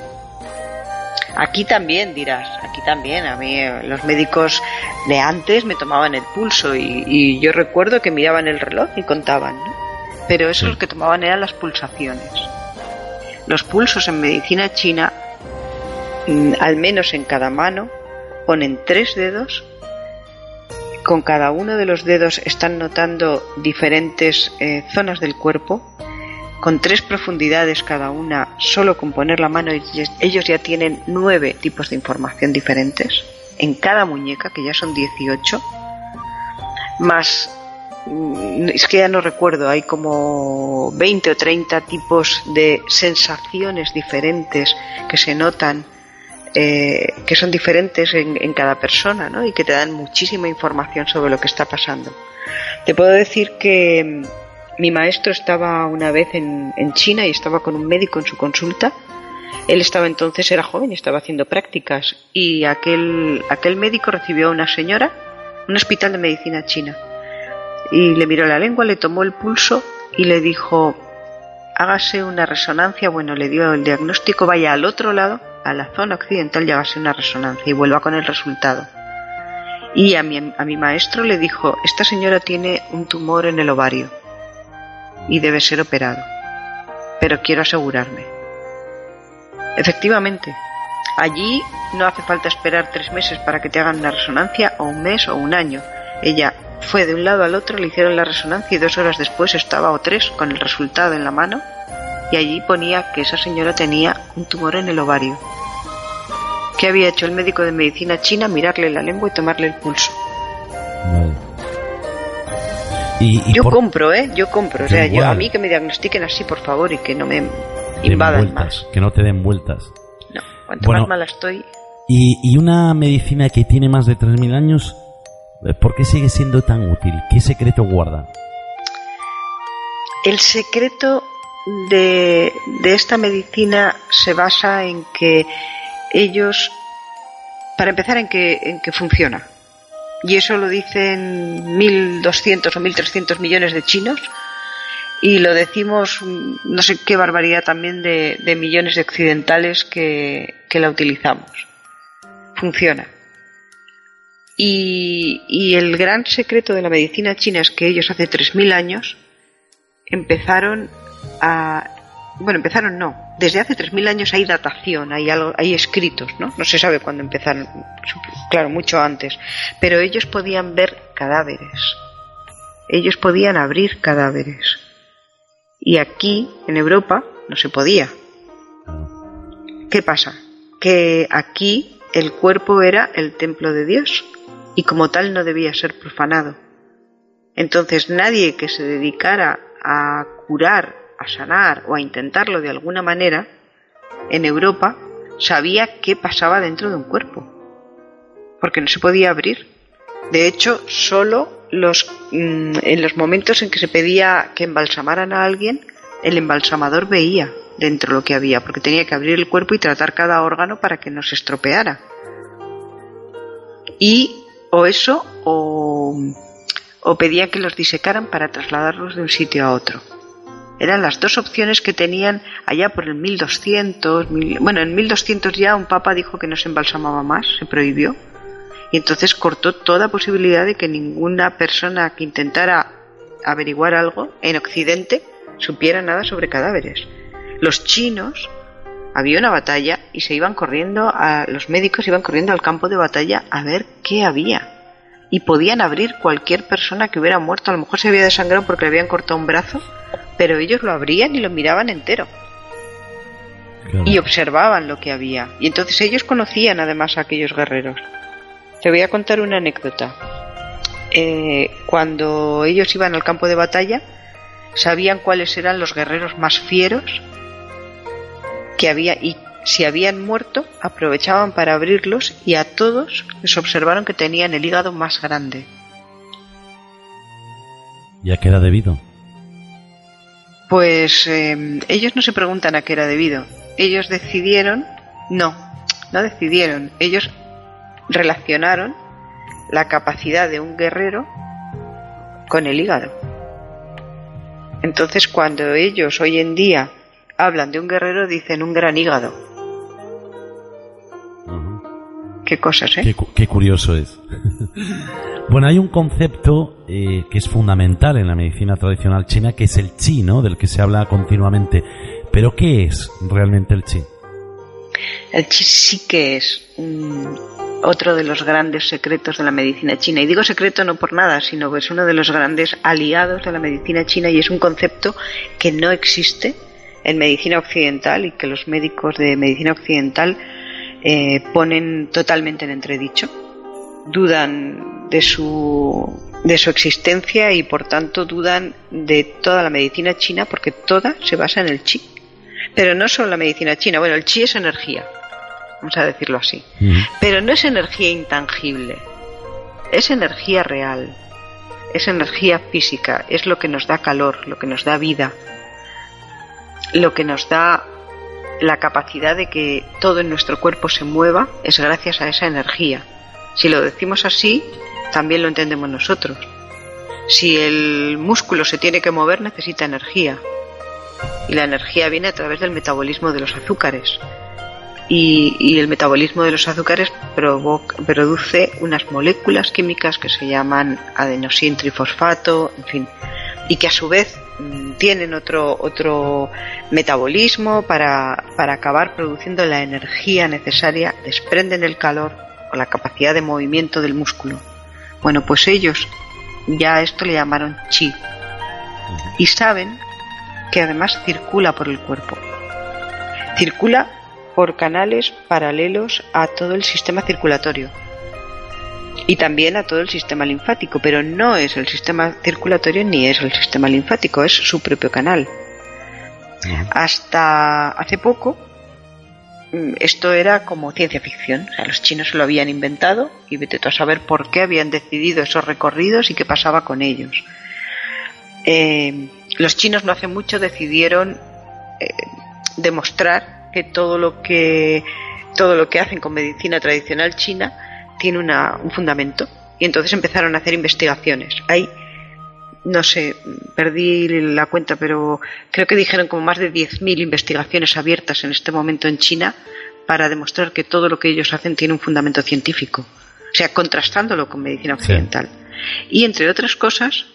Aquí también dirás, aquí también. A mí eh, los médicos de antes me tomaban el pulso y, yo recuerdo que miraban el reloj y contaban, pero eso lo que tomaban eran las pulsaciones. Los pulsos en medicina china, mm, al menos en cada mano, ponen tres dedos. Con cada uno de los dedos están notando diferentes eh, zonas del cuerpo con tres profundidades cada una, solo con poner la mano ellos ya tienen nueve tipos de información diferentes en cada muñeca, que ya son 18, más, mm, es que ya no recuerdo, hay como 20 o 30 tipos de sensaciones diferentes que se notan, eh, que son diferentes en, en, cada persona, ¿no? Y que te dan muchísima información sobre lo que está pasando. Te puedo decir que mi maestro estaba una vez en, China y estaba con un médico en su consulta. Él estaba entonces, era joven y estaba haciendo prácticas. Y aquel, aquel médico recibió a una señora, un hospital de medicina china. Y le miró la lengua, le tomó el pulso y le dijo, hágase una resonancia. Bueno, le dio el diagnóstico, vaya al otro lado, a la zona occidental y hágase una resonancia y vuelva con el resultado. Y a mi, a mi maestro le dijo, esta señora tiene un tumor en el ovario y debe ser operado. Pero quiero asegurarme. Efectivamente, allí no hace falta esperar tres meses para que te hagan una resonancia o un mes o un año. Ella fue de un lado al otro, le hicieron la resonancia y dos horas después estaba o tres con el resultado en la mano y allí ponía que esa señora tenía un tumor en el ovario. ¿Qué había hecho el médico de medicina china? Mirarle la lengua y tomarle el pulso yo compro, ¿eh? Yo compro. O sea, yo, a mí que me diagnostiquen así, por favor, y que no me invadan más. Que no te den vueltas. No, cuanto más mala estoy. Y, y una medicina que tiene más de 3.000 años, eh, ¿por qué sigue siendo tan útil? ¿Qué secreto guarda? El secreto de, de esta medicina se basa en que ellos, para empezar, en que, en que funciona y eso lo dicen 1.200 o 1.300 millones de chinos, Y lo decimos, no sé qué barbaridad también de, de millones de occidentales que, que la utilizamos. Funciona. Y, y el gran secreto de la medicina china es que ellos hace 3.000 años empezaron a... Bueno, empezaron no. Desde hace 3.000 años hay datación, hay, algo, hay escritos, ¿no? No se sabe cuándo empezaron, claro, mucho antes. Pero ellos podían ver cadáveres. Ellos podían abrir cadáveres. Y aquí, en Europa, no se podía. ¿Qué pasa? Que aquí el cuerpo era el templo de Dios y como tal no debía ser profanado. Entonces nadie que se dedicara a curar, a sanar o a intentarlo de alguna manera, en Europa sabía qué pasaba dentro de un cuerpo, porque no se podía abrir. De hecho, solo los, mm, en los momentos en que se pedía que embalsamaran a alguien, el embalsamador veía dentro lo que había, porque tenía que abrir el cuerpo y tratar cada órgano para que no se estropeara. Y o eso o, o pedía que los disecaran para trasladarlos de un sitio a otro. Eran las dos opciones que tenían allá por el 1200. mil- bueno, en 1200 ya un papa dijo que no se embalsamaba más, se prohibió. Y entonces cortó toda posibilidad de que ninguna persona que intentara averiguar algo en Occidente supiera nada sobre cadáveres. Los chinos había una batalla y se iban corriendo a los médicos iban corriendo al campo de batalla a ver qué había y podían abrir cualquier persona que hubiera muerto a lo mejor se había desangrado porque le habían cortado un brazo pero ellos lo abrían y lo miraban entero. Y observaban lo que había. Y entonces ellos conocían además a aquellos guerreros. Te voy a contar una anécdota. Eh, cuando ellos iban al campo de batalla sabían cuáles eran los guerreros más fieros que había y si habían muerto aprovechaban para abrirlos y a todos les observaron que tenían el hígado más grande. ¿Y a qué era debido? Pues eh, ellos no se preguntan a qué era debido. Ellos decidieron, no, no decidieron, ellos relacionaron la capacidad de un guerrero con el hígado. Entonces cuando ellos hoy en día hablan de un guerrero dicen un gran hígado. Qué cosas, ¿eh? Qué, cu- qué curioso es. bueno, hay un concepto eh, que es fundamental en la medicina tradicional china, que es el chi, ¿no? Del que se habla continuamente. Pero ¿qué es realmente el chi? El chi sí que es otro de los grandes secretos de la medicina china. Y digo secreto no por nada, sino que es uno de los grandes aliados de la medicina china y es un concepto que no existe en medicina occidental y que los médicos de medicina occidental eh, ponen totalmente en entredicho. Dudan de su, de su existencia y por tanto dudan de toda la medicina china porque toda se basa en el chi. Pero no solo la medicina china, bueno, el chi es energía, vamos a decirlo así. Pero no es energía intangible, es energía real, es energía física, es lo que nos da calor, lo que nos da vida, lo que nos da la capacidad de que todo en nuestro cuerpo se mueva, es gracias a esa energía. Si lo decimos así, también lo entendemos nosotros. Si el músculo se tiene que mover, necesita energía. Y la energía viene a través del metabolismo de los azúcares. Y, el metabolismo de los azúcares provoca- produce unas moléculas químicas que se llaman adenosín trifosfato, en fin, y que a su vez mm, tienen otro, otro metabolismo para, para acabar produciendo la energía necesaria, desprenden el calor o la capacidad de movimiento del músculo. Bueno, pues ellos ya a esto le llamaron chi. Y saben que además circula por el cuerpo. Circula por canales paralelos a todo el sistema circulatorio y también a todo el sistema linfático, pero no es el sistema circulatorio ni es el sistema linfático, es su propio canal. Hasta hace poco mm, esto era como ciencia ficción, o sea, los chinos se lo habían inventado y vete tú a saber por qué habían decidido esos recorridos y qué pasaba con ellos. Eh, los chinos no hace mucho decidieron eh, demostrar que todo lo que todo lo que hacen con medicina tradicional china tiene una- un fundamento y entonces empezaron a hacer investigaciones. Hay no sé, perdí la cuenta, pero creo que dijeron como más de 10.000 investigaciones abiertas en este momento en China para demostrar que todo lo que ellos hacen tiene un fundamento científico. O sea, contrastándolo con medicina occidental. Y entre otras cosas,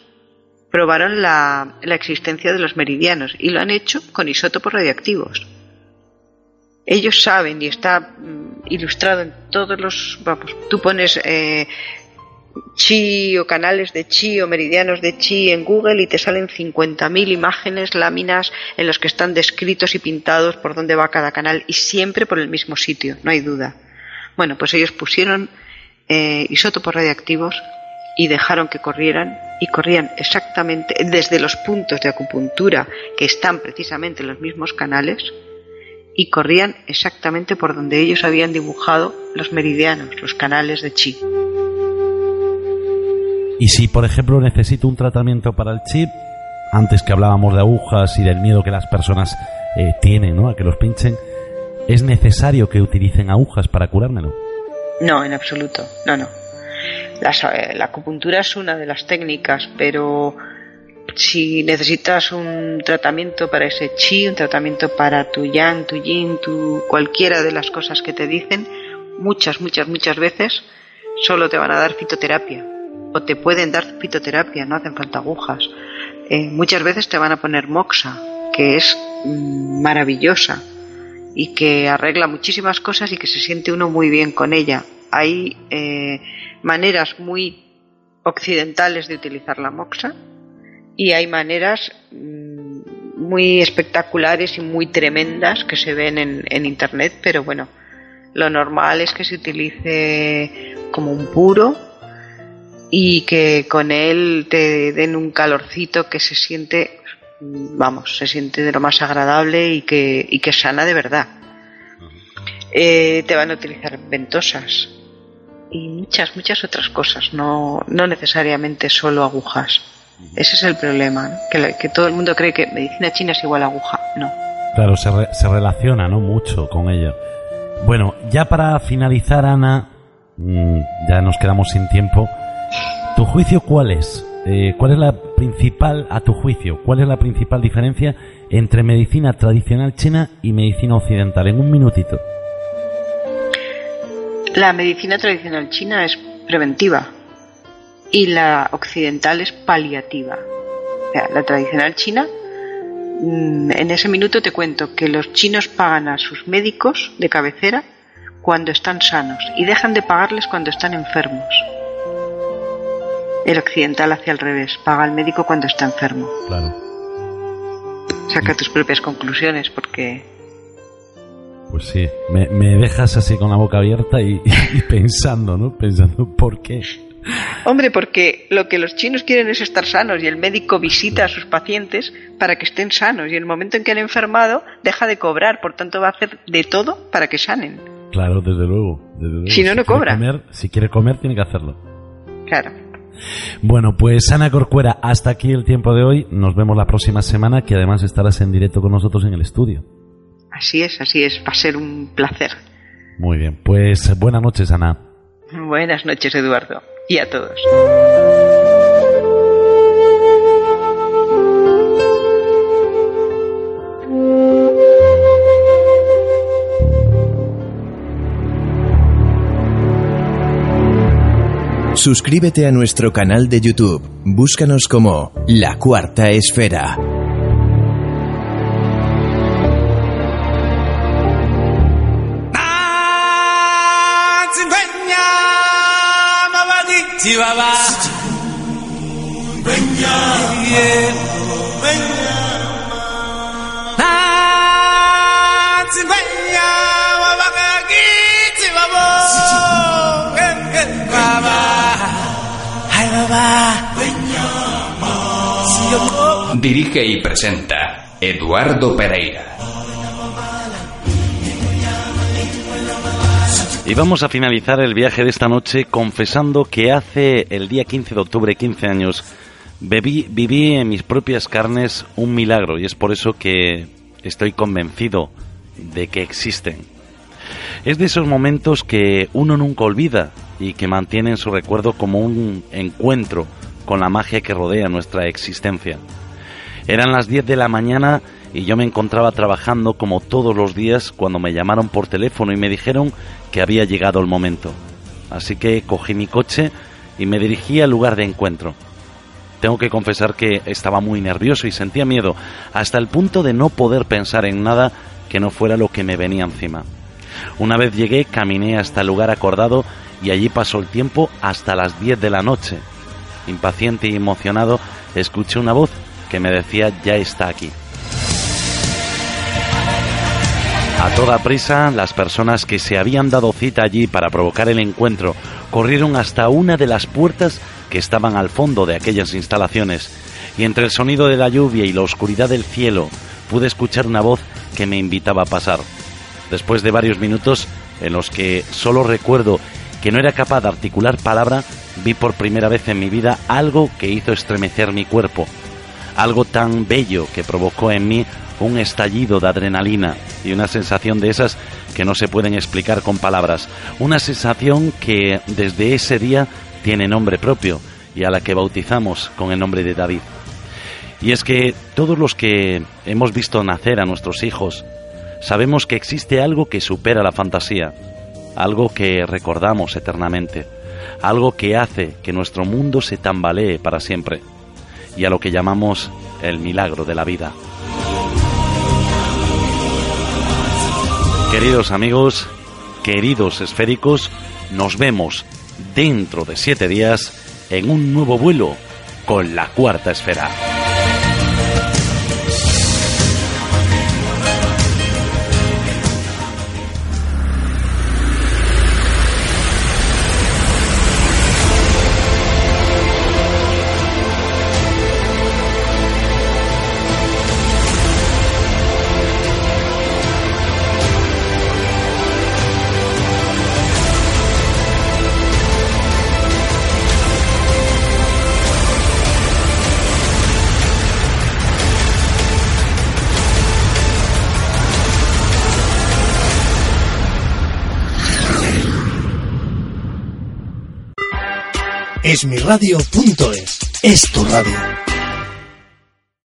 probaron la, la existencia de los meridianos y lo han hecho con isótopos radioactivos. Ellos saben y está mm, ilustrado en todos los, vamos, tú pones eh, chi o canales de chi o meridianos de chi en Google y te salen 50.000 imágenes, láminas en los que están descritos y pintados por dónde va cada canal y siempre por el mismo sitio, no hay duda. Bueno, pues ellos pusieron eh, isótopos radiactivos y dejaron que corrieran y corrían exactamente desde los puntos de acupuntura que están precisamente en los mismos canales y corrían exactamente por donde ellos habían dibujado los meridianos, los canales de chi. Y si, por ejemplo, necesito un tratamiento para el chip, antes que hablábamos de agujas y del miedo que las personas eh, tienen ¿no? a que los pinchen, ¿es necesario que utilicen agujas para curármelo? No, en absoluto, no, no. Eh, la acupuntura es una de las técnicas, pero si necesitas un tratamiento para ese chi, un tratamiento para tu yang, tu yin, tu cualquiera de las cosas que te dicen, muchas, muchas, muchas veces solo te van a dar fitoterapia o te pueden dar fitoterapia, no hacen falta agujas. Eh, muchas veces te van a poner moxa, que es mm, maravillosa y que arregla muchísimas cosas y que se siente uno muy bien con ella. Hay eh, maneras muy occidentales de utilizar la moxa y hay maneras mm, muy espectaculares y muy tremendas que se ven en, en internet, pero bueno, lo normal es que se utilice como un puro y que con él te den un calorcito que se siente, vamos, se siente de lo más agradable y que, y que sana de verdad. Eh, te van a utilizar ventosas y muchas, muchas otras cosas, no, no necesariamente solo agujas. Ese es el problema, que, que, todo el mundo cree que medicina china es igual a aguja. No. Claro, se, se relaciona ¿no? mucho con ella. Bueno, ya para finalizar, Ana, mm, ya nos quedamos sin tiempo. ¿Tu juicio cuál es? Eh, ¿Cuál es la principal, a tu juicio, cuál es la principal diferencia entre medicina tradicional china y medicina occidental? En un minutito. La medicina tradicional china es preventiva y la occidental es paliativa. O sea, la tradicional china, mm, en ese minuto te cuento que los chinos pagan a sus médicos de cabecera cuando están sanos y dejan de pagarles cuando están enfermos. El occidental hacia al revés, paga al médico cuando está enfermo. Claro. Saca tus propias conclusiones porque... Pues sí, me, me dejas así con la boca abierta y, y pensando, ¿no? Pensando por qué. Hombre, porque lo que los chinos quieren es estar sanos y el médico visita a sus pacientes para que estén sanos y en el momento en que han enfermado deja de cobrar, por tanto va a hacer de todo para que sanen. Claro, desde luego. Desde luego. Si no, no cobra. comer- si quiere comer, tiene que hacerlo. Claro. Bueno, pues Ana Corcuera, hasta aquí el tiempo de hoy. Nos vemos la próxima semana, que además estarás en directo con nosotros en el estudio. Así es, así es, va a ser un placer. Muy bien, pues buenas noches, Ana. Buenas noches, Eduardo, y a todos. Suscríbete a nuestro canal de YouTube. Búscanos como La Cuarta Esfera. Dirige y presenta Eduardo Pereira. Y vamos a finalizar el viaje de esta noche confesando que hace el día 15 de octubre, 15 años, bebí- viví en mis propias carnes un milagro y es por eso que estoy convencido de que existen. Es de esos momentos que uno nunca olvida y que mantiene en su recuerdo como un encuentro con la magia que rodea nuestra existencia. Eran las 10 de la mañana y yo me encontraba trabajando como todos los días cuando me llamaron por teléfono y me dijeron que había llegado el momento. Así que cogí mi coche y me dirigí al lugar de encuentro. Tengo que confesar que estaba muy nervioso y sentía miedo, hasta el punto de no poder pensar en nada que no fuera lo que me venía encima. Una vez llegué, caminé hasta el lugar acordado y allí pasó el tiempo hasta las 10 de la noche. Impaciente y emocionado, escuché una voz que me decía ya está aquí. A toda prisa, las personas que se habían dado cita allí para provocar el encuentro corrieron hasta una de las puertas que estaban al fondo de aquellas instalaciones, y entre el sonido de la lluvia y la oscuridad del cielo pude escuchar una voz que me invitaba a pasar. Después de varios minutos en los que solo recuerdo que no era capaz de articular palabra, vi por primera vez en mi vida algo que hizo estremecer mi cuerpo, algo tan bello que provocó en mí un estallido de adrenalina y una sensación de esas que no se pueden explicar con palabras, una sensación que desde ese día tiene nombre propio y a la que bautizamos con el nombre de David. Y es que todos los que hemos visto nacer a nuestros hijos, sabemos que existe algo que supera la fantasía, algo que recordamos eternamente, algo que hace que nuestro mundo se tambalee para siempre, y a lo que llamamos el milagro de la vida. Queridos amigos, queridos esféricos, nos vemos dentro de siete días en un nuevo vuelo con la cuarta esfera. Esmiradio.es es tu radio.